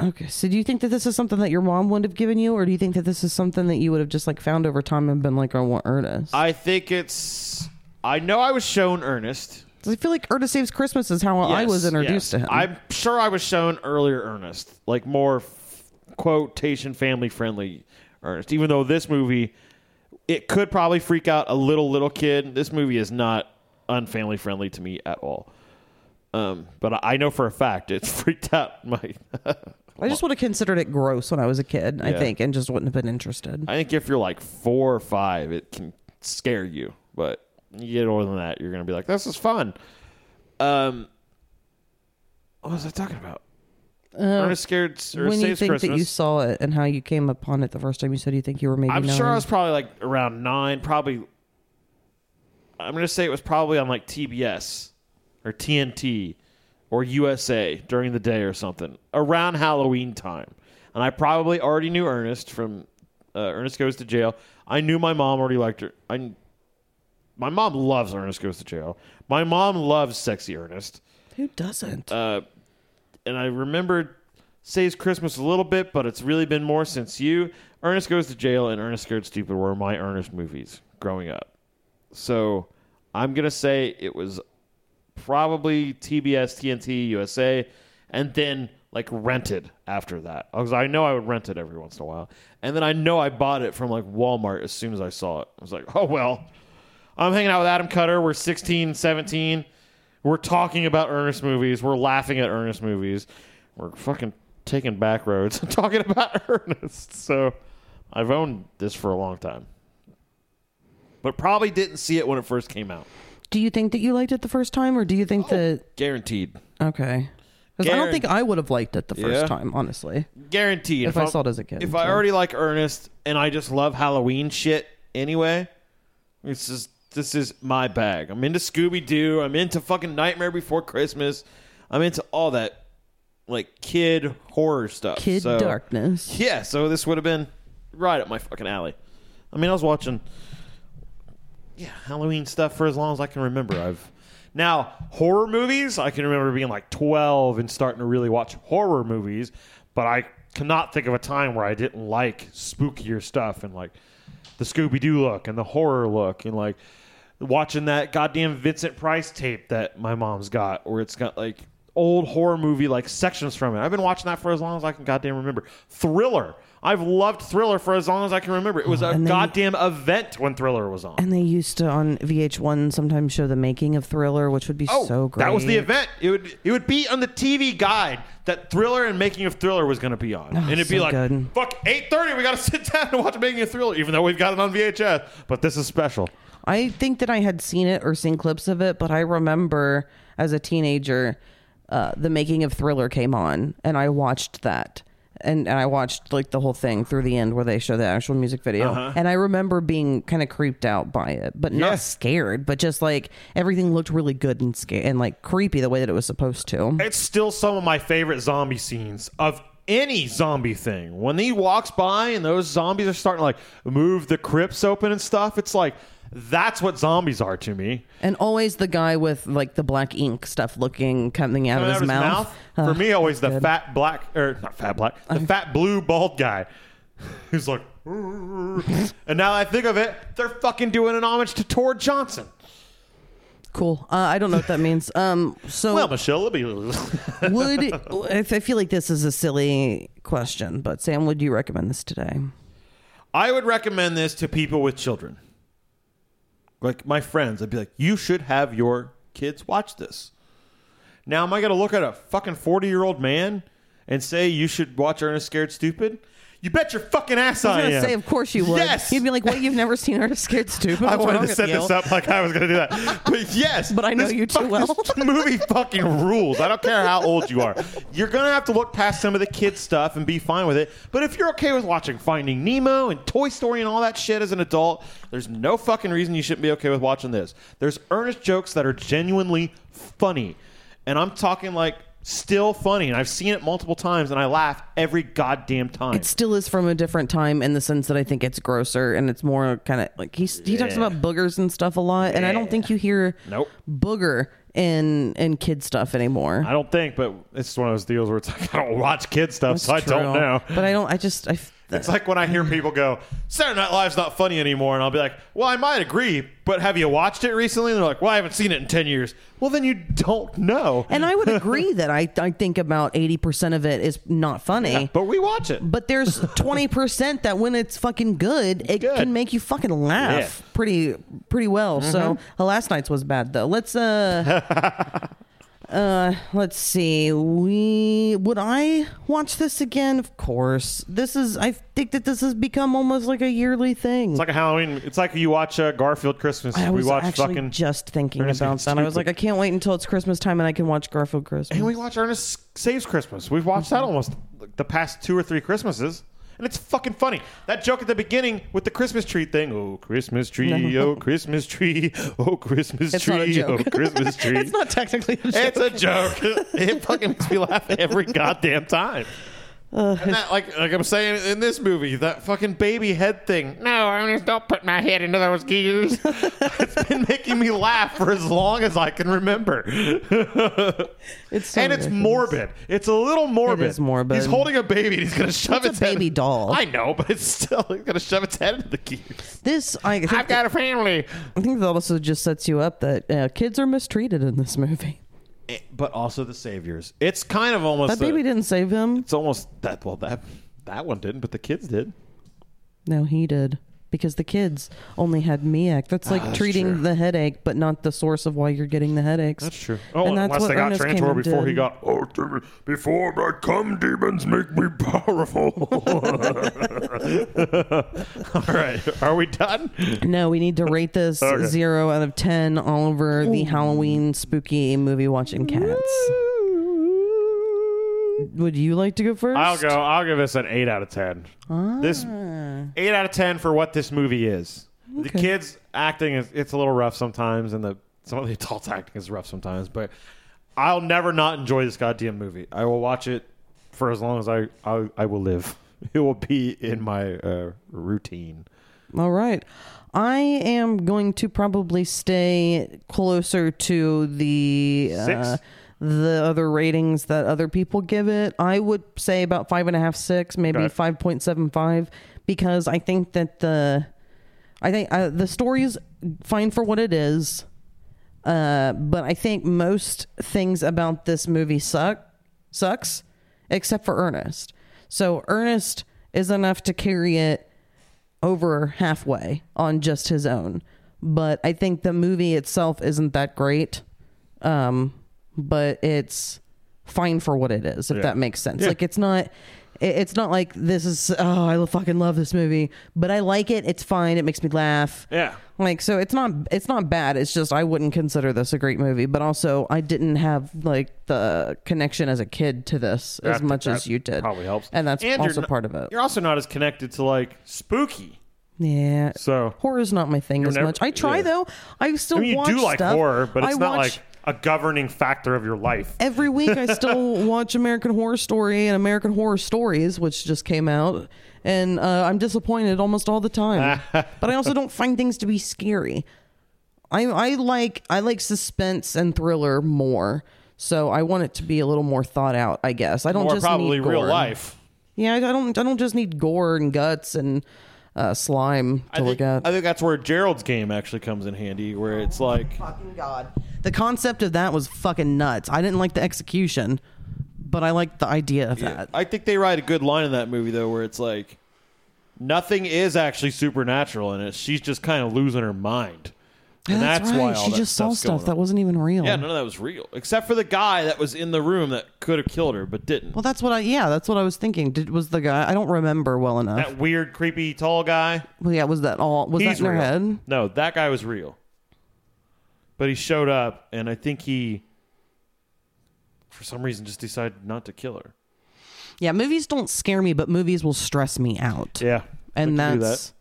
C: Okay? So do you think that this is something that your mom would have given you, or do you think that this is something that you would have just like found over time and been like, "I want Ernest"?
D: I think it's. I know I was shown Ernest.
C: 'Cause I feel like Ernest Saves Christmas is how I was
D: Yes,
C: introduced
D: yes.
C: to him.
D: I'm sure I was shown earlier Ernest, like more f- quotation family friendly Ernest. Even though this movie, it could probably freak out a little little kid. This movie is not unfamily friendly to me at all. Um, but I know for a fact it's freaked out my.
C: I just would have considered it gross when I was a kid. I
D: Yeah.
C: think, and just wouldn't have been interested.
D: I think if you're like four or five, it can scare you. But you get older than that, you're gonna be like, "This is fun." Um, what was I talking about? Ernest scared. Or
C: Uh, when you
D: Saves
C: think
D: Christmas.
C: that you saw it and how you came upon it the first time, you said you think you were maybe.
D: I'm
C: nine.
D: sure I was probably like around nine. Probably. I'm gonna say it was probably on like TBS or TNT or USA during the day or something around Halloween time, and I probably already knew Ernest from uh, Ernest Goes to Jail. I knew my mom already liked her. I, my mom loves Ernest Goes to Jail. My mom loves Sexy Ernest.
C: Who doesn't?
D: Uh, and I remembered Saves Christmas a little bit, but it's really been more since you. Ernest Goes to Jail and Ernest Scared Stupid were my Ernest movies growing up. So I'm going to say it was probably TBS, TNT, USA, and then like rented after that. Because I know I would rent it every once in a while. And then I know I bought it from like Walmart as soon as I saw it. I was like, oh, well, I'm hanging out with Adam Cutter. We're 16, 17. We're talking about Ernest movies. We're laughing at Ernest movies. We're fucking taking back roads and talking about Ernest. So I've owned this for a long time. But probably didn't see it when it first came out.
C: Do you think that you liked it the first time, or do you think oh, that
D: Guaranteed.
C: okay? Because I don't think I would have liked it the first
D: Yeah.
C: time, honestly.
D: Guaranteed.
C: If I
D: I'm-
C: saw it as a kid,
D: If I
C: so.
D: already like Ernest and I just love Halloween shit anyway, this is this is my bag. I'm into Scooby Doo. I'm into fucking Nightmare Before Christmas. I'm into all that like kid horror stuff.
C: Kid
D: So-
C: darkness.
D: Yeah, so this would have been right up my fucking alley. I mean, I was watching yeah, Halloween stuff for as long as I can remember. I've now horror movies. I can remember being like 12 and starting to really watch horror movies, but I cannot think of a time where I didn't like spookier stuff and like the Scooby Doo look and the horror look and like watching that goddamn Vincent Price tape that my mom's got, where it's got like old horror movie like sections from it. I've been watching that for as long as I can goddamn remember. Thriller. I've loved Thriller for as long as I can remember. It was a
C: and they-
D: goddamn event when Thriller was on.
C: And they used to on VH1 sometimes show the making of Thriller, which would be so great.
D: Oh, That was the event. It would it would be on the TV guide that Thriller and Making of Thriller was going to be on, and it'd be like,
C: good.
D: "Fuck, eight thirty, we got to sit down and watch Making of Thriller," even though we've got it on VHS. But this is special.
C: I think that I had seen it or seen clips of it, but I remember as a teenager, uh, the making of Thriller came on, and I watched that. And, and I watched like the whole thing through the end where they show the actual music video. And I remember being kind of creeped out by it, but not
D: Uh-huh.
C: Scared, but just like everything looked really good and sca- and like creepy the way that it was supposed to.
D: It's still some of my favorite zombie scenes of any zombie thing. When he walks by and those zombies are starting to like move the crypts open and stuff, it's like that's what zombies are to me.
C: And always the guy with like the black ink stuff looking coming out
D: Coming
C: of his,
D: out
C: mouth.
D: For me, always the
C: good.
D: fat black or not fat black, the fat blue bald guy who's like. and now I think of it, they're fucking doing an homage to Tor Johnson.
C: Cool. Uh, I don't know what that means. Um, so
D: Well, Michelle, it'll be
C: would I feel like this is a silly question, but Sam, would you recommend this today?
D: I would recommend this to people with children. Like my friends, I'd be like, you should have your kids watch this. Now, am I going to look at a fucking 40 year old man and say you should watch Ernest Scared Stupid? You bet your fucking ass
C: I
D: I,
C: was gonna
D: am.
C: say, of course you would.
D: Yes.
C: You'd be like, "What? You've never seen Ernest Scared Stupid?"
D: I
C: What's
D: wanted
C: wrong
D: to
C: with
D: set
C: you?
D: this up like I was going to do that. But yes.
C: But I know
D: this
C: you too
D: fucking-
C: well.
D: this movie fucking rules. I don't care how old you are. You're going to have to look past some of the kid stuff and be fine with it. But if you're okay with watching Finding Nemo and Toy Story and all that shit as an adult, there's no fucking reason you shouldn't be okay with watching this. There's Ernest jokes that are genuinely funny. And I'm talking like still funny. And I've seen it multiple times and I laugh every goddamn time.
C: It still is from a different time in the sense that I think it's grosser and it's more kind of like he he talks
D: Yeah.
C: about boogers and stuff a lot, and I don't think you hear
D: Nope.
C: booger in in kid stuff anymore.
D: I don't think, but it's one of those deals where it's like I don't watch kid stuff, so I don't know.
C: But I don't. I just I. f-
D: It's like when I hear people go, Saturday Night Live's not funny anymore, and I'll be like, well, I might agree, but have you watched it recently? And they're like, well, I haven't seen it in 10 years. Well, then you don't know.
C: and I would agree that I I think about eighty percent of it is not funny.
D: but we watch it.
C: But there's 20% that when it's fucking good, it
D: good.
C: can make you fucking laugh
D: Yeah. Mm-hmm.
C: pretty pretty well. So uh, last night's was bad though. Let's uh uh let's see. We would I watch this again? Of course. This is I think that this has become almost like a yearly thing.
D: It's like a Halloween. It's like you watch uh, Garfield Christmas.
C: I
D: we
C: was
D: watch
C: actually
D: fucking.
C: just thinking
D: Ernest
C: about that. I was like, I can't wait until it's Christmas time and I can watch Garfield Christmas.
D: and we watch Ernest Saves Christmas. We've watched that almost like, the past two or three Christmases. And it's fucking funny. That joke at the beginning with the Christmas tree thing. Oh, Christmas tree. Oh, Christmas tree. Oh, Christmas
C: It's
D: tree.
C: not a oh, joke.
D: Oh, Christmas tree.
C: it's not technically a joke.
D: It's a joke. it fucking makes me laugh every goddamn time. And that, like, like I'm saying in this movie, that fucking baby head thing. No, Ernest, don't put my head into those gears. it's been making me laugh for as long as I can remember.
C: It's so
D: and it's morbid. It's a little morbid.
C: It is morbid.
D: He's holding a baby. and He's gonna shove
C: It's
D: its
C: a
D: head.
C: baby doll.
D: I know, but it's still he's gonna shove its head into the gears.
C: This I think
D: I've got a family.
C: I think that also just sets you up that uh, kids are mistreated in this movie.
D: Eh, but also the saviors. It's kind of almost
C: That
D: a-
C: baby didn't save him.
D: It's almost that. Well, that that one didn't, but the kids did.
C: No, he did. Because the kids only had Miak. That's like
D: Ah, that's
C: treating
D: true.
C: the headache, but not the source of why you're getting the headaches.
D: That's true. Oh,
C: And that's
D: unless
C: what
D: they got
C: Ernest
D: Trantor before he
C: did.
D: got.
K: Oh, before my cum demons make me powerful.
D: All right, are we done?
C: No, we need to rate this
D: Okay.
C: zero out of ten all over the Halloween spooky movie watching cats. Would you like to go first?
D: I'll go. I'll give this an eight out of ten. This eight out of ten for what this movie is. The
C: Okay.
D: kids acting is it's a little rough sometimes, and the some of the adults acting is rough sometimes. But I'll never not enjoy this goddamn movie. I will watch it for as long as I I, I will live. It will be in my uh, routine.
C: All right. I am going to probably stay closer to the uh,
D: Six?
C: The other ratings that other people give it. I would say about five and a half, six, maybe five point seven five, because I think that the I think uh, the story is fine for what it is. Uh, but I think most things about this movie suck sucks, except for Ernest. So Ernest is enough to carry it over halfway on just his own. But I think the movie itself isn't that great. Um, but it's fine for what it is, if
D: Yeah.
C: that makes sense.
D: Yeah.
C: Like it's not it's not like this is oh I fucking love this movie, but I like it. It's fine. It makes me laugh.
D: Yeah.
C: Like so it's not it's not bad. It's just I wouldn't consider this a great movie, but also I didn't have like the connection as a kid to this as much
D: that
C: as you did.
D: Probably helps.
C: And that's
D: you're
C: also
D: not-
C: part of it.
D: You're also not as connected to like spooky.
C: Yeah.
D: So
C: horror is not my thing as
D: never-
C: much. I try
D: yeah.
C: though. I still
D: I mean, you do like
C: stuff.
D: horror, but it's
C: I
D: not
C: watch-
D: like a governing factor of your life.
C: every week I still watch American Horror Story and American Horror Stories, which just came out, and uh, I'm disappointed almost all the time. but I also don't find things to be scary. I I like I like suspense and thriller more, so I want it to be a little more thought out. I guess I don't
D: Or
C: just
D: probably
C: need
D: real life.
C: Yeah, I don't I don't just need gore and guts and uh, slime to
D: I think,
C: look at.
D: I think that's where Gerald's game actually comes in handy, where it's like
C: fucking god. The concept of that was fucking nuts. I didn't like the execution, but I liked the idea of that.
D: I think they write a good line in that movie though, where it's like nothing is actually supernatural in it. She's just kind of losing her mind,
C: Yeah,
D: and
C: that's,
D: that's, why
C: right.
D: all
C: she
D: that
C: just saw
D: stuff's
C: stuff
D: going
C: that
D: on.
C: wasn't even real.
D: Yeah, none of that was real, except for the guy that was in the room that could have killed her but didn't.
C: Well, that's what I. Yeah, that's what I was thinking. Did was the guy? I don't remember well enough.
D: that weird, creepy, tall guy.
C: well, yeah, was that all? Was that
D: He's
C: in her
D: real.
C: head?
D: No, that guy was real. But he showed up, and I think he, for some reason, just decided not to kill her.
C: Yeah, movies don't scare me, but movies will stress me out.
D: Yeah,
C: and
D: I can do
C: that's.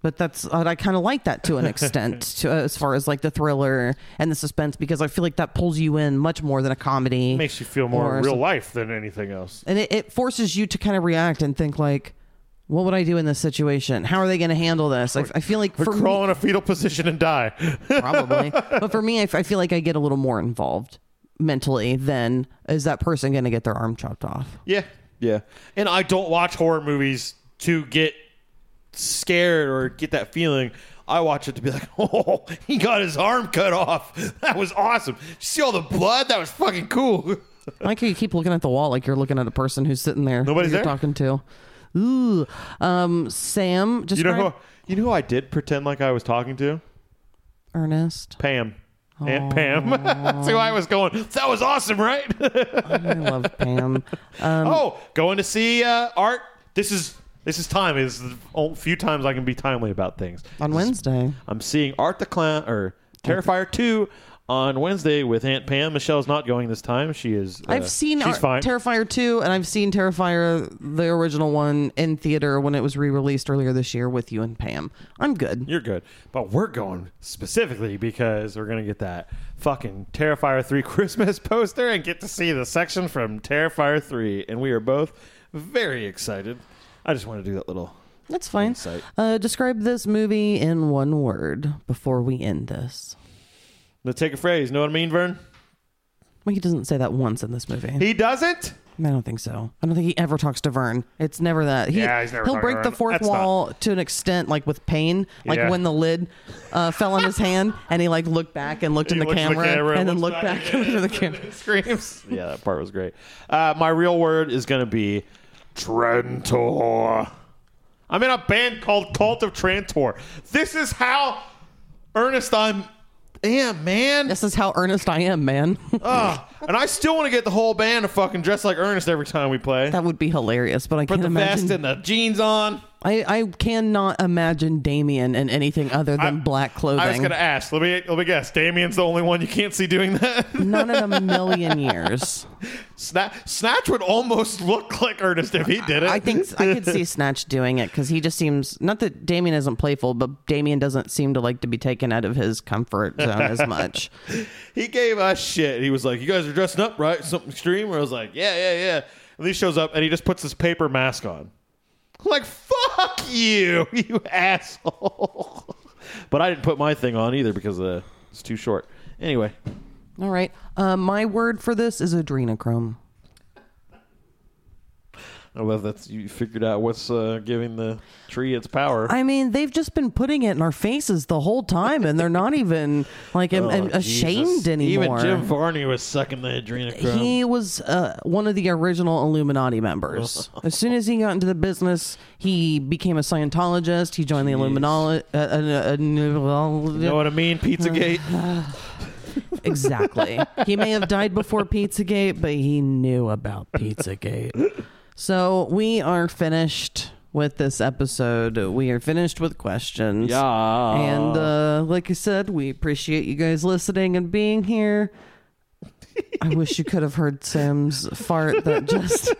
C: But that's uh, I kind of like that to an extent, to, as far as like the thriller and the suspense, because I feel like that pulls you in much more than a comedy.
D: makes you feel more real
C: some-
D: life than anything else.
C: and it, it forces you to kind of react and think like, what would I do in this situation? How are they going to handle this? I, I feel like
D: Or
C: for me,
D: in a fetal position and die.
C: probably, but for me, I feel like I get a little more involved mentally than is that person going to get their arm chopped off?
D: Yeah, yeah. And I don't watch horror movies to get scared or get that feeling. I watch it to be like, oh, he got his arm cut off. That was awesome. You see all the blood? That was fucking cool.
C: I like how you keep looking at the wall like you're looking at a person who's sitting there.
D: Nobody's there?
C: talking to. Ooh, um, Sam. Just
D: You know who? You know who I did pretend like I was talking to?
C: Ernest.
D: Pam. Aunt Pam. That's who I was going. That was awesome, right?
C: I love Pam. Um,
D: oh, going to see uh, art. This is this is time. This is the few times I can be timely about things.
C: on Wednesday.
D: I'm seeing Art the Clown or Terrifier 2 on Wednesday with Aunt Pam. Michelle's not going this time. She is. uh,
C: I've seen
D: She's
C: Ar-
D: fine.
C: Terrifier 2 and I've seen Terrifier the original one in theater when it was re-released earlier this year with you and Pam. I'm good.
D: You're good, but we're going specifically because we're gonna get that fucking Terrifier 3 Christmas poster and get to see the section from Terrifier 3, and we are both very excited. I just want to do that little.
C: That's fine.
D: Insight.
C: Uh, describe this movie in one word before we end this.
D: Let's take a phrase. Know what I mean, Vern?
C: Well, he doesn't say that once in this movie.
D: He doesn't.
C: I don't think so. I don't think he ever talks to Vern. It's never that. He,
L: Yeah, he's never
C: He'll
L: talking to
C: break the fourth
L: That's not-
C: wall to an extent, like with pain, like
L: Yeah.
C: when the lid uh, fell on his hand, and he like looked back and looked in the
L: looks at the
C: camera,
L: camera,
C: and then looked
L: back
C: back and looked the camera.
D: Screams. yeah, that part was great. Uh, my real word is gonna be Trantor. I'm in a band called Cult of Trantor. This is how earnest I'm am, man.
C: This is how earnest I am, man.
D: Ugh. and I still want to get the whole band to fucking dress like Ernest every time we play.
C: that would be hilarious, but I
D: Put
C: can't
D: the
C: imagine.
D: vest and the jeans on.
C: I, I cannot imagine Damien in anything other than
D: I-
C: black clothing.
D: I was gonna ask. Let me let me guess. Damien's the only one you can't see doing that.
C: None in a million years.
D: Snatch, Snatch would almost look like Ernest if he did it.
C: I think I could see Snatch doing it because he just seems not that Damien isn't playful, but Damien doesn't seem to like to be taken out of his comfort zone as much.
D: he gave us shit. He was like, "You guys are dressing up, right? Something extreme." Where I was like, "Yeah, yeah, yeah." And he shows up and he just puts his paper mask on. I'm like, "Fuck you, you asshole!" but I didn't put my thing on either because uh, it's too short. Anyway,
C: All right, uh, my word for this is adrenochrome.
D: I love that you figured out what's uh, giving the tree its power.
C: I mean, they've just been putting it in our faces the whole time, and they're not even like
D: Oh,
C: am- ashamed
D: Jesus.
C: anymore.
D: Even Jim Varney was sucking the adrenochrome.
C: He was uh, one of the original Illuminati members. as soon as he got into the business, he became a Scientologist. He joined the Illuminati. Uh, uh, uh,
D: you know what I mean? Pizzagate.
C: exactly. he may have died before Pizzagate, but he knew about Pizzagate. So we are finished with this episode. We are finished with questions.
D: yeah.
C: And uh, like I said, we appreciate you guys listening and being here. I wish you could have heard Sam's fart that just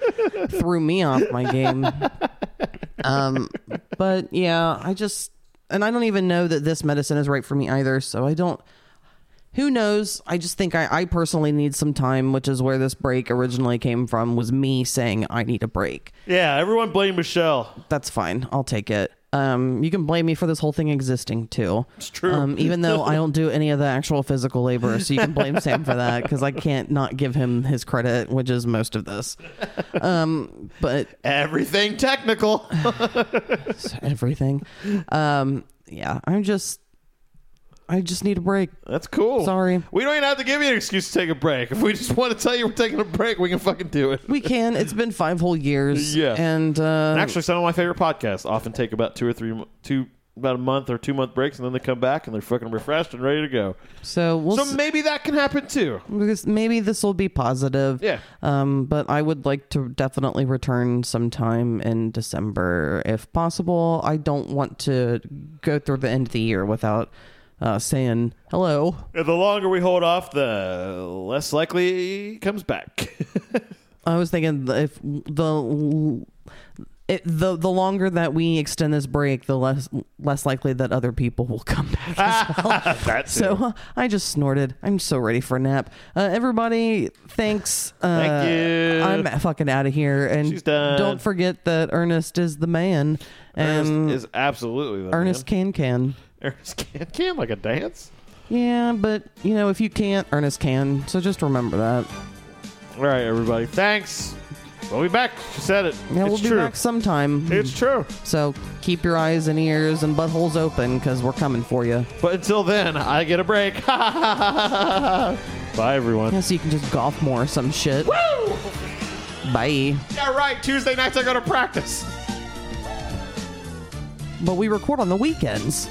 C: threw me off my game. Um, but yeah, I just, and I don't even know that this medicine is right for me either. So I don't, who knows? I just think I, I personally need some time, which is where this break originally came from, was me saying I need a break.
D: yeah, everyone blame Michelle.
C: That's fine. I'll take it. Um, you can blame me for this whole thing existing too. It's
D: true.
C: Um, even though I don't do any of the actual physical labor, so you can blame Sam for that because I can't not give him his credit, which is most of this. Um, but
D: Everything technical.
C: everything. Um, yeah, I'm just, I just need a break.
D: That's cool.
C: Sorry.
D: We don't even have to give you an excuse to take a break. If we just want to tell you we're taking a break, we can fucking do it.
C: We can. It's been five whole years.
D: Yeah.
C: and uh,
D: Actually, some of my favorite podcasts often take about two or three, two about a month or two month breaks, and then they come back and they're fucking refreshed and ready to go.
C: so we'll.
D: So
C: s-
D: maybe that can happen too.
C: because maybe this will be positive.
D: Yeah.
C: Um, but I would like to definitely return sometime in December if possible. I don't want to go through the end of the year without uh, saying hello.
D: And the longer we hold off, the less likely he comes back.
C: I was thinking if the it, the the longer that we extend this break, the less less likely that other people will come back as well.
D: That's
C: So uh, I just snorted. I'm so ready for a nap. Uh, everybody, thanks. Uh,
D: Thank you.
C: I'm fucking out of here. And
D: She's done.
C: don't forget that Ernest is the man.
D: Ernest
C: And
D: is absolutely the
C: Ernest
D: man.
C: can can.
D: Ernest can can like a dance.
C: Yeah, but you know if you can't, Ernest can. So just remember that.
D: All right, everybody. Thanks. We'll be back. She said it.
C: Yeah,
D: it's
C: we'll be
D: true.
C: back sometime.
D: It's true.
C: So keep your eyes and ears and buttholes open because we're coming for you.
D: But until then, I get a break. Bye, everyone.
C: Yeah, so you can just golf more or some shit.
D: Woo!
C: Bye.
D: Yeah, right. Tuesday nights I go to practice.
C: But we record on the weekends.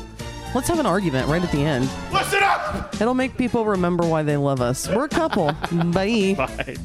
C: Let's have an argument right at the end.
D: Listen up.
C: It'll make people remember why they love us. We're a couple. Bye.
D: Bye.